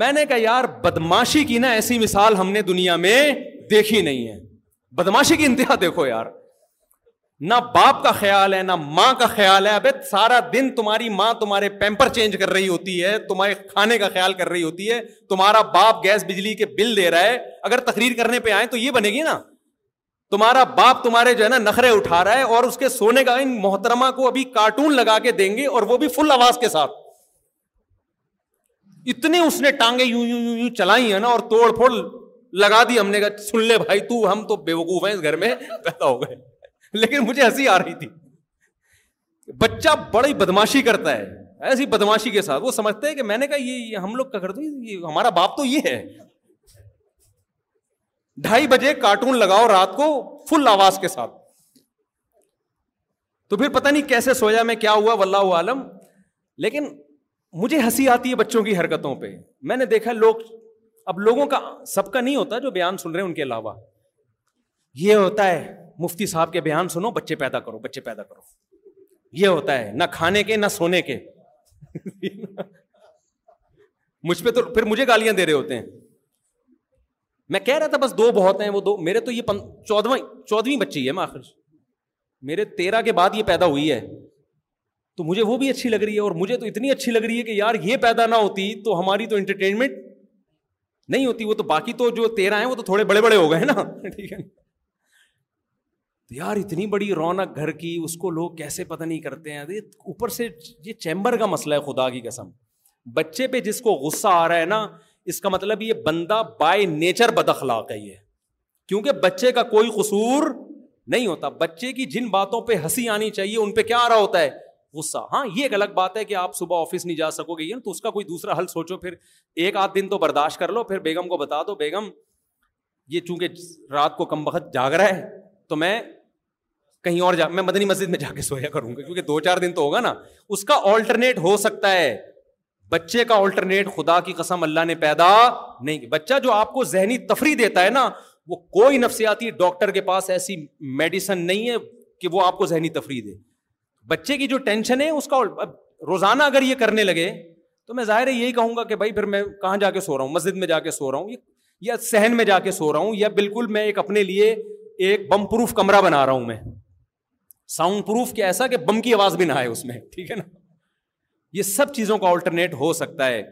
[SPEAKER 2] میں نے کہا یار بدماشی کی نا ایسی مثال ہم نے دنیا میں دیکھی نہیں ہے بدماشی کی انتہا دیکھو یار نہ باپ کا خیال ہے نہ ماں کا خیال ہے ابھی سارا دن تمہاری ماں تمہارے پیمپر چینج کر رہی ہوتی ہے تمہارے کھانے کا خیال کر رہی ہوتی ہے تمہارا باپ گیس بجلی کے بل دے رہا ہے اگر تقریر کرنے پہ آئے تو یہ بنے گی نا تمہارا باپ تمہارے جو ہے نا نخرے اٹھا رہا ہے اور اس کے سونے کا ان محترمہ کو ابھی کارٹون لگا کے دیں گے اور وہ بھی فل آواز کے ساتھ اتنے اس نے ٹانگیں یوں یوں یوں یوں چلائی ہیں نا اور توڑ پھوڑ لگا دی ہم نے کہا سن لے بھائی تو ہم تو بے وقوف ہیں لیکن مجھے ہنسی آ رہی تھی بچہ بڑی بدماشی کرتا ہے ایسی بدماشی کے ساتھ وہ سمجھتے ہیں کہ میں نے کہا یہ ہم لوگ کیا کرتے ہمارا باپ تو یہ ہے ڈھائی بجے کارٹون لگاؤ رات کو فل آواز کے ساتھ تو پھر پتہ نہیں کیسے سویا میں کیا ہوا واللہ عالم لیکن مجھے ہنسی آتی ہے بچوں کی حرکتوں پہ میں نے دیکھا لوگ اب لوگوں کا سب کا نہیں ہوتا جو بیان سن رہے ان کے علاوہ یہ ہوتا ہے مفتی صاحب کے بیان سنو بچے پیدا کرو بچے پیدا کرو یہ ہوتا ہے نہ کھانے کے نہ سونے کے مجھ پہ تو پھر مجھے گالیاں دے رہے ہوتے ہیں میں کہہ رہا تھا بس دو بہت ہیں وہ دو میرے تو یہ چودہویں بچی ہے میں آخر میرے تیرہ کے بعد یہ پیدا ہوئی ہے تو مجھے وہ بھی اچھی لگ رہی ہے اور مجھے تو اتنی اچھی لگ رہی ہے کہ یار یہ پیدا نہ ہوتی تو ہماری تو انٹرٹینمنٹ نہیں ہوتی وہ تو باقی تو جو تیرہ ہیں وہ تو تھوڑے بڑے بڑے ہو گئے نا (laughs) ٹھیک ہے یار اتنی بڑی رونق گھر کی اس کو لوگ کیسے پتہ نہیں کرتے ہیں اوپر سے یہ چیمبر کا مسئلہ ہے خدا کی قسم بچے پہ جس کو غصہ آ رہا ہے نا اس کا مطلب یہ بندہ بائی نیچر بد اخلاق ہے یہ کیونکہ بچے کا کوئی قصور نہیں ہوتا بچے کی جن باتوں پہ ہنسی آنی چاہیے ان پہ کیا آ رہا ہوتا ہے غصہ ہاں یہ ایک الگ بات ہے کہ آپ صبح آفس نہیں جا سکو گے تو اس کا کوئی دوسرا حل سوچو پھر ایک آدھ دن تو برداشت کر لو پھر بیگم کو بتا دو بیگم یہ چونکہ رات کو کم وقت رہا ہے تو میں کہیں اور جا میں مدنی مسجد میں جا کے سویا کروں گا کیونکہ دو چار دن تو ہوگا نا اس کا آلٹرنیٹ ہو سکتا ہے بچے کا آلٹرنیٹ خدا کی قسم اللہ نے پیدا نہیں بچہ جو آپ کو ذہنی تفریح دیتا ہے نا وہ کوئی نفسیاتی ڈاکٹر کے پاس ایسی میڈیسن نہیں ہے کہ وہ آپ کو ذہنی تفریح دے بچے کی جو ٹینشن ہے اس کا روزانہ اگر یہ کرنے لگے تو میں ظاہر ہے یہی کہوں گا کہ بھائی پھر میں کہاں جا کے سو رہا ہوں مسجد میں جا کے سو رہا ہوں یا سہن میں جا کے سو رہا ہوں یا بالکل میں ایک اپنے لیے ایک بم پروف کمرہ بنا رہا ہوں میں ساؤنڈ پروف کہ ایسا کہ بم کی آواز بھی نہ آئے اس میں ٹھیک ہے نا یہ سب چیزوں کا آلٹرنیٹ ہو سکتا ہے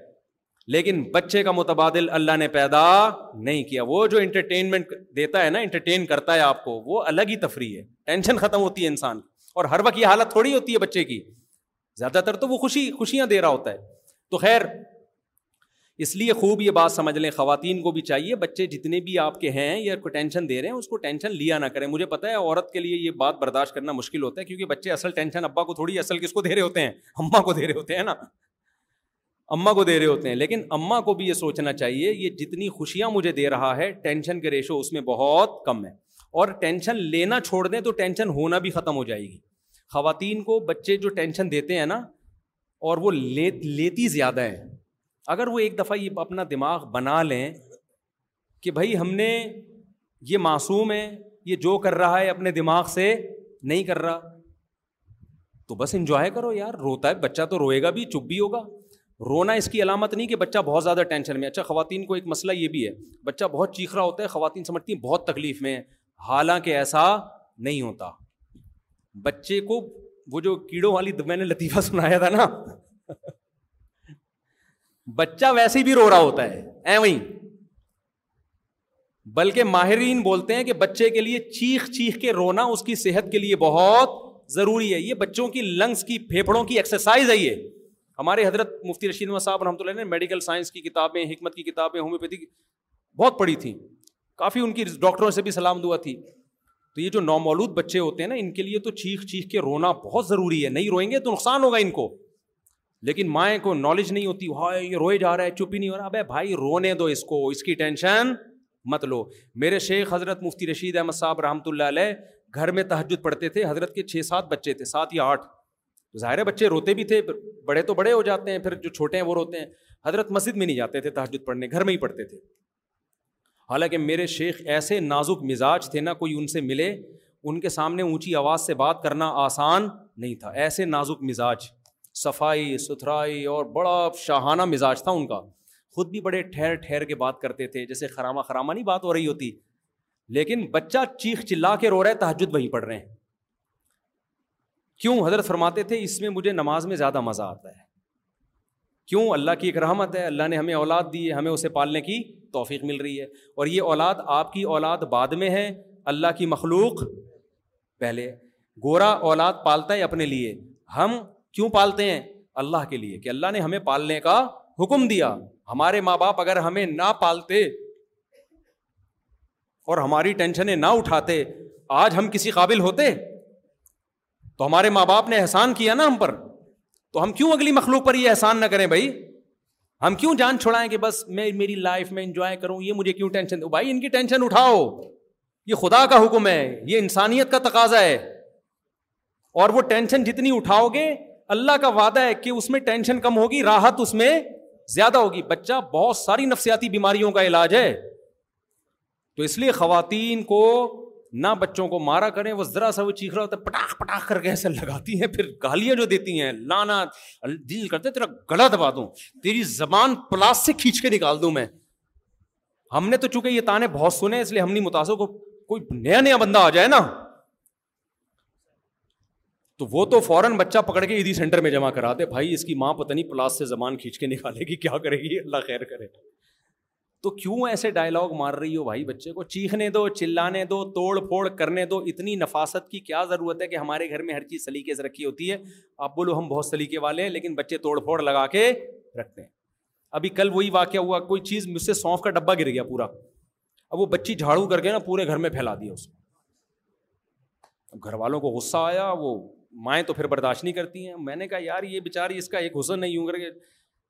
[SPEAKER 2] لیکن بچے کا متبادل اللہ نے پیدا نہیں کیا وہ جو انٹرٹینمنٹ دیتا ہے نا انٹرٹین کرتا ہے آپ کو وہ الگ ہی تفریح ہے ٹینشن ختم ہوتی ہے انسان کی اور ہر وقت یہ حالت تھوڑی ہوتی ہے بچے کی زیادہ تر تو وہ خوشی خوشیاں دے رہا ہوتا ہے تو خیر اس لیے خوب یہ بات سمجھ لیں خواتین کو بھی چاہیے بچے جتنے بھی آپ کے ہیں یا کوئی ٹینشن دے رہے ہیں اس کو ٹینشن لیا نہ کریں مجھے پتا ہے عورت کے لیے یہ بات برداشت کرنا مشکل ہوتا ہے کیونکہ بچے اصل ٹینشن ابا کو تھوڑی اصل کس کو دے رہے ہوتے ہیں اماں کو دے رہے ہوتے ہیں نا اماں کو دے رہے ہوتے ہیں لیکن اماں کو بھی یہ سوچنا چاہیے یہ جتنی خوشیاں مجھے دے رہا ہے ٹینشن کے ریشو اس میں بہت کم ہے اور ٹینشن لینا چھوڑ دیں تو ٹینشن ہونا بھی ختم ہو جائے گی خواتین کو بچے جو ٹینشن دیتے ہیں نا اور وہ لیتی زیادہ ہیں اگر وہ ایک دفعہ یہ اپنا دماغ بنا لیں کہ بھائی ہم نے یہ معصوم ہے یہ جو کر رہا ہے اپنے دماغ سے نہیں کر رہا تو بس انجوائے کرو یار روتا ہے بچہ تو روئے گا بھی چپ بھی ہوگا رونا اس کی علامت نہیں کہ بچہ بہت زیادہ ٹینشن میں اچھا خواتین کو ایک مسئلہ یہ بھی ہے بچہ بہت چیخ رہا ہوتا ہے خواتین سمجھتی ہیں بہت تکلیف میں ہے حالانکہ ایسا نہیں ہوتا بچے کو وہ جو کیڑوں والی میں نے لطیفہ سنایا تھا نا بچہ ویسے بھی رو رہا ہوتا ہے اے وہیں بلکہ ماہرین بولتے ہیں کہ بچے کے لیے چیخ چیخ کے رونا اس کی صحت کے لیے بہت ضروری ہے یہ بچوں کی لنگس کی پھیپھڑوں کی ایکسرسائز ہے یہ ہمارے حضرت مفتی رشید صاحب رحمۃ اللہ نے میڈیکل سائنس کی کتابیں حکمت کی کتابیں ہومیوپیتھی بہت پڑھی تھیں کافی ان کی ڈاکٹروں سے بھی سلام دعا تھی تو یہ جو نومولود بچے ہوتے ہیں نا ان کے لیے تو چیخ چیخ کے رونا بہت ضروری ہے نہیں روئیں گے تو نقصان ہوگا ان کو لیکن مائیں کو نالج نہیں ہوتی ہائے یہ روئے جا رہا ہے چپ ہی نہیں ہو رہا ابے بھائی رونے دو اس کو اس کی ٹینشن مت لو میرے شیخ حضرت مفتی رشید احمد صاحب رحمۃ اللہ علیہ گھر میں تحجد پڑھتے تھے حضرت کے چھ سات بچے تھے سات یا آٹھ ظاہر بچے روتے بھی تھے بڑے تو بڑے ہو جاتے ہیں پھر جو چھوٹے ہیں وہ روتے ہیں حضرت مسجد میں نہیں جاتے تھے تحجد پڑھنے گھر میں ہی پڑھتے تھے حالانکہ میرے شیخ ایسے نازک مزاج تھے نہ کوئی ان سے ملے ان کے سامنے اونچی آواز سے بات کرنا آسان نہیں تھا ایسے نازک مزاج صفائی ستھرائی اور بڑا شاہانہ مزاج تھا ان کا خود بھی بڑے ٹھہر ٹھہر کے بات کرتے تھے جیسے خرامہ خرامہ نہیں بات ہو رہی ہوتی لیکن بچہ چیخ چلا کے رو رہے تحجد وہیں پڑھ رہے ہیں کیوں حضرت فرماتے تھے اس میں مجھے نماز میں زیادہ مزہ آتا ہے کیوں اللہ کی ایک رحمت ہے اللہ نے ہمیں اولاد دی ہے ہمیں اسے پالنے کی توفیق مل رہی ہے اور یہ اولاد آپ کی اولاد بعد میں ہے اللہ کی مخلوق پہلے گورا اولاد پالتا ہے اپنے لیے ہم کیوں پالتے ہیں اللہ کے لیے کہ اللہ نے ہمیں پالنے کا حکم دیا ہمارے ماں باپ اگر ہمیں نہ پالتے اور ہماری ٹینشنیں نہ اٹھاتے آج ہم کسی قابل ہوتے تو ہمارے ماں باپ نے احسان کیا نا ہم پر تو ہم کیوں اگلی مخلوق پر یہ احسان نہ کریں بھائی ہم کیوں جان چھوڑائیں کہ بس میں میں میری لائف انجوائے کروں یہ مجھے کیوں ٹینشن بھائی ان کی ٹینشن اٹھاؤ یہ خدا کا حکم ہے یہ انسانیت کا تقاضا ہے اور وہ ٹینشن جتنی اٹھاؤ گے اللہ کا وعدہ ہے کہ اس میں ٹینشن کم ہوگی راحت اس میں زیادہ ہوگی بچہ بہت ساری نفسیاتی بیماریوں کا علاج ہے تو اس لیے خواتین کو نہ بچوں کو مارا کریں وہ ذرا سا وہ چیخ رہا ہوتا ہے پٹاخ پٹاخ کر کے ایسے لگاتی ہیں پھر گالیاں جو دیتی ہیں لانا دل کرتے تیرا گلا دبا دوں تیری زبان پلاس سے کھینچ کے نکال دوں میں ہم نے تو چونکہ یہ تانے بہت سنے اس لیے ہم نہیں متاثر کو کوئی نیا نیا بندہ آ جائے نا تو وہ تو فوراً بچہ پکڑ کے عیدی سینٹر میں جمع کرا دے بھائی اس کی ماں پتہ نہیں پلاس سے زبان کھینچ کے نکالے گی کیا کرے گی اللہ خیر کرے تو کیوں ایسے ڈائلاگ مار رہی ہو بھائی بچے کو چیخنے دو چلانے دو توڑ پھوڑ کرنے دو اتنی نفاست کی کیا ضرورت ہے کہ ہمارے گھر میں ہر چیز سلیقے سے رکھی ہوتی ہے آپ بولو ہم بہت سلیقے والے ہیں لیکن بچے توڑ پھوڑ لگا کے رکھتے ہیں ابھی کل وہی واقعہ ہوا کوئی چیز مجھ سے سونف کا ڈبا گر گیا پورا اب وہ بچی جھاڑو کر کے نا پورے گھر میں پھیلا دیا اس اب گھر والوں کو غصہ آیا وہ مائیں تو پھر برداشت نہیں کرتی ہیں میں نے کہا یار یہ بےچاری اس کا ایک حسن نہیں ہوں کر کے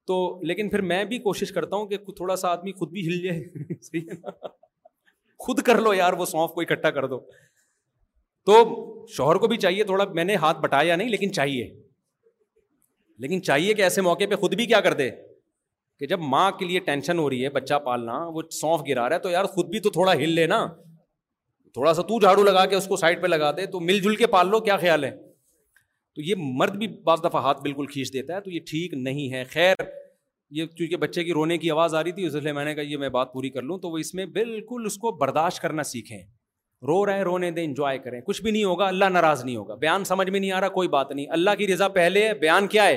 [SPEAKER 2] تو لیکن پھر میں بھی کوشش کرتا ہوں کہ تھوڑا سا آدمی خود بھی ہل جائے (laughs) صحیح ہے نا خود کر لو یار وہ سونف کو اکٹھا کر دو تو شوہر کو بھی چاہیے تھوڑا میں نے ہاتھ بٹایا نہیں لیکن چاہیے لیکن چاہیے کہ ایسے موقع پہ خود بھی کیا کر دے کہ جب ماں کے لیے ٹینشن ہو رہی ہے بچہ پالنا وہ سونف گرا رہا ہے تو یار خود بھی تو تھوڑا ہل لے نا تھوڑا سا تو جھاڑو لگا کے اس کو سائڈ پہ لگا دے تو مل جل کے پال لو کیا خیال ہے تو یہ مرد بھی بعض دفعہ ہاتھ بالکل کھینچ دیتا ہے تو یہ ٹھیک نہیں ہے خیر یہ چونکہ بچے کی رونے کی آواز آ رہی تھی اس لیے میں نے کہا یہ میں بات پوری کر لوں تو وہ اس میں بالکل اس کو برداشت کرنا سیکھیں رو رہے ہیں رونے دیں انجوائے کریں کچھ بھی نہیں ہوگا اللہ ناراض نہیں ہوگا بیان سمجھ میں نہیں آ رہا کوئی بات نہیں اللہ کی رضا پہلے ہے بیان کیا ہے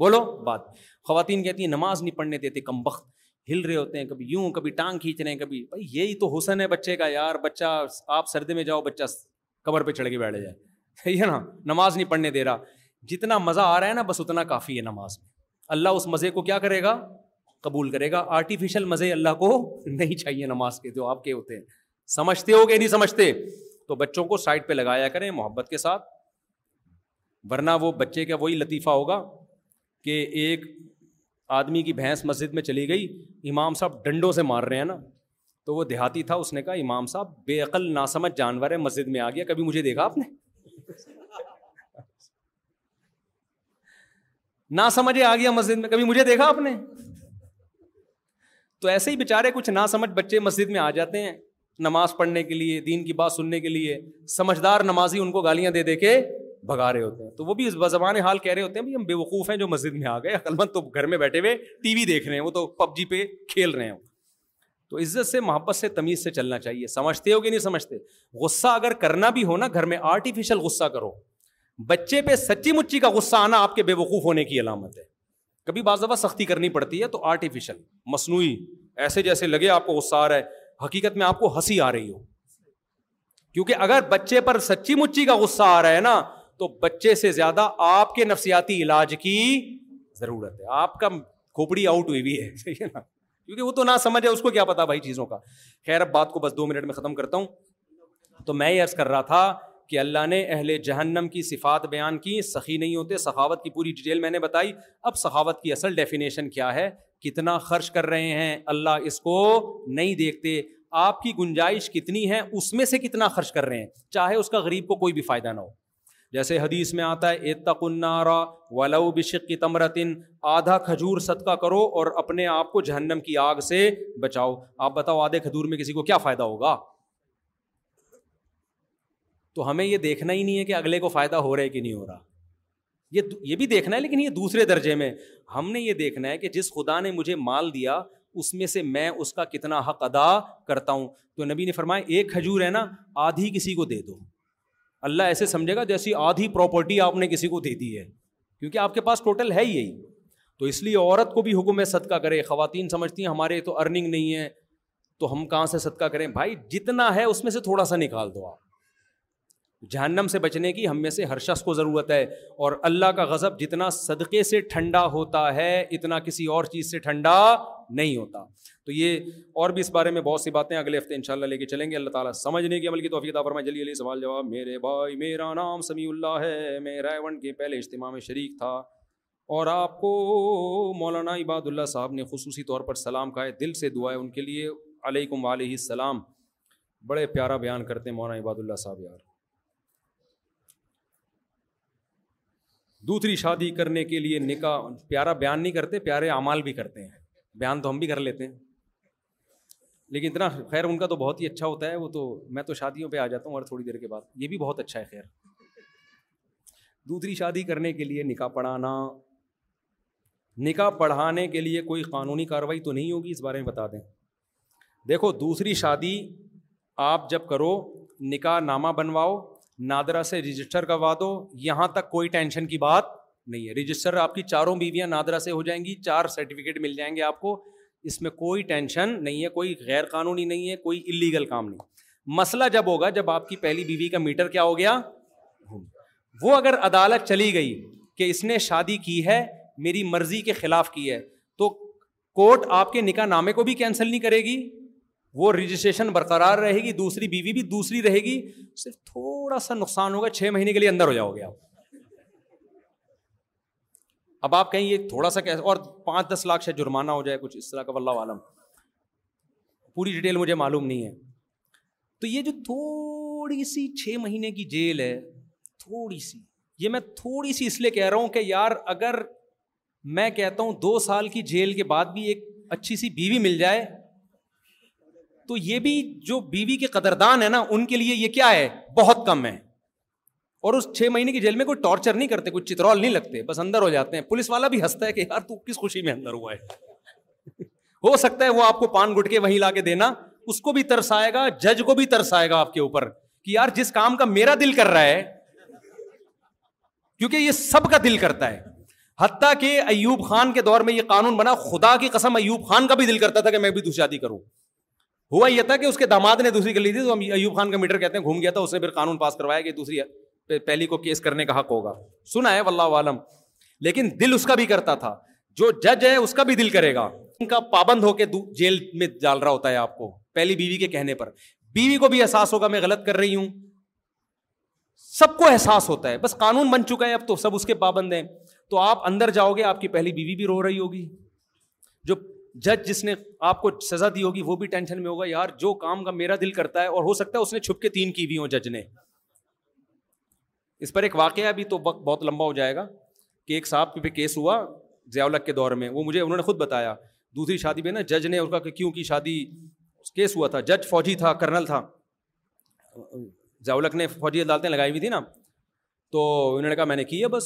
[SPEAKER 2] بولو بات خواتین کہتی ہیں نماز نہیں پڑھنے دیتے کم وقت ہل رہے ہوتے ہیں کبھی یوں کبھی ٹانگ کھینچ رہے ہیں کبھی بھائی یہی تو حسن ہے بچے کا یار بچہ آپ سردی میں جاؤ بچہ کمر پہ چڑھ کے بیٹھ جائے ہے نا نماز نہیں پڑھنے دے رہا جتنا مزہ آ رہا ہے نا بس اتنا کافی ہے نماز میں اللہ اس مزے کو کیا کرے گا قبول کرے گا آرٹیفیشل مزے اللہ کو نہیں چاہیے نماز کے جو آپ کے ہوتے ہیں سمجھتے ہو گیا نہیں سمجھتے تو بچوں کو سائڈ پہ لگایا کریں محبت کے ساتھ ورنہ وہ بچے کا وہی لطیفہ ہوگا کہ ایک آدمی کی بھینس مسجد میں چلی گئی امام صاحب ڈنڈوں سے مار رہے ہیں نا تو وہ دیہاتی تھا اس نے کہا امام صاحب بے عقل ناسمجھ جانور ہے مسجد میں آ گیا کبھی مجھے دیکھا آپ نے نہ سمجھے آ گیا مسجد میں کبھی مجھے دیکھا آپ نے تو ایسے ہی بےچارے کچھ نہ سمجھ بچے مسجد میں آ جاتے ہیں نماز پڑھنے کے لیے دین کی بات سننے کے لیے سمجھدار نمازی ان کو گالیاں دے دے کے بھگا رہے ہوتے ہیں تو وہ بھی زبان حال کہہ رہے ہوتے ہیں بھائی ہم بے وقوف ہیں جو مسجد میں آ گئے عقلمند تو گھر میں بیٹھے ہوئے ٹی وی دیکھ رہے ہیں وہ تو پب جی پہ کھیل رہے ہیں تو عزت سے محبت سے تمیز سے چلنا چاہیے سمجھتے ہو کہ نہیں سمجھتے غصہ اگر کرنا بھی ہو نا گھر میں آرٹیفیشیل غصہ کرو بچے پہ سچی مچی کا غصہ آنا آپ کے بے وقوف ہونے کی علامت ہے کبھی بعض دفعہ سختی کرنی پڑتی ہے تو آرٹیفیشیل مصنوعی ایسے جیسے لگے آپ کو غصہ آ رہا ہے حقیقت میں آپ کو ہنسی آ رہی ہو کیونکہ اگر بچے پر سچی مچی کا غصہ آ رہا ہے نا تو بچے سے زیادہ آپ کے نفسیاتی علاج کی ضرورت ہے آپ کا کھوپڑی آؤٹ ہوئی بھی ہے (laughs) صحیح ہے نا کیونکہ وہ تو نہ سمجھ ہے اس کو کیا پتا بھائی چیزوں کا خیر اب بات کو بس دو منٹ میں ختم کرتا ہوں تو میں یہ عرض کر رہا تھا کہ اللہ نے اہل جہنم کی صفات بیان کی سخی نہیں ہوتے سخاوت کی پوری ڈیٹیل میں نے بتائی اب سخاوت کی اصل ڈیفینیشن کیا ہے کتنا خرچ کر رہے ہیں اللہ اس کو نہیں دیکھتے آپ کی گنجائش کتنی ہے اس میں سے کتنا خرچ کر رہے ہیں چاہے اس کا غریب کو کوئی بھی فائدہ نہ ہو جیسے حدیث میں آتا ہے ولاؤ بشق کی تمرتن آدھا کھجور صدقہ کرو اور اپنے آپ کو جہنم کی آگ سے بچاؤ آپ بتاؤ آدھے کھجور میں کسی کو کیا فائدہ ہوگا تو ہمیں یہ دیکھنا ہی نہیں ہے کہ اگلے کو فائدہ ہو رہا ہے کہ نہیں ہو رہا یہ یہ بھی دیکھنا ہے لیکن یہ دوسرے درجے میں ہم نے یہ دیکھنا ہے کہ جس خدا نے مجھے مال دیا اس میں سے میں اس کا کتنا حق ادا کرتا ہوں تو نبی نے فرمایا ایک کھجور ہے نا آدھی کسی کو دے دو اللہ ایسے سمجھے گا جیسی آدھی پراپرٹی آپ نے کسی کو دے دی ہے کیونکہ آپ کے پاس ٹوٹل ہے ہی یہی تو اس لیے عورت کو بھی حکم ہے صدقہ کرے خواتین سمجھتی ہیں ہمارے تو ارننگ نہیں ہے تو ہم کہاں سے صدقہ کریں بھائی جتنا ہے اس میں سے تھوڑا سا نکال دو آپ جہنم سے بچنے کی ہم میں سے ہر شخص کو ضرورت ہے اور اللہ کا غضب جتنا صدقے سے ٹھنڈا ہوتا ہے اتنا کسی اور چیز سے ٹھنڈا نہیں ہوتا تو یہ اور بھی اس بارے میں بہت سی باتیں اگلے ہفتے ان شاء اللہ لے کے چلیں گے اللہ تعالیٰ سمجھنے کی کی عمل توفیق عطا فرمائے جلدی توفیتا سوال جواب میرے بھائی میرا نام سمیع اللہ ہے میں رائے ون کے پہلے اجتماع میں شریک تھا اور آپ کو مولانا عباد اللہ صاحب نے خصوصی طور پر سلام کہا دل سے دعا ہے ان کے لیے علیکم علیہ السلام بڑے پیارا بیان کرتے ہیں مولانا عباد اللہ صاحب یار دوسری شادی کرنے کے لیے نکاح پیارا بیان نہیں کرتے پیارے اعمال بھی کرتے ہیں بیان تو ہم بھی کر لیتے ہیں لیکن اتنا خیر ان کا تو بہت ہی اچھا ہوتا ہے وہ تو میں تو شادیوں پہ آ جاتا ہوں اور تھوڑی دیر کے بعد یہ بھی بہت اچھا ہے خیر دوسری شادی کرنے کے لیے نکاح پڑھانا نکاح پڑھانے کے لیے کوئی قانونی کارروائی تو نہیں ہوگی اس بارے میں بتا دیں دیکھو دوسری شادی آپ جب کرو نکاح نامہ بنواؤ نادرا سے رجسٹر کروا دو یہاں تک کوئی ٹینشن کی بات نہیں ہے رجسٹر آپ کی چاروں بیویاں نادرا سے ہو جائیں گی چار سرٹیفکیٹ مل جائیں گے آپ کو اس میں کوئی ٹینشن نہیں ہے کوئی غیر قانونی نہیں ہے کوئی الیگل کام نہیں مسئلہ جب ہوگا جب آپ کی پہلی بیوی کا میٹر کیا ہو گیا وہ اگر عدالت چلی گئی کہ اس نے شادی کی ہے میری مرضی کے خلاف کی ہے تو کورٹ آپ کے نکاح نامے کو بھی کینسل نہیں کرے گی وہ رجسٹریشن برقرار رہے گی دوسری بیوی بھی دوسری رہے گی صرف تھوڑا سا نقصان ہوگا چھ مہینے کے لیے اندر ہو جاؤ گے آپ اب آپ کہیں یہ تھوڑا سا کیسے اور پانچ دس لاکھ شاید جرمانہ ہو جائے کچھ اس طرح کا اللہ عالم پوری ڈیٹیل مجھے معلوم نہیں ہے تو یہ جو تھوڑی سی چھ مہینے کی جیل ہے تھوڑی سی یہ میں تھوڑی سی اس لیے کہہ رہا ہوں کہ یار اگر میں کہتا ہوں دو سال کی جیل کے بعد بھی ایک اچھی سی بیوی مل جائے تو یہ بھی جو بیوی کے قدردان ہے نا ان کے لیے یہ کیا ہے بہت کم ہے اور اس چھ مہینے کی جیل میں کوئی ٹارچر نہیں کرتے کوئی چترول نہیں لگتے بس اندر ہو جاتے ہیں پولیس والا بھی ہنستا ہے کہ یار تو کس خوشی میں اندر ہوا ہے (laughs) ہو سکتا ہے وہ آپ کو پان گٹ کے وہیں لا کے دینا اس کو بھی ترس آئے گا جج کو بھی ترس آئے گا آپ کے اوپر کہ یار جس کام کا میرا دل کر رہا ہے کیونکہ یہ سب کا دل کرتا ہے حتیٰ کہ ایوب خان کے دور میں یہ قانون بنا خدا کی قسم ایوب خان کا بھی دل کرتا تھا کہ میں بھی شادی کروں ہوا یہ تھا کہ اس کے داماد نے دوسری کر لی تھی تو ہم ایوب خان کا میٹر کہتے ہیں گھوم گیا تھا اس نے پھر قانون پاس کروایا کہ دوسری پہلی کو کیس کرنے کا حق ہوگا سنا ہے واللہ عالم لیکن دل اس کا بھی کرتا تھا جو جج ہے اس کا بھی دل کرے گا ان کا پابند ہو کے جیل میں ڈال رہا ہوتا ہے آپ کو پہلی بیوی کے کہنے پر بیوی کو بھی احساس ہوگا میں غلط کر رہی ہوں سب کو احساس ہوتا ہے بس قانون بن چکا ہے اب تو سب اس کے پابند ہیں تو آپ اندر جاؤ گے آپ کی پہلی بیوی بھی رو رہی ہوگی جو جج جس نے آپ کو سزا دی ہوگی وہ بھی ٹینشن میں ہوگا یار جو کام کا میرا دل کرتا ہے اور ہو سکتا ہے اس نے چھپ کے تین کی بھی ہوں جج نے اس پر ایک واقعہ بھی تو وقت بہت لمبا ہو جائے گا کہ ایک صاحب کے پہ کیس ہوا ذیاولک کے دور میں وہ مجھے انہوں نے خود بتایا دوسری شادی پہ نا جج نے ان کا کہ کیوں کی شادی کیس ہوا تھا جج فوجی تھا کرنل تھا ذیاولک نے فوجی عدالتیں لگائی ہوئی تھیں نا تو انہوں نے کہا میں نے کی ہے بس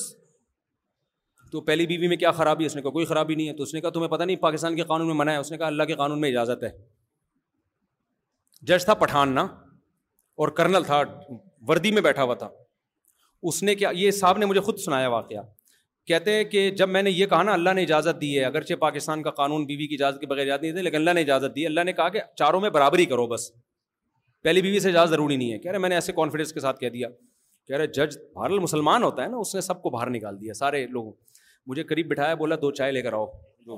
[SPEAKER 2] تو پہلی بیوی میں کیا خرابی ہے اس نے کہا کوئی خرابی نہیں ہے تو اس نے کہا تمہیں پتہ نہیں پاکستان کے قانون میں منع ہے اس نے کہا اللہ کے قانون میں اجازت ہے جج تھا پٹھان نا اور کرنل تھا وردی میں بیٹھا ہوا تھا اس نے کیا یہ صاحب نے مجھے خود سنایا واقعہ کہتے ہیں کہ جب میں نے یہ کہا نا اللہ نے اجازت دی ہے اگرچہ پاکستان کا قانون بیوی بی کی اجازت کے بغیر اجازت نہیں دیتے لیکن اللہ نے اجازت دی اللہ نے کہا کہ چاروں میں برابری کرو بس پہلی بیوی بی سے اجازت ضروری نہیں ہے کہہ رہے میں نے ایسے کانفیڈینس کے ساتھ کہہ دیا کہہ رہے جج بہر مسلمان ہوتا ہے نا اس نے سب کو باہر نکال دیا سارے لوگوں مجھے قریب بٹھایا بولا دو چائے لے کر آؤ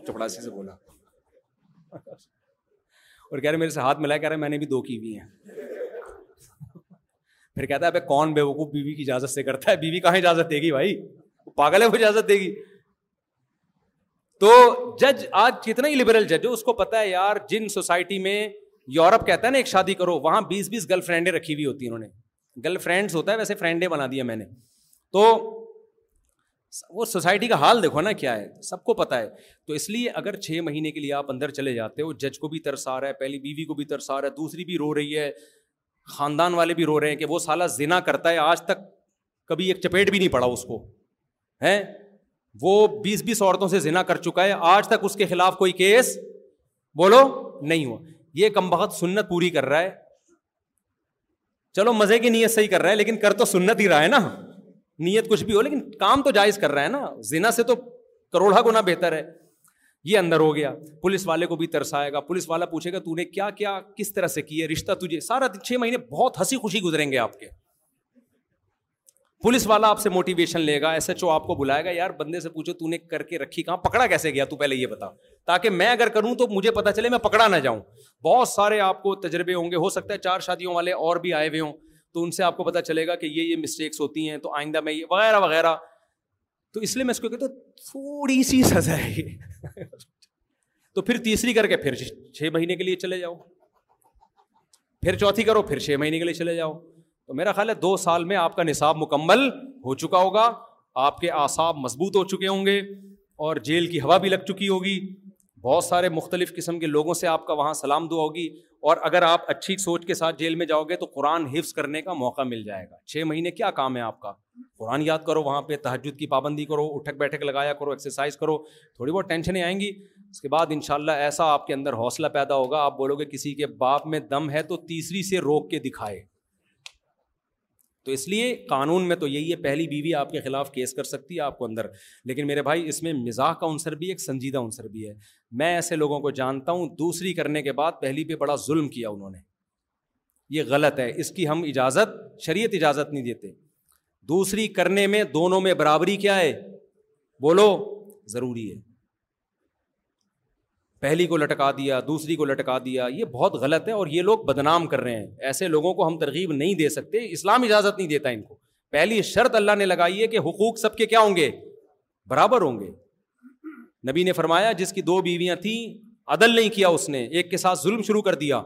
[SPEAKER 2] چپڑاسی سے بولا اور کہہ رہے میرے سے ہاتھ ملایا کہہ رہے میں نے بھی دو کی ہوئی ہیں پھر کہتا ہے کون بے وقوف بیوی کی اجازت سے کرتا ہے ہے بیوی کہاں اجازت اجازت دے دے گی گی بھائی پاگل وہ تو جج آج کتنا ہی لبرل جج ہو اس کو پتا ہے یار جن سوسائٹی میں یورپ کہتا ہے نا ایک شادی کرو وہاں بیس بیس گرل فرینڈیں رکھی ہوئی ہوتی ہیں انہوں نے گرل فرینڈس ہوتا ہے ویسے فرینڈیں بنا دیا میں نے تو وہ سوسائٹی کا حال دیکھو نا کیا ہے سب کو پتا ہے تو اس لیے اگر چھ مہینے کے لیے آپ اندر چلے جاتے ہو جج کو بھی ترس آ رہا ہے پہلی بیوی کو بھی ترس آ رہا ہے دوسری بھی رو رہی ہے خاندان والے بھی رو رہے ہیں کہ وہ سالہ زنا کرتا ہے آج تک کبھی ایک چپیٹ بھی نہیں پڑا اس کو ہے وہ بیس بیس عورتوں سے زنا کر چکا ہے آج تک اس کے خلاف کوئی کیس بولو نہیں ہوا یہ کم بہت سنت پوری کر رہا ہے چلو مزے کی نیت صحیح کر رہا ہے لیکن کر تو سنت ہی رہا ہے نا نیت کچھ بھی ہو لیکن کام تو جائز کر رہا ہے نا زنا سے تو کروڑا گنا بہتر ہے یہ اندر ہو گیا پولیس والے کو بھی ترسائے گا پولیس والا پوچھے گا تو نے کیا کیا کس طرح سے کیا رشتہ تجھے سارا چھ مہینے بہت ہنسی خوشی گزریں گے آپ آپ آپ کے پولیس والا سے موٹیویشن لے گا ایس ایچ او کو بلائے گا یار بندے سے پوچھو تو نے کر کے رکھی کہاں پکڑا کیسے گیا تو پہلے یہ بتا تاکہ میں اگر کروں تو مجھے پتا چلے میں پکڑا نہ جاؤں بہت سارے آپ کو تجربے ہوں گے ہو سکتا ہے چار شادیوں والے اور بھی آئے ہوئے ہوں تو ان سے آپ کو پتا چلے گا کہ یہ یہ مسٹیکس ہوتی ہیں تو آئندہ میں یہ وغیرہ وغیرہ تو اس لیے میں اس کو ہوں تھوڑی سی سزا ہے تو پھر تیسری کر کے پھر چھ مہینے کے لیے چلے جاؤ پھر چوتھی کرو پھر چھ مہینے کے لیے چلے جاؤ تو میرا خیال ہے دو سال میں آپ کا نصاب مکمل ہو چکا ہوگا آپ کے آساب مضبوط ہو چکے ہوں گے اور جیل کی ہوا بھی لگ چکی ہوگی بہت سارے مختلف قسم کے لوگوں سے آپ کا وہاں سلام دعا ہوگی اور اگر آپ اچھی سوچ کے ساتھ جیل میں جاؤ گے تو قرآن حفظ کرنے کا موقع مل جائے گا چھ مہینے کیا کام ہے آپ کا قرآن یاد کرو وہاں پہ تحجد کی پابندی کرو اٹھک بیٹھک لگایا کرو ایکسرسائز کرو تھوڑی بہت ٹینشنیں آئیں گی اس کے بعد ان شاء اللہ ایسا آپ کے اندر حوصلہ پیدا ہوگا آپ بولو گے کسی کے باپ میں دم ہے تو تیسری سے روک کے دکھائے تو اس لیے قانون میں تو یہی ہے پہلی بیوی آپ کے خلاف کیس کر سکتی ہے آپ کو اندر لیکن میرے بھائی اس میں مزاح کا عنصر بھی ایک سنجیدہ عنصر بھی ہے میں ایسے لوگوں کو جانتا ہوں دوسری کرنے کے بعد پہلی پہ بڑا ظلم کیا انہوں نے یہ غلط ہے اس کی ہم اجازت شریعت اجازت نہیں دیتے دوسری کرنے میں دونوں میں برابری کیا ہے بولو ضروری ہے پہلی کو لٹکا دیا دوسری کو لٹکا دیا یہ بہت غلط ہے اور یہ لوگ بدنام کر رہے ہیں ایسے لوگوں کو ہم ترغیب نہیں دے سکتے اسلام اجازت نہیں دیتا ان کو پہلی شرط اللہ نے لگائی ہے کہ حقوق سب کے کیا ہوں گے برابر ہوں گے نبی نے فرمایا جس کی دو بیویاں تھیں عدل نہیں کیا اس نے ایک کے ساتھ ظلم شروع کر دیا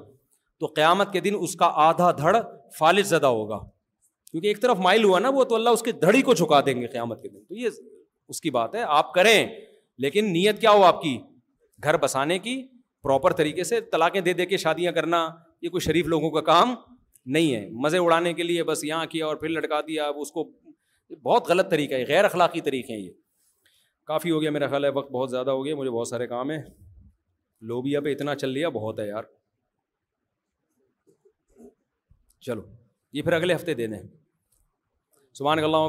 [SPEAKER 2] تو قیامت کے دن اس کا آدھا دھڑ فالج زدہ ہوگا کیونکہ ایک طرف مائل ہوا نا وہ تو اللہ اس کی دھڑی کو جھکا دیں گے قیامت کے دن تو یہ اس کی بات ہے آپ کریں لیکن نیت کیا ہو آپ کی گھر بسانے کی پراپر طریقے سے طلاقیں دے دے کے شادیاں کرنا یہ کوئی شریف لوگوں کا کام نہیں ہے مزے اڑانے کے لیے بس یہاں کیا اور پھر لٹکا دیا اب اس کو بہت غلط طریقہ ہے غیر اخلاقی طریقے ہیں یہ کافی ہو گیا میرا خیال ہے وقت بہت زیادہ ہو گیا مجھے بہت سارے کام ہیں لوبیا پہ اتنا چل لیا بہت ہے یار چلو یہ پھر اگلے ہفتے دیں سامان گلاؤ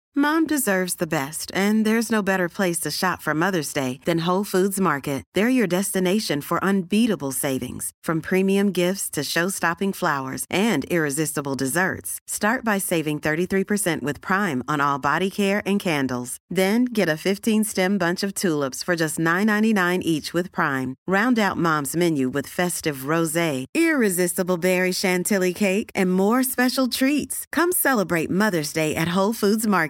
[SPEAKER 4] Mom deserves the best, and there's no better place to shop for Mother's Day than Whole Foods Market. They're your destination for unbeatable savings, from premium gifts to show-stopping flowers and irresistible desserts. Start by saving 33% with Prime on all body care and candles. Then get a 15-stem bunch of tulips for just $9.99 each with Prime. Round out Mom's menu with festive rosé, irresistible berry chantilly cake, and more special treats. Come celebrate Mother's Day at Whole Foods Market.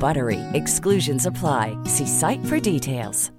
[SPEAKER 5] Bar we exclusions up site for details